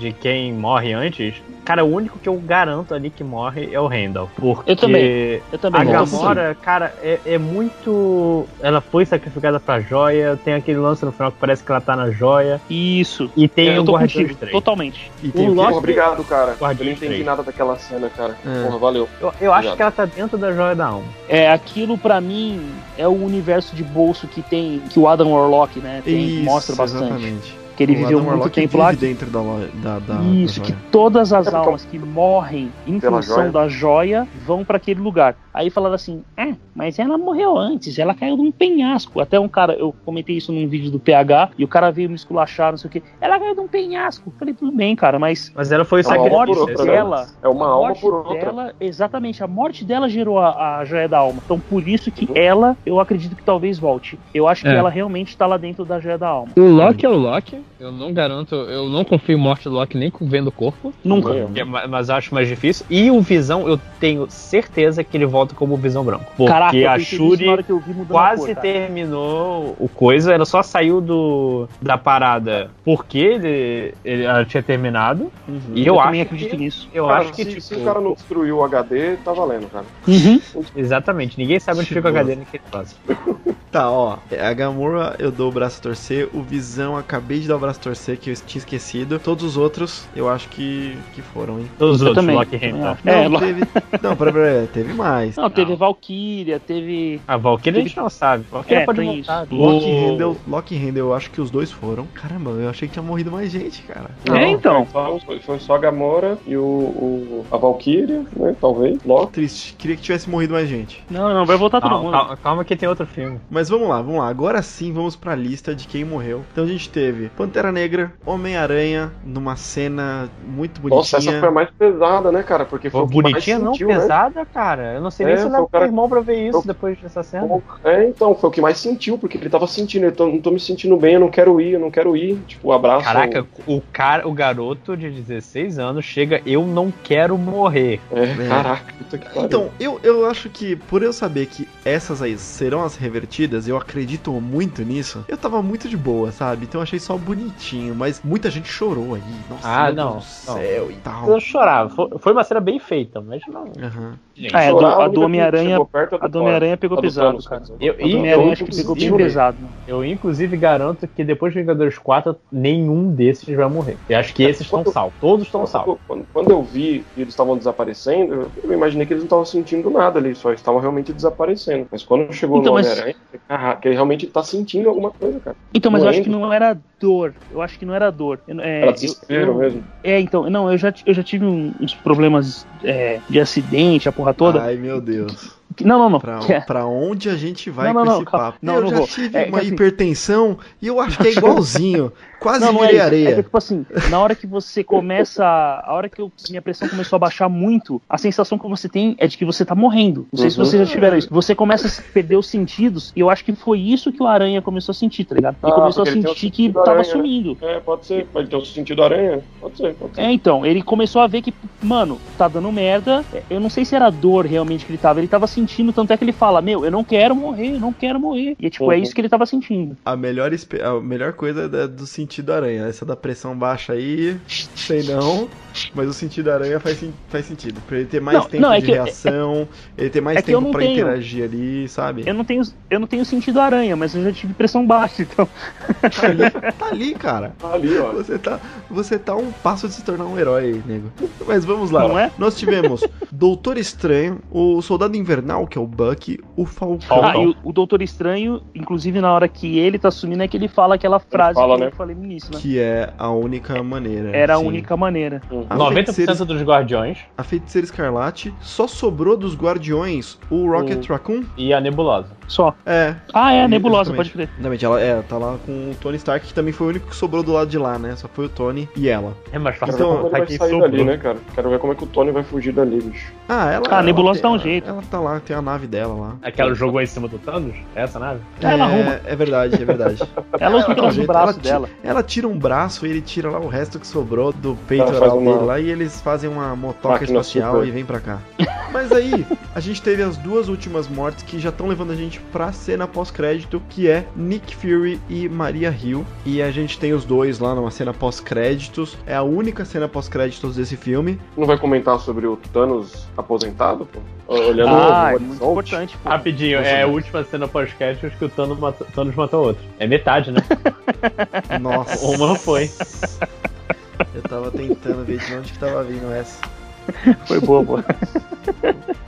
de quem morre antes, Cara, o único que eu garanto ali que morre é o Randall. Porque eu também. Eu também a Gamora, cara, é, é, muito. Ela foi sacrificada pra joia. Tem aquele lance no final que parece que ela tá na joia. Isso. E tem é, eu tô contigo, totalmente. E tem o Loki... Obrigado, cara. eu não entendi 3. nada daquela cena, cara. É. Porra, valeu. Eu, eu acho que ela tá dentro da joia da alma. É, aquilo pra mim é o universo de bolso que tem. Que o Adam Warlock, né? Tem, Isso, mostra bastante. Exatamente que ele o viveu Adam muito tempo lá. dentro da, da, da Isso, da que todas as almas que morrem em Pela função joia. da joia vão para aquele lugar. Aí falaram assim: é, mas ela morreu antes, ela caiu num penhasco. Até um cara, eu comentei isso num vídeo do PH, e o cara veio me esculachar, não sei o que. Ela caiu num penhasco. Falei, tudo bem, cara, mas. Mas ela foi é a morte outra, né? dela. É uma alma por outra. Dela, exatamente, a morte dela gerou a, a joia da alma. Então por isso que uhum. ela, eu acredito que talvez volte. Eu acho que é. ela realmente tá lá dentro da joia da alma. O Loki é o Loki. Eu não garanto, eu não confio em morte do Loki nem vendo o corpo. Nunca. É, mas acho mais difícil. E o Visão, eu tenho certeza que ele volta como Visão Branco. Porque Caraca, a Shuri quase terminou o coisa, ela só saiu do, da parada porque ele, ele ela tinha terminado. Uhum. E eu, eu acho acredito que, nisso. Eu cara, acho que se, tipo... se o cara não destruiu o HD, tá valendo, cara. Uhum. Exatamente, ninguém sabe onde fica o HD naquele caso. Tá, ó, a Gamora eu dou o braço a torcer, o Visão acabei de dar o braço torcer, que eu tinha esquecido. Todos os outros, eu acho que, que foram, hein? Todos os Eu outros, também. Loki Hamilton. É, Não, Lo- teve. Não, pera, pera, teve mais. Não, teve Valkyria, teve. A Valkyria a gente não sabe. Valkyria É, pode voltar. Loki Handel, Loki Handel, eu acho que os dois foram. Caramba, eu achei que tinha morrido mais gente, cara. É, então. Foi só, foi- só a Gamora e o, o- a Valkyria, né? Talvez. Loki. Triste, queria que tivesse morrido mais gente. Não, não, vai voltar todo mundo. calma, calma que tem outro filme. Mas vamos lá, vamos lá. Agora sim vamos pra lista de quem morreu. Então a gente teve Pantera Negra, Homem-Aranha, numa cena muito bonitinha. Nossa, essa foi a mais pesada, né, cara? Porque foi o bonitinha não, sentiu, né? pesada, cara. Eu não sei É, nem se eu levo o cara- meu irmão pra ver isso eu- depois dessa cena. É, então, foi o que mais sentiu, porque ele tava sentindo, eu tô, não tô me sentindo bem, eu não quero ir, eu não quero ir. Tipo, o abraço. Caraca, o cara, o garoto de 16 anos chega, eu não quero morrer. É, É. caraca, puta que pariu. Então, eu, eu acho que por eu saber que essas aí serão as revertidas, eu acredito muito nisso, eu tava muito de boa, sabe? Então eu achei só bonitinho, mas muita gente chorou aí. Nossa, Ah, meu não, Deus do céu e tal. Eu chorava. Foi, foi uma cena bem feita, mas não. Aham. Ah, é, a do- a que Homem-Aranha- é A do. Homem-Aranha pegou A pesado, Thanos, cara. Eu- A do Homem-Aranha eu- acho que pegou bem inclusive- pesado. Eu, inclusive, garanto que depois de Vingadores 4, nenhum desses vai morrer. Eu acho que esses estão salvos. Todos estão salvos. Quando, quando eu vi que eles estavam desaparecendo, eu- eu imaginei que eles não estavam sentindo nada ali, só estavam realmente desaparecendo. Mas quando chegou Então, no mas- Homem-Aranha, caraca, ele realmente tá sentindo alguma coisa, cara. Então, mas eu acho que não era dor. Eu acho que não era dor. Eu- é, Era eu- desespero eu- mesmo. É, então, não, eu já, eu já tive uns problemas é, de acidente, a porra toda. Ai, meu Deus. Que- Não, não, não. Pra, é- pra onde a gente vai Não, não, com não, esse calma. papo? Não, eu não já vou. tive É uma assim- hipertensão e eu acho que é igualzinho. Quase Não, não é virei isso. areia. É que, tipo assim, na hora que você começa. A hora que eu- minha pressão começou a baixar muito, a sensação que você tem é de que você tá morrendo. Não sei se Uhum. vocês já tiveram isso. Você começa a perder os sentidos, e eu acho que foi isso que o Aranha começou a sentir, tá ligado? Ele Ah, começou a o sentir que tava aranha, sumindo. É, pode ser. Pode ter um sentido aranha. Pode ser, pode ser. É, então, ele começou a ver que, mano, tá dando merda. Eu não sei se era dor realmente que ele tava. Ele tava sentindo, tanto é que ele fala: Meu, eu não quero morrer, eu não quero morrer. E, tipo, é Uhum. isso que ele tava sentindo. A melhor, a melhor coisa é do sentido aranha. Essa da pressão baixa aí, sei não. Mas o sentido aranha faz, faz sentido. Pra ele ter mais Não, tempo não, é de que eu- reação, ele ter mais é tempo pra tenho. interagir ali, sabe? Eu não tenho, eu não tenho sentido aranha, mas eu já tive pressão baixa, então. Tá ali, tá ali, cara. Tá ali, ó. Você tá, você tá um passo de se tornar um herói, nego. Mas vamos lá. Não é? Nós tivemos Doutor Estranho, o Soldado Invernal, que é o Bucky, o Falcão. Ah, e o, o Doutor Estranho, inclusive na hora que ele tá sumindo, é que ele fala aquela frase fala, que né? eu falei no início, né? Que é a única maneira. Era a única maneira. A 90% feiticeira, dos Guardiões a feiticeira Escarlate só sobrou dos Guardiões o Rocket Raccoon. e a Nebulosa. Só. É. Ah, é, a E- nebulosa, exatamente. pode crer. Exatamente, ela é, tá lá com o Tony Stark, que também foi o único que sobrou do lado de lá, né? Só foi o Tony e ela. É Quero fácil Então, vai sair sobrou. dali, né, cara? Quero ver como é que o Tony vai fugir dali, bicho. Ah, ela. Ah, a nebulosa ela, dá um ela- jeito. Ela tá lá, tem a nave dela lá. Aquela jogou em cima do Thanos? Essa nave? Ela arruma. É verdade, é verdade. Ela usa um dá um braço ela, dela. ela tira um braço e ele tira lá o resto que sobrou do peitoral uma- dele lá e eles fazem uma motoca Máquina espacial super. e vem pra cá. Mas aí, a gente teve as duas últimas mortes que já estão levando a gente pra cena pós-crédito, que é Nick Fury e Maria Hill. E a gente tem os dois lá numa cena pós-créditos. É a única cena pós-créditos desse filme. Não vai comentar sobre o Thanos aposentado, pô? Olhando Ah, o é muito importante, pô. Rapidinho, é a última cena pós-créditos que o Thanos matou, Thanos matou outro. É metade, né? Nossa. Uma não foi. Eu tava tentando ver de onde que tava vindo essa. Foi boa, pô.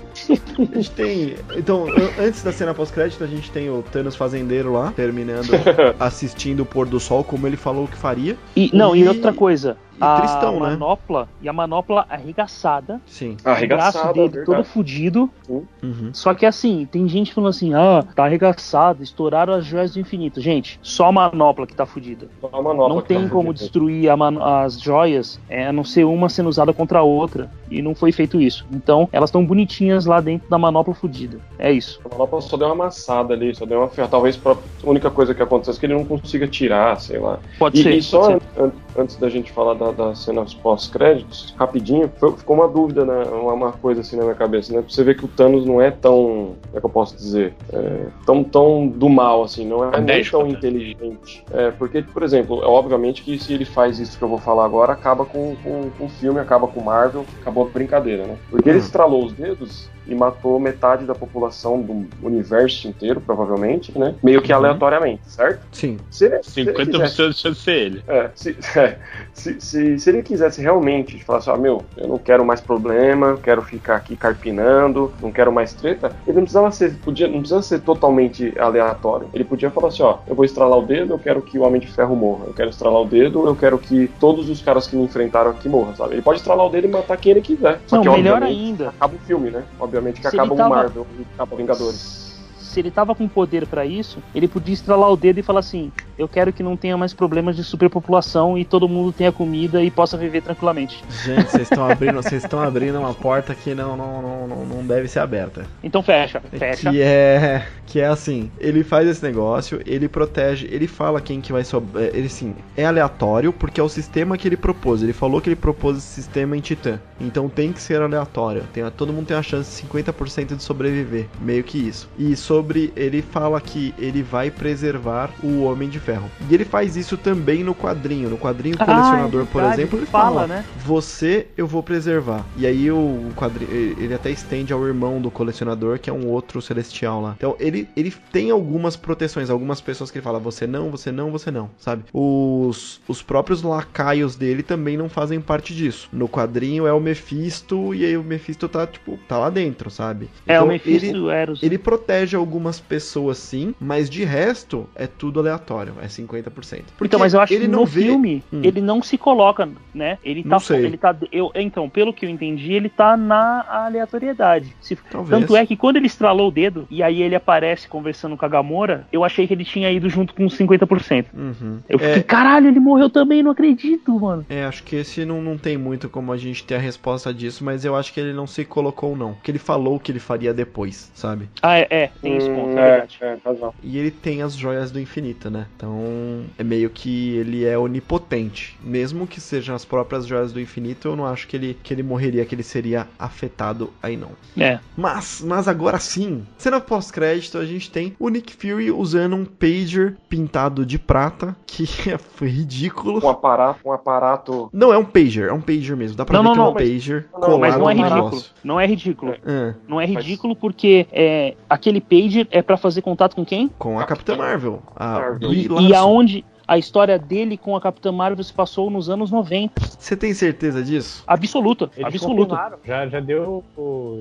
A gente tem. Então, an- antes da cena pós-crédito, a gente tem o Thanos fazendeiro lá, terminando assistindo o pôr do sol, como ele falou que faria. E, não, e, E- outra coisa. E a tristão, né? manopla, e a manopla arregaçada. Sim. o braço Arregaçada, dele todo fudido. Uhum. Só que assim, tem gente falando assim, ah, tá arregaçado, estouraram as joias do infinito. Gente, só a manopla que tá fudida. Só a manopla não que tem tá como fudida. destruir as joias, é, a não ser uma sendo usada contra a outra. E não foi feito isso. Então, elas estão bonitinhas lá dentro da manopla fudida. É isso. A manopla só deu uma amassada ali, só deu uma ferrada. Talvez a única coisa que acontecesse é que ele não consiga tirar, sei lá. Pode E, ser. e só pode ser. An- antes da gente falar da- das cenas pós-créditos, rapidinho, foi- ficou uma dúvida, né? Uma, coisa assim na minha cabeça, né? Você vê que o Thanos não é tão. Como é que eu posso dizer? É, tão, tão do mal, assim, não é nem tão inteligente. É, porque, por exemplo, é obviamente que se ele faz isso que eu vou falar agora, acaba com, com, com o filme, acaba com o Marvel, acabou a brincadeira, né? Porque ele Hum. estralou os dedos e matou metade da população do universo inteiro, provavelmente, né? Meio que uhum. aleatoriamente, certo? Sim. Se ele, 50% de chance de ser ele. É, se, é, se, se, se, ele quisesse realmente falar assim, ah, meu, eu não quero mais problema, quero ficar aqui carpinando, não quero mais treta, ele não precisava ser, podia, não precisa ser totalmente aleatório. Ele podia falar assim, ó, eu vou estralar o dedo, eu quero que o Homem de Ferro morra. Eu quero estralar o dedo, eu quero que todos os caras que me enfrentaram aqui morram, sabe? Ele pode estralar o dedo e matar quem ele quiser. Só não, que, melhor ainda. Acaba o filme, né? Obviamente que se acaba o tava... Marvel e acaba Vingadores se ele tava com poder para isso, ele podia estralar o dedo e falar assim: eu quero que não tenha mais problemas de superpopulação e todo mundo tenha comida e possa viver tranquilamente. Gente, vocês estão abrindo, vocês estão abrindo uma porta que não, não, não, não, deve ser aberta. Então fecha, fecha. Que é, que é assim, ele faz esse negócio, ele protege, ele fala quem que vai sobrar, ele sim, é aleatório porque é o sistema que ele propôs. Ele falou que ele propôs esse sistema em Titã. Então tem que ser aleatório. Tem, todo mundo tem a chance de 50% de sobreviver, meio que isso. E sobre sobre. Ele fala que ele vai preservar o Homem de Ferro. E ele faz isso também no quadrinho. No quadrinho ah, Colecionador, é por exemplo, ele fala, fala, né? Você eu vou preservar. E aí o quadrinho. Ele até estende ao irmão do colecionador, que é um outro celestial lá. Então ele, ele tem algumas proteções, algumas pessoas que ele fala, você não, você não, você não, sabe? Os, os próprios lacaios dele também não fazem parte disso. No quadrinho é o Mephisto, e aí o Mephisto tá, tipo, tá lá dentro, sabe? É, então, o Mephisto ele, Eros. Ele protege alguns algumas pessoas sim, mas de resto é tudo aleatório, é 50%. Porque então, mas eu acho que no vê... filme hum. ele não se coloca, né? Ele tá, ele tá eu, então, pelo que eu entendi, ele tá na aleatoriedade. Se, tanto é que quando ele estralou o dedo e aí ele aparece conversando com a Gamora, eu achei que ele tinha ido junto com 50%. Uhum. Eu fiquei, é... caralho, ele morreu também, não acredito, mano. É, acho que esse não, não tem muito como a gente ter a resposta disso, mas eu acho que ele não se colocou não, porque ele falou o que ele faria depois, sabe? Ah, é, é tem isso ponto, é, é, razão. E ele tem as joias do infinito, né? Então é meio que ele é onipotente. Mesmo que sejam as próprias joias do infinito, eu não acho que ele, que ele morreria, que ele seria afetado aí não. É. Mas, mas agora sim, cena pós-crédito, a gente tem o Nick Fury usando um pager pintado de prata, que é ridículo. Um aparato, um aparato. Não, é um pager, é um pager mesmo. Dá pra não, ver não, que é um não, pager. Não, mas não é ridículo. Não é ridículo. É. Não é ridículo porque é, aquele pager é para fazer contato com quem? Com a Capitã Marvel. A e, e aonde a história dele com a Capitã Marvel se passou nos anos 90. Você tem certeza disso? Absoluta, absoluta. Já, já deu.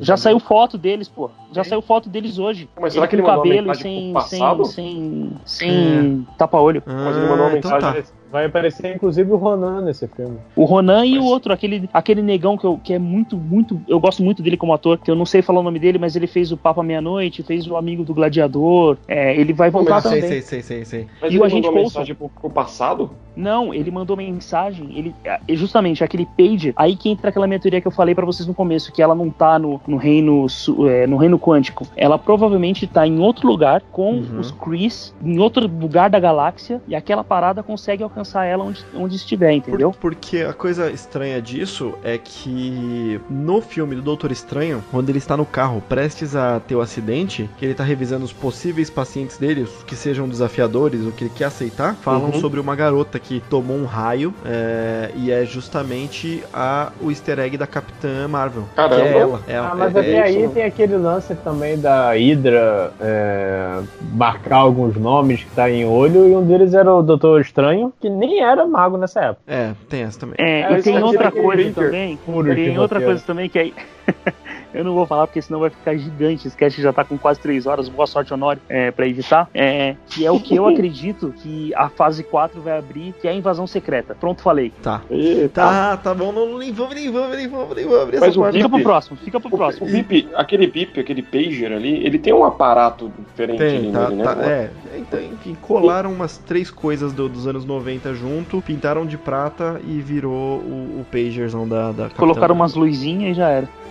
Já, já saiu deu. foto deles, pô. Já saiu foto deles hoje. Mas será ele que ele mandou cabelo sem, sem, sem, sem é. tapa-olho. Ah, Mas ele mandou uma mensagem. Então tá. Vai aparecer inclusive o Ronan nesse filme. O Ronan e o outro, aquele, aquele negão que, eu, que é muito, muito. Eu gosto muito dele como ator, que eu não sei falar o nome dele, mas ele fez o Papa Meia-Noite, fez o Amigo do Gladiador. É, ele vai voltar mas, também. Sei, sei, sei, sei. Mas e ele o Agente mandou Coulson. mensagem pro, pro passado? Não, ele mandou mensagem, ele é, justamente aquele page, aí que entra aquela minha teoria que eu falei para vocês no começo, que ela não tá no, no reino é, no reino quântico. Ela provavelmente tá em outro lugar com uhum. os Chris, em outro lugar da galáxia, e aquela parada consegue alcançar ela onde, onde estiver, entendeu? Por, porque a coisa estranha disso é que no filme do Doutor Estranho, quando ele está no carro prestes a ter o acidente, que ele tá revisando os possíveis pacientes dele, que sejam desafiadores, o que ele quer aceitar, falam uhum. sobre uma garota que tomou um raio é, e é justamente a, o easter egg da Capitã Marvel. Caramba! Que é ela. É, ah, mas é, até é aí tem aquele lance também da Hydra é, marcar alguns nomes que tá em olho e um deles era o Doutor Estranho, que nem era mago nessa época. É, tem essa também. É, e tem outra coisa também. Tem outra coisa também que aí. Eu não vou falar porque senão vai ficar gigante. Esse cast já tá com quase 3 horas. Boa sorte, Honório, é, pra editar. É, que é o que eu acredito que a fase 4 vai abrir, que é a invasão secreta. Pronto, falei. Tá. Tá, tá bom. Não, nem vamos, nem vamos, nem vamos, nem vamos abrir Mas essa Fica pro próximo, fica pro o, próximo. O bip, aquele bip, aquele pager ali, ele tem um aparato diferente tem, ali tá, nele, tá, né? É, então, enfim, colaram umas três coisas do, dos anos 90 junto, pintaram de prata e virou o, o pagerzão da, da Colocaram umas luzinhas e já era.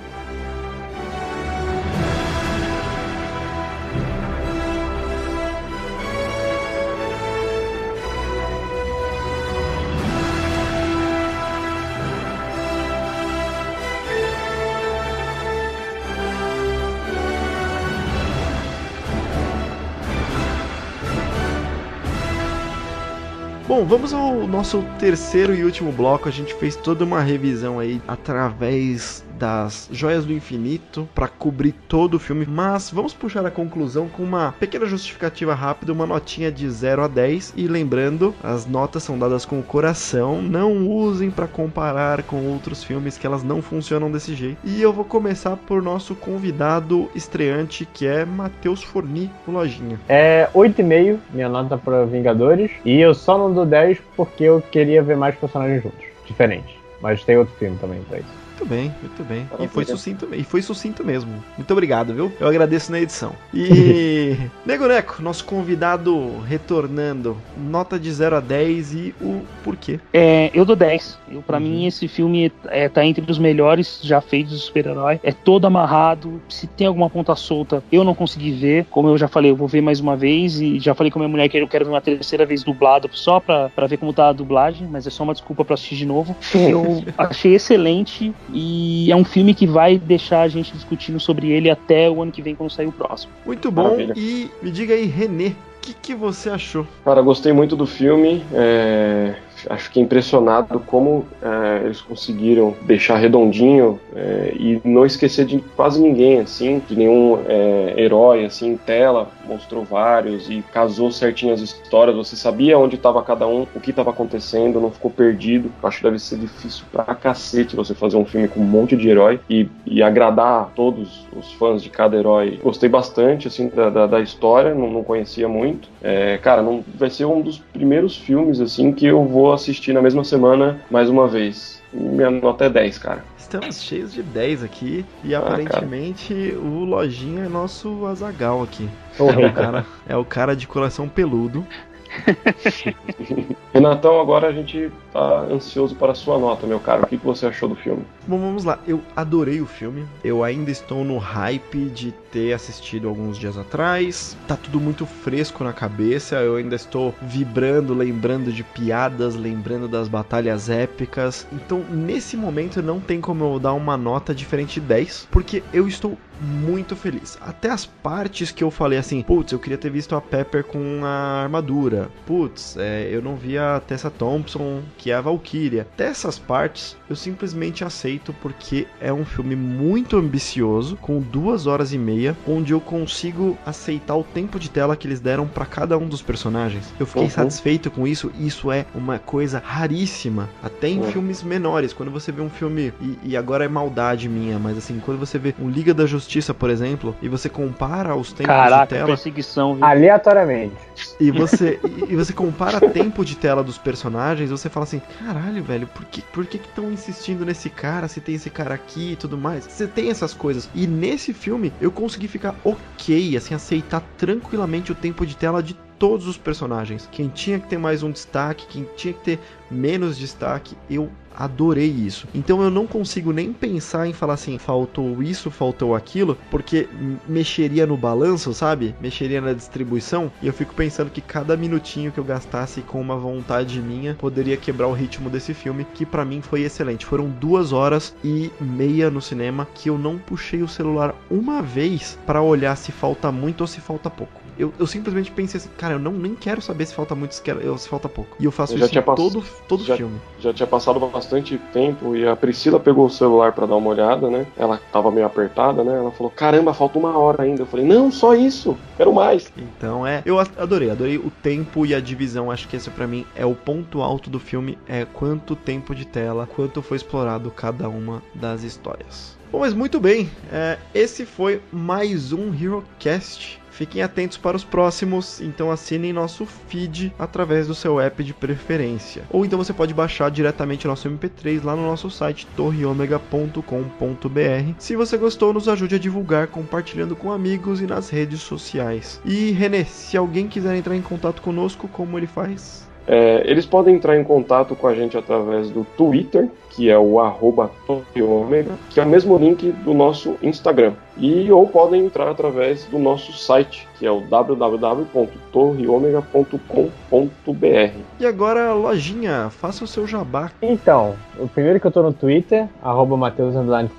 Bom, vamos ao nosso terceiro e último bloco. A gente fez toda uma revisão aí através das Joias do Infinito para cobrir todo o filme, mas vamos puxar a conclusão com uma pequena justificativa rápida, uma notinha de 0 a 10 e lembrando, as notas são dadas com o coração, não usem para comparar com outros filmes que elas não funcionam desse jeito. E eu vou começar por nosso convidado estreante que é Matheus Forni, o Lojinha. É 8,5, minha nota para Vingadores, e eu só não dou 10 porque eu queria ver mais personagens juntos, diferentes. Mas tem outro filme também pra isso. Muito bem, muito bem. E foi sucinto, e foi sucinto mesmo. Muito obrigado, viu? Eu agradeço na edição. E Nego Neco, nosso convidado retornando, nota de 0 a 10 e o porquê? É, eu dou 10. Eu, pra uhum. mim, esse filme é, tá entre os melhores já feitos do super-herói. É todo amarrado. Se tem alguma ponta solta, eu não consegui ver. Como eu já falei, eu vou ver mais uma vez. E já falei com a minha mulher que eu quero ver uma terceira vez dublado só pra, pra ver como tá a dublagem. Mas é só uma desculpa pra assistir de novo. Eu achei excelente e é um filme que vai deixar a gente discutindo sobre ele até o ano que vem, quando sair o próximo. Muito bom. Maravilha. E me diga aí, Renê, o que, que você achou? Cara, gostei muito do filme. É acho que impressionado como é, eles conseguiram deixar redondinho é, e não esquecer de quase ninguém, assim, de nenhum é, herói, assim, em tela, mostrou vários e casou certinho as histórias, você sabia onde estava cada um, o que estava acontecendo, não ficou perdido. Acho que deve ser difícil pra cacete você fazer um filme com um monte de herói e, e agradar todos os fãs de cada herói. Gostei bastante, assim, da, da, da história, não, não, conhecia muito. É, cara, não, vai ser um dos primeiros filmes, assim, que eu vou assistir na mesma semana mais uma vez. Minha nota é 10, cara. Estamos cheios de 10 aqui e ah, aparentemente cara. o Lojinha é nosso Azagal aqui. É o, cara, é o cara de coração peludo Renatão, agora a gente tá ansioso para a sua nota, meu caro. O que, você achou do filme? Bom, vamos lá. Eu adorei o filme. Eu ainda estou no hype de ter assistido alguns dias atrás. Tá tudo muito fresco na cabeça. Eu ainda estou vibrando, lembrando de piadas, lembrando das batalhas épicas. Então, nesse momento, não tem como eu dar uma nota diferente de 10, porque eu estou muito feliz. Até as partes que eu falei assim, putz, eu queria ter visto a Pepper com a armadura. Putz, é, eu não vi a Tessa Thompson, que é a Valkyria. Até essas partes eu simplesmente aceito porque é um filme muito ambicioso, com duas horas e meia, onde eu consigo aceitar o tempo de tela que eles deram para cada um dos personagens. Eu fiquei uhum. satisfeito com isso. Isso é uma coisa raríssima, até em uhum. filmes menores. Quando você vê um filme, e, e agora é maldade minha, mas assim, quando você vê um Liga da Justiça Justiça, por exemplo, e você compara os tempos Caraca, de tela. perseguição, viu? Aleatoriamente. E você, e, você compara tempo de tela dos personagens, você fala assim: caralho, velho, por que por que estão insistindo nesse cara? Se tem esse cara aqui e tudo mais. Você tem essas coisas. E nesse filme eu consegui ficar ok, assim, aceitar tranquilamente o tempo de tela de todos os personagens. Quem tinha que ter mais um destaque, quem tinha que ter menos destaque, eu adorei isso. Então eu não consigo nem pensar em falar assim, faltou isso, faltou aquilo, porque mexeria no balanço, sabe? Mexeria na distribuição, e eu fico pensando que cada minutinho que eu gastasse com uma vontade minha poderia quebrar o ritmo desse filme, que para mim foi excelente. Foram duas horas e meia no cinema que eu não puxei o celular uma vez para olhar se falta muito ou se falta pouco. Eu, eu simplesmente pensei assim, cara, eu não nem quero saber se falta muito ou se falta pouco. E eu faço eu isso em todo, todo já, filme. Já tinha passado bastante tempo e a Priscila pegou o celular para dar uma olhada, né? Ela tava meio apertada, né? Ela falou: caramba, falta uma hora ainda. Eu falei: não, só isso, quero mais. Então é, eu adorei, adorei o tempo e a divisão. Acho que esse para mim é o ponto alto do filme: é quanto tempo de tela, quanto foi explorado cada uma das histórias. Bom, mas muito bem, é, esse foi mais um HeroCast. Fiquem atentos para os próximos, então assinem nosso feed através do seu app de preferência. Ou então você pode baixar diretamente nosso MP3 lá no nosso site torreomega.com.br. Se você gostou, nos ajude a divulgar compartilhando com amigos e nas redes sociais. E Renê, se alguém quiser entrar em contato conosco, como ele faz? É, eles podem entrar em contato com a gente através do Twitter, que é o arroba que é o mesmo link do nosso Instagram. E ou podem entrar através do nosso site, que é o www.torreomega.com.br. E agora, lojinha, faça o seu jabá. Então, o primeiro que eu tô no Twitter, arroba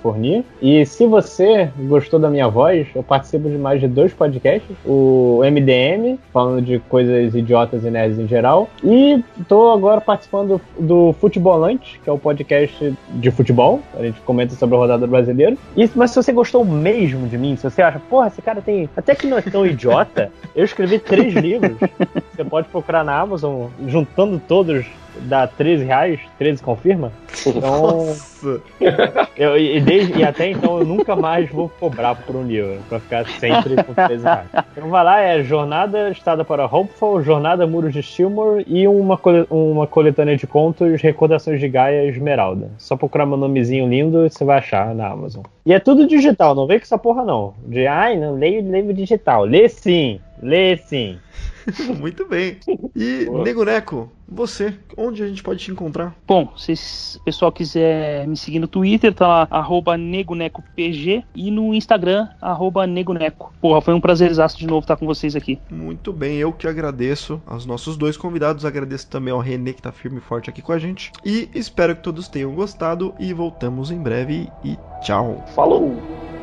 Fornir. E se você gostou da minha voz, eu participo de mais de dois podcasts. O MDM, falando de coisas idiotas e nerds em geral. E tô agora participando do Futebolante, que é o podcast de futebol. A gente comenta sobre a rodada brasileira. E, mas se você gostou mesmo de mim, se você acha, porra, esse cara tem. Até que não é tão idiota, eu escrevi três livros. Você pode procurar na Amazon, juntando todos dá 13 reais, 13 confirma. Então. Nossa. Eu, e, desde, e até então eu nunca mais vou cobrar por um livro, pra ficar sempre com 13 reais. Então vai lá, é Jornada Estada para Hopeful, Jornada Muros de Stillmore e uma, uma coletânea de contos Recordações de Gaia Esmeralda. Só procurar meu nomezinho lindo e você vai achar na Amazon. E é tudo digital, não vem com essa porra não. De ai, não leio livro digital. Lê sim, lê sim. Muito bem. E, Boa. Nego Neco, você, onde a gente pode te encontrar? Bom, se o pessoal quiser me seguir no Twitter, tá lá, arroba negonecopg e no Instagram, arroba negoneco. Porra, foi um prazerzaço de novo estar com vocês aqui. Muito bem, eu que agradeço aos nossos dois convidados, agradeço também ao Renê que tá firme e forte aqui com a gente. E espero que todos tenham gostado e voltamos em breve e tchau. Falou!